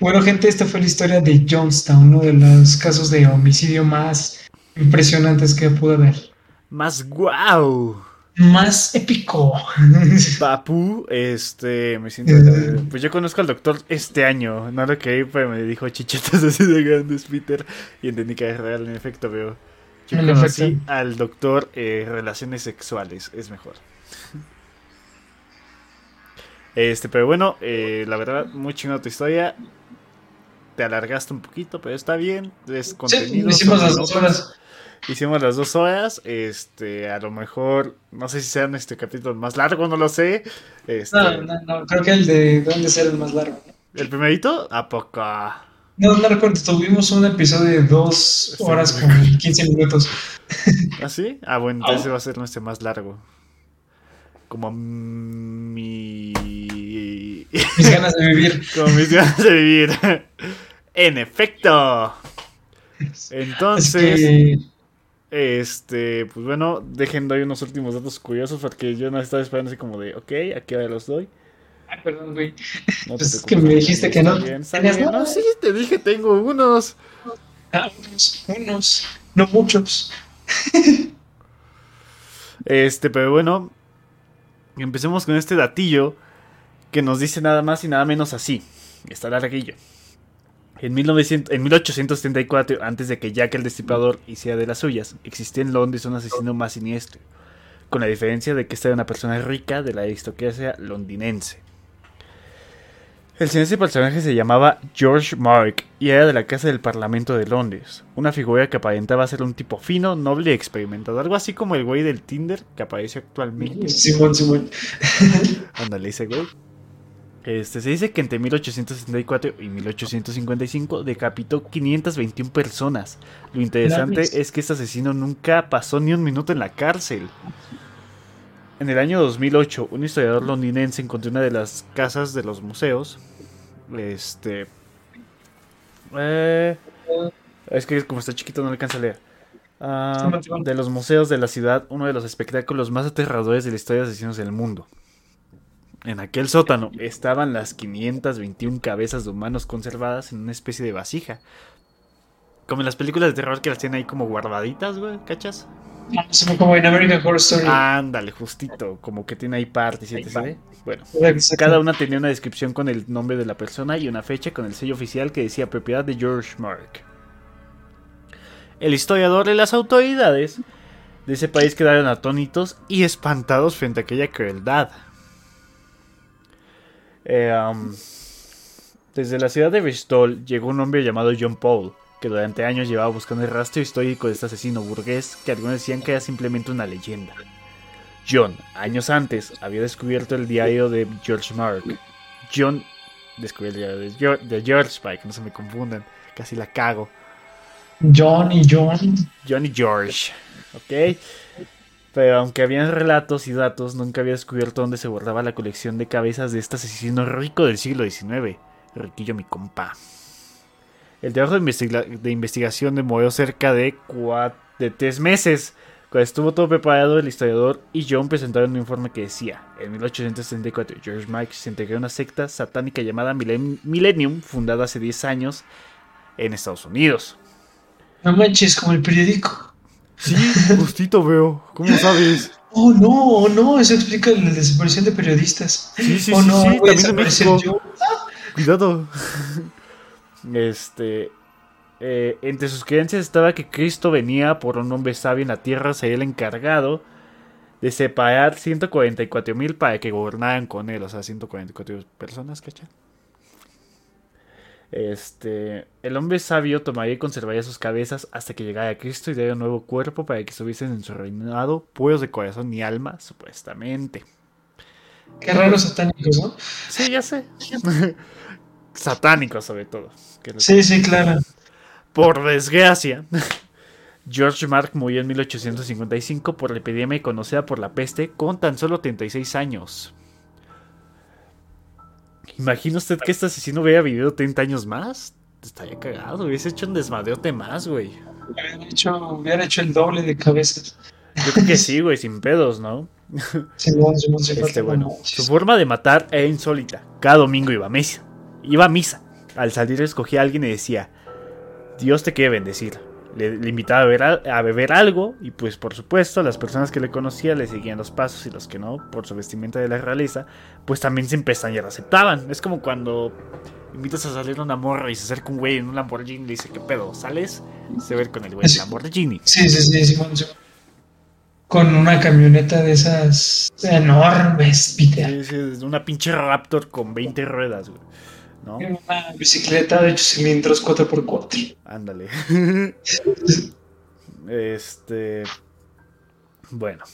bueno, gente, esta fue la historia de Johnstown, uno de los casos de homicidio más impresionantes que pude ver. Más guau más épico. (laughs) Papu, este, me siento. Pues yo conozco al doctor este año, no lo que pero me dijo chichetas (laughs) así de grandes, Peter, y entendí que es real, en efecto, veo. Yo conocí al doctor eh, Relaciones Sexuales, es mejor. Este, pero bueno, eh, la verdad, muy chingada tu historia. Te alargaste un poquito, pero está bien. Es contenido. hicimos las dos horas. Hicimos las dos horas. Este, a lo mejor, no sé si sean este capítulo más largo, no lo sé. Este, no, no, no, creo que el de dónde ser el más largo. ¿El primerito? ¿A poco? No, no recuerdo, tuvimos un episodio de dos horas con 15 minutos. ¿Ah, sí? Ah, bueno, entonces oh. va a ser nuestro más largo. Como mi... Mis ganas de vivir. (laughs) Como mis ganas de vivir. en efecto. (laughs) Entonces... Este, pues bueno, dejen doy unos últimos datos curiosos porque yo no estaba esperando así como de, ok, aquí ahora los doy. Ay, perdón, güey. No pues es que me dijiste que no. Bien, No, sí, te dije, tengo unos. Ah, unos, unos, no muchos. este, pero bueno, empecemos con este datillo que nos dice nada más y nada menos así. Está larguillo. En, 1900, en 1874, antes de que Jack el Destripador hiciera de las suyas, existía en Londres un asesino más siniestro, con la diferencia de que esta era una persona rica de la aristocracia londinense. El siguiente personaje se llamaba George Mark y era de la Casa del Parlamento de Londres, una figura que aparentaba ser un tipo fino, noble y experimentado, algo así como el güey del Tinder que aparece actualmente. Simón, Simón. Ándale, ese güey. Este, se dice que entre 1864 y 1855 decapitó 521 personas. Lo interesante es que este asesino nunca pasó ni un minuto en la cárcel. En el año 2008, un historiador londinense encontró una de las casas de los museos. Este. Eh, es que como está chiquito no alcanza a leer. Ah, de los museos de la ciudad, uno de los espectáculos más aterradores de la historia de asesinos del mundo. En aquel sótano estaban las 521 cabezas de humanos conservadas en una especie de vasija. Como en las películas de terror que las tienen ahí como guardaditas, güey, ¿cachas? Como en American Horror Story. Ándale, justito, como que tiene ahí partes y Bueno, cada una tenía una descripción con el nombre de la persona y una fecha con el sello oficial que decía propiedad de George Mark. El historiador y las autoridades de ese país quedaron atónitos y espantados frente a aquella crueldad. Eh, desde la ciudad de Bristol llegó un hombre llamado John Paul, que durante años llevaba buscando el rastro histórico de este asesino burgués que algunos decían que era simplemente una leyenda. John, años antes, había descubierto el diario de George Mark. John descubrió el diario de George, de George para que no se me confundan, casi la cago. John y John. John y George, ¿ok? Pero aunque habían relatos y datos, nunca había descubierto dónde se guardaba la colección de cabezas de este asesino rico del siglo XIX. Riquillo mi compa. El trabajo de, investigación demoró cerca de, tres meses. Cuando estuvo todo preparado, el historiador y John presentaron un informe que decía, en 1874 George Mike se integró a una secta satánica llamada Millennium, fundada hace 10 años en Estados Unidos. No manches, como el periódico. Sí, justito veo. ¿Cómo sabes? Oh, no, oh, no, eso explica la desaparición de periodistas. Sí, sí, oh, sí, no, sí, también en México. Cuidado. (laughs) Este. Eh, entre sus creencias estaba que Cristo venía por un hombre sabio en la tierra, sería el encargado de separar 144 mil para que gobernaran con él, o sea, 144 personas, ¿cachai? Este, el hombre sabio tomaría y conservaría sus cabezas hasta que llegara a Cristo y diera un nuevo cuerpo para que estuviesen en su reinado, puros de corazón y alma, supuestamente. Qué raros satánicos, ¿no? Sí, ya sé. (laughs) satánicos sobre todo. Sí, sí, claro. Por desgracia, George Mark murió en 1855 por la epidemia conocida por la peste con tan solo 36 años. ¿Imagina usted que este asesino hubiera vivido 30 años más? Estaría cagado, hubiese hecho un desmadreote más, güey. Hubiera hecho, hubiera hecho el doble de cabezas. Yo creo que sí, güey, sin pedos, ¿no? Sí, este, bueno, su forma de matar era insólita. Cada domingo iba a misa. Iba a misa. Al salir escogía a alguien y decía, Dios te quiere bendecir. Le, invitaba a beber, a beber, algo y pues por supuesto las personas que le conocía le seguían los pasos y los que no, por su vestimenta de la realeza, pues también y la aceptaban. Es como cuando invitas a salir a una morra y se acerca un güey en un Lamborghini y le dice, ¿qué pedo? ¿Sales? Se ve con el güey en Lamborghini. Sí, sí, sí, sí, Con una camioneta de esas enormes, Peter. Sí, sí, una pinche Raptor con 20 ruedas, güey. Una bicicleta de 8 cilindros 4x4. Ándale. (laughs) este. Bueno.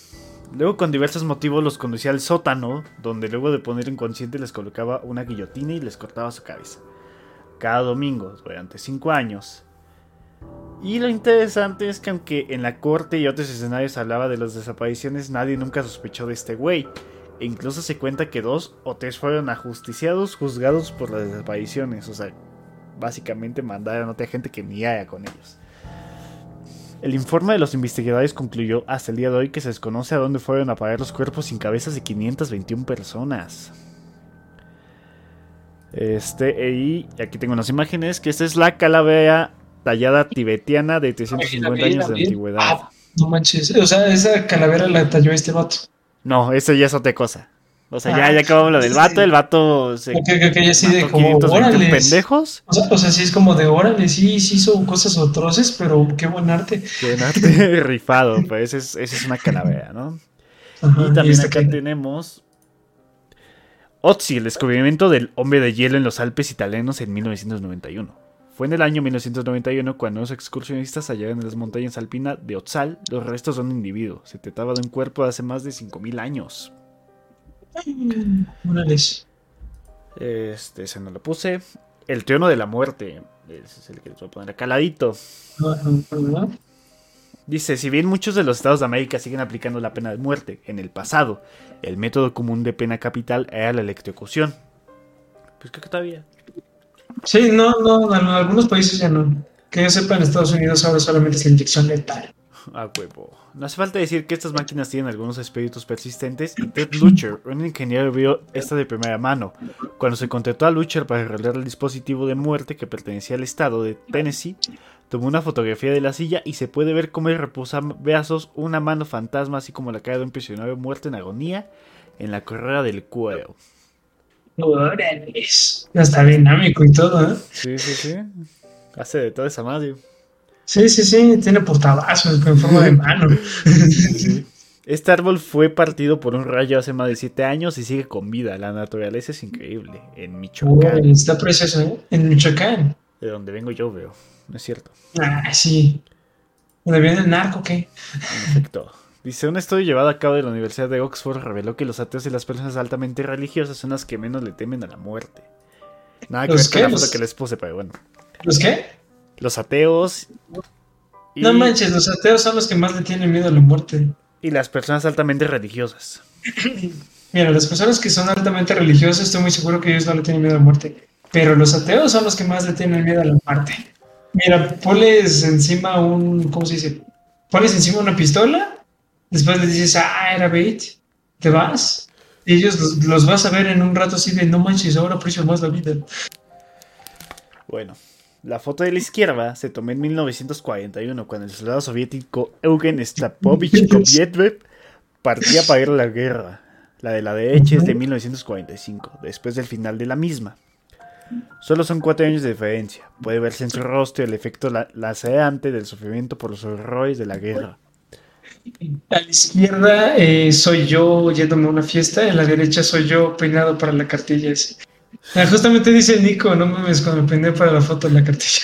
Luego con diversos motivos los conducía al sótano, donde luego de poner inconsciente les colocaba una guillotina y les cortaba su cabeza. Cada domingo, durante 5 años. Y lo interesante es que aunque en la corte y otros escenarios hablaba de las desapariciones, nadie nunca sospechó de este güey. E incluso se cuenta que dos o tres fueron ajusticiados, juzgados por las desapariciones. O sea, básicamente mandaron a otra gente que ni haya con ellos. El informe de los investigadores concluyó hasta el día de hoy que se desconoce a dónde fueron a parar los cuerpos sin cabezas de 521 personas. Este, y aquí tengo unas imágenes, que esta es la calavera tallada tibetiana de 350 años de antigüedad. Ah, no manches, o sea, esa calavera la talló este vato. No, eso ya es otra cosa. O sea, ya, ya acabamos lo del vato, el vato se. Ok, ok, ya sí de como. pendejos. O sea, o sea, sí es como de órale, sí, sí hizo cosas atroces, pero qué buen arte. Qué buen arte (laughs) rifado, pues esa es, es una calavera, ¿no? y también acá tenemos. Otzi, el descubrimiento del hombre de hielo en los Alpes italianos en 1991. Fue en el año 1991 cuando los excursionistas hallaron en las montañas alpinas de Otzal los restos de un individuo. Se trataba de un cuerpo de hace más de 5.000 años. Este, ese no lo puse. El trono de la muerte. Ese es el que les voy a poner acá ladito. Dice, si bien muchos de los estados de América siguen aplicando la pena de muerte, en el pasado, el método común de pena capital era la electrocución. Pues creo que todavía. Sí, no, no, en algunos países ya no. Que yo sepa, en Estados Unidos ahora solamente es la inyección letal. A huevo. No hace falta decir que estas máquinas tienen algunos espíritus persistentes y Ted Lucher, un ingeniero, vio esta de primera mano. Cuando se contrató a Lucher para arreglar el dispositivo de muerte que pertenecía al estado de Tennessee, tomó una fotografía de la silla y se puede ver cómo reposa brazos una mano fantasma, así como la cara de un prisionero muerto en agonía en la carrera del cuero. Ya está dinámico y todo, ¿eh? Sí, sí, sí. Hace de toda esa madre. Sí, sí, sí. Tiene portavasos en forma de mano. Este árbol fue partido por un rayo hace más de 7 años y sigue con vida. La naturaleza es increíble. En Michoacán. está precioso, ¿eh? En Michoacán. De donde vengo yo, veo. No es cierto. Ah, sí. ¿Dónde viene el narco qué? En efecto. Dice, un estudio llevado a cabo de la Universidad de Oxford reveló que los ateos y las personas altamente religiosas son las que menos le temen a la muerte. Nada que ver con la foto que les puse, pero bueno. ¿Los qué? Los ateos. No manches, los ateos son los que más le tienen miedo a la muerte. Y las personas altamente religiosas. (clears throat) Mira, las personas que son altamente religiosas, estoy muy seguro que ellos no le tienen miedo a la muerte. Pero los ateos son los que más le tienen miedo a la muerte. Mira, pones encima un. ¿Cómo se dice? Pones encima una pistola Después le dices, ah, era bait, te vas. Y ellos los, vas a ver en un rato así de, no manches, ahora aprecio más la vida. Bueno, la foto de la izquierda se tomó en 1941 cuando el soldado soviético Eugen Stapovich (laughs) Kovietov partía para ir a la guerra. La de la derecha es de 1945, después del final de la misma. Solo son cuatro años de diferencia. Puede verse en su rostro el efecto lacerante del sufrimiento por los horrores de la guerra. A la izquierda eh, soy yo yéndome a una fiesta, en la derecha soy yo peinado para la cartilla. Ah, justamente dice Nico, no mames, cuando me prendí para la foto de la cartilla.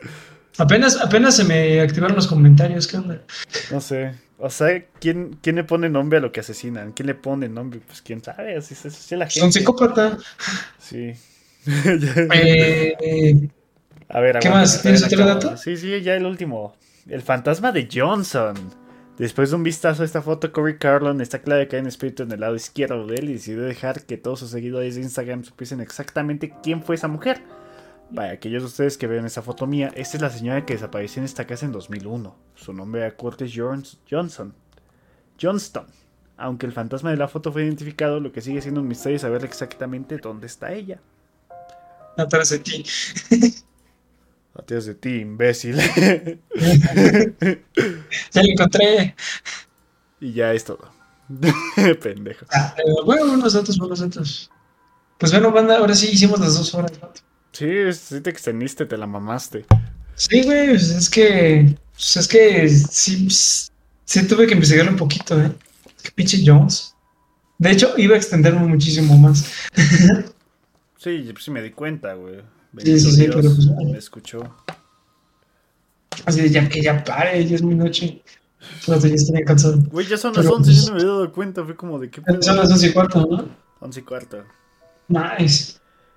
(laughs) Apenas, apenas se me activaron los comentarios, ¿qué onda? No sé. O sea, ¿quién, ¿quién le pone nombre a lo que asesinan? ¿Quién le pone nombre? Pues quién sabe, así así es la gente. Son psicópata. Sí. (laughs) Eh, A ver, ¿Qué aguanta, más? ¿Tienes otro dato? Sí, sí, ya el último. El fantasma de Johnson. Después de un vistazo a esta foto, Corey Carlon está claro que cae en espíritu en el lado izquierdo de él y decidió dejar que todos sus seguidores de Instagram supiesen exactamente quién fue esa mujer. Para aquellos de ustedes que ven esa foto mía, esta es la señora que desapareció en esta casa en 2001. Su nombre era Curtis Johnson. Johnston. Aunque el fantasma de la foto fue identificado, lo que sigue siendo un misterio es saber exactamente dónde está ella. atrás de ti. (laughs) Atrás de ti, imbécil. (laughs) Ya lo encontré. y ya es todo. (laughs) Pendejo. Ah, bueno, unos datos, buenos datos. Pues bueno, banda, ahora sí hicimos las dos horas. ¿no? Sí, sí te extendiste, te la mamaste. Sí, güey, pues es que. Pues es que sí, sí tuve que investigarlo un poquito, ¿eh? Que pinche Jones. De hecho, iba a extenderme muchísimo más. (laughs) Sí, yo sí me di cuenta, güey. Sí, sí, sí, Bendito pero pues- me escuchó. Así de ya que ya pare, ya es mi noche. Fíjate, ya estaría cansado. Güey, ya son las Pero, 11, pues- yo no me había dado cuenta, fue como de qué Son las 11 y cuarto, ¿no? 11 y cuarto. Nice.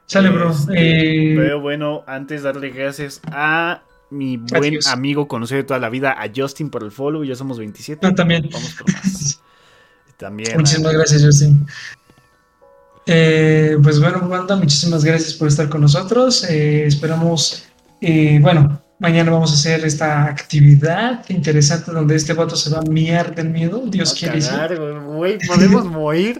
Sale, bro. Este, Eh, Pero bueno, antes darle gracias a mi buen Adiós. amigo conocido de toda la vida, a Justin por el follow, ya somos 27. no, también. Vamos por más. (laughs) También. a- Muchísimas gracias, Justin. Eh, pues bueno, banda, muchísimas gracias por estar con nosotros. Eh, esperamos, eh, bueno, mañana vamos a hacer esta actividad interesante donde este vato se va a miar del miedo. Dios a quiere. cagar, güey, (laughs) podemos morir.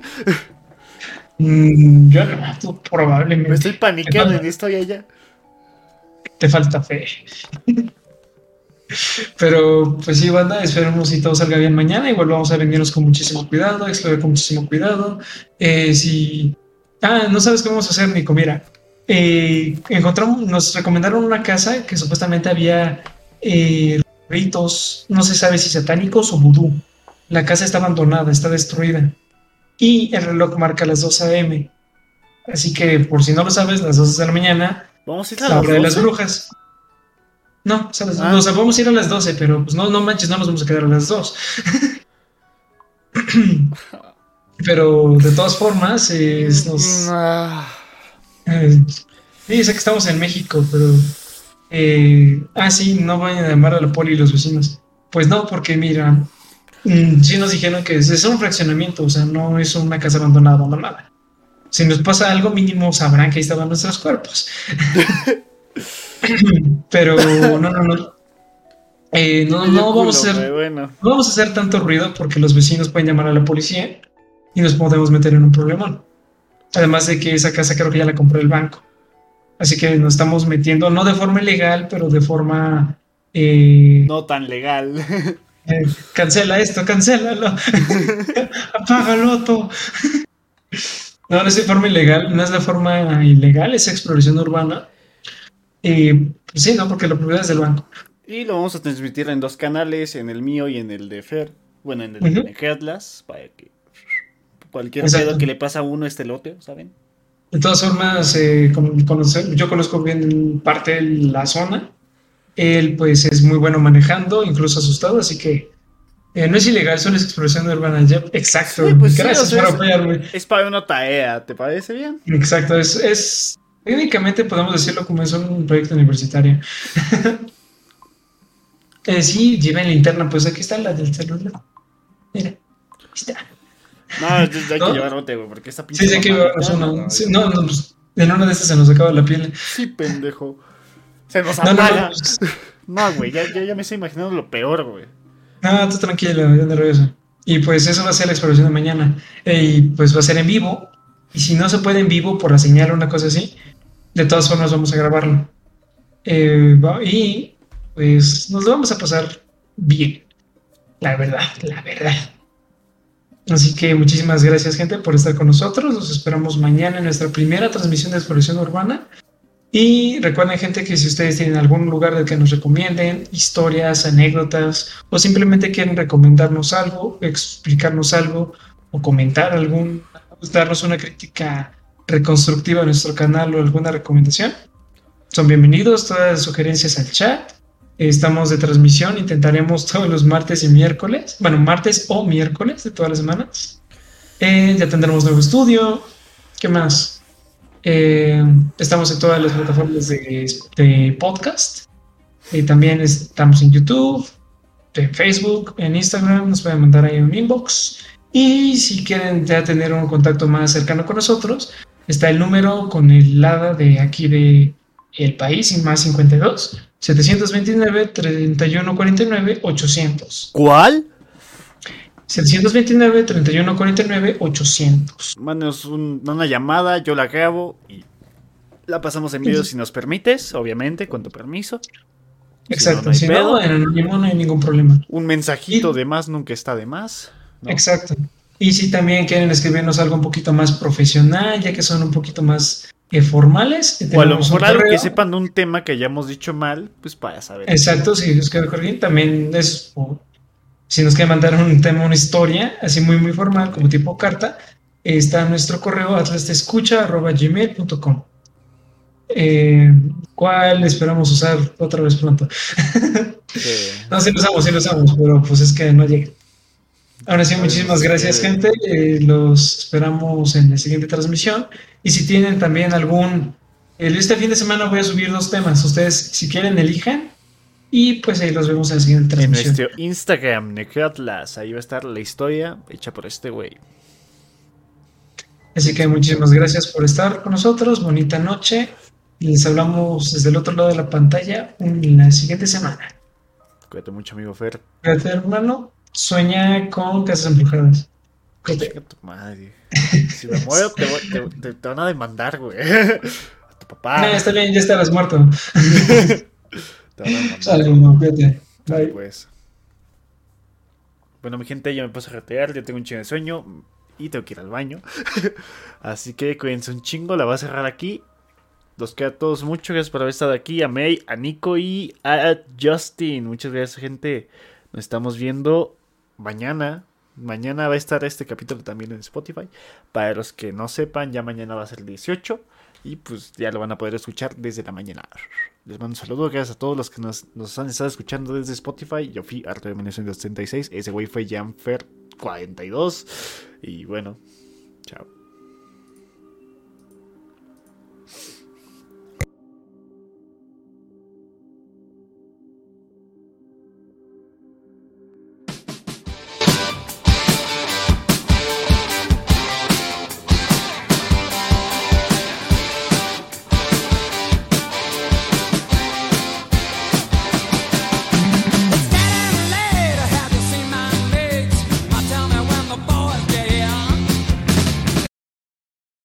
Mm, yo no, tú Me probablemente estoy panicando en esto y allá. te falta fe. (laughs) Pero pues sí, banda, esperemos si todo salga bien mañana. Igual vamos a venirnos con muchísimo cuidado, explorar con muchísimo cuidado. Eh, si. Ah, no sabes qué vamos a hacer, Nico. Mira, eh, encontramos, nos recomendaron una casa que supuestamente había eh, ritos, no se sabe si satánicos o vudú. La casa está abandonada, está destruida. Y el reloj marca las 2 a.m. Así que, por si no lo sabes, las 2 de la mañana Vamos a ir a la hora de las 12? brujas. No, las- Ah. o sea, a ir a las 12, pero pues no, no manches, no nos vamos a quedar a las 2. (laughs) pero de todas formas, es- nos, Ah, eh, sí, sé que estamos en México, pero... eh, ah, sí, no vayan a llamar a la poli y los vecinos. Pues no, porque mira, mm, sí nos dijeron que es, es un fraccionamiento, o sea, no es una casa abandonada, abandonada. Si nos pasa algo mínimo, sabrán que ahí estaban nuestros cuerpos. (laughs) (clears throat) pero no, no, no. Eh, no, no vamos a hacer no vamos a hacer tanto ruido porque los vecinos pueden llamar a la policía y nos podemos meter en un problemón. Además de que esa casa creo que ya la compró el banco. Así que nos estamos metiendo, no de forma ilegal, pero de forma... eh, no tan legal. eh, cancela esto, cancélalo. (laughs) Apágalo todo. no, no es de forma ilegal, no es de forma ilegal, es exploración urbana. Eh, pues sí, no, porque la propiedad es del banco. Y lo vamos a transmitir en dos canales, en el mío y en el de Fer. Bueno, en el Ujú. de Headless, para que cualquier pedo que le pasa a uno este lote, ¿saben? De todas formas, eh, con- conocer- yo conozco bien parte de la zona. Él, pues, es muy bueno manejando, incluso asustado, así que eh, no es ilegal, solo es exploración urbana. Ya- exacto. Sí, pues sí, Gracias o sea, por es- apoyarme. Es para una tarea, ¿te parece bien? Exacto, es, es técnicamente podemos decirlo como es un proyecto universitario. (laughs) Eh, sí, lleven linterna, pues aquí está la del celular. Mira, está. No, hay (laughs) ¿No? que llevar bote, güey, porque esta pinche. Sí, sí, que mamada- llevarnos una. no, sí, no, no, pues, en una de estas se nos acaba la piel. Sí, pendejo. (laughs) Se nos No, no, apaga. no, pues, No, güey, ya, ya, ya me estoy imaginando lo peor, güey. No, tú tranquilo, ya de regreso. Y pues eso va a ser la exploración de mañana. Eh, Y pues va a ser en vivo. Y si no se puede en vivo por la señal o una cosa así, de todas formas vamos a grabarlo. Eh, y pues nos lo vamos a pasar bien. La verdad, la verdad. Así que muchísimas gracias gente por estar con nosotros. Nos esperamos mañana en nuestra primera transmisión de exploración urbana. Y recuerden gente que si ustedes tienen algún lugar del que nos recomienden, historias, anécdotas, o simplemente quieren recomendarnos algo, explicarnos algo, o comentar algún, darnos una crítica reconstructiva a nuestro canal o alguna recomendación, son bienvenidos. Todas las sugerencias al chat. Estamos de transmisión, intentaremos todos los martes y miércoles, bueno, martes o miércoles de todas las semanas. Eh, ya tendremos nuevo estudio. ¿Qué más? Eh, estamos en todas las plataformas de, podcast. y también estamos en YouTube, en Facebook, en Instagram. Nos pueden mandar ahí un inbox. Y si quieren ya tener un contacto más cercano con nosotros, está el número con el LADA de aquí de el país, y más 52 729 3149 800. ¿Cuál? 729 3149 800. Mándanos una llamada, yo la grabo y la pasamos en video si nos permites, obviamente, con tu permiso. Exacto, si no, en anónimo no hay ningún problema. Un mensajito de más nunca está de más. Exacto. Y si también quieren escribirnos algo un poquito más profesional, ya que son un poquito más formales. O a lo mejor algo que sepan de un tema que hayamos dicho mal, pues para saber. Exacto, si nos quieren corregir, también es. si nos quieren mandar un tema, una historia, así muy, muy formal, como tipo carta, está nuestro correo atlasescucha.gmail.com. Eh, ¿Cuál esperamos usar otra vez pronto? (laughs) no, sí lo usamos, sí lo usamos, pero pues es que no llega. Ahora sí, muchísimas gracias, gente. Eh, los esperamos en la siguiente transmisión. Y si tienen también algún. este fin de semana voy a subir dos temas. Ustedes, si quieren, elijan. Y pues ahí los vemos en la siguiente transmisión. En nuestro Instagram, Necroatlas. Ahí va a estar la historia hecha por este güey. Así que muchísimas gracias por estar con nosotros. Bonita noche. Les hablamos desde el otro lado de la pantalla en la siguiente semana. Cuídate mucho, amigo Fer. Cuídate, hermano. Sueña con casas embrujadas. tu madre. Si me muero, te, te, van a demandar, güey. (laughs) A tu papá. No, está bien, ya estarás muerto. (laughs) te van a (laughs) demandar. Sale, no, Bye. Pues. Bueno, mi gente, ya me puse a retirar, ya tengo un chingo de sueño y tengo que ir al baño. Así que cuídense un chingo, la voy a cerrar aquí. Los queda a todos mucho, gracias por haber estado aquí. A May, a Nico y a Justin. Muchas gracias, gente. Nos estamos viendo mañana. Mañana va a estar este capítulo también en Spotify. Para los que no sepan, ya mañana va a ser el 18. Y pues ya lo van a poder escuchar desde la mañana. Les mando un saludo, gracias a todos los que nos, han estado escuchando desde Spotify. Yo fui Arthur de 1976. Ese güey fue Janfer42. Y bueno, chao.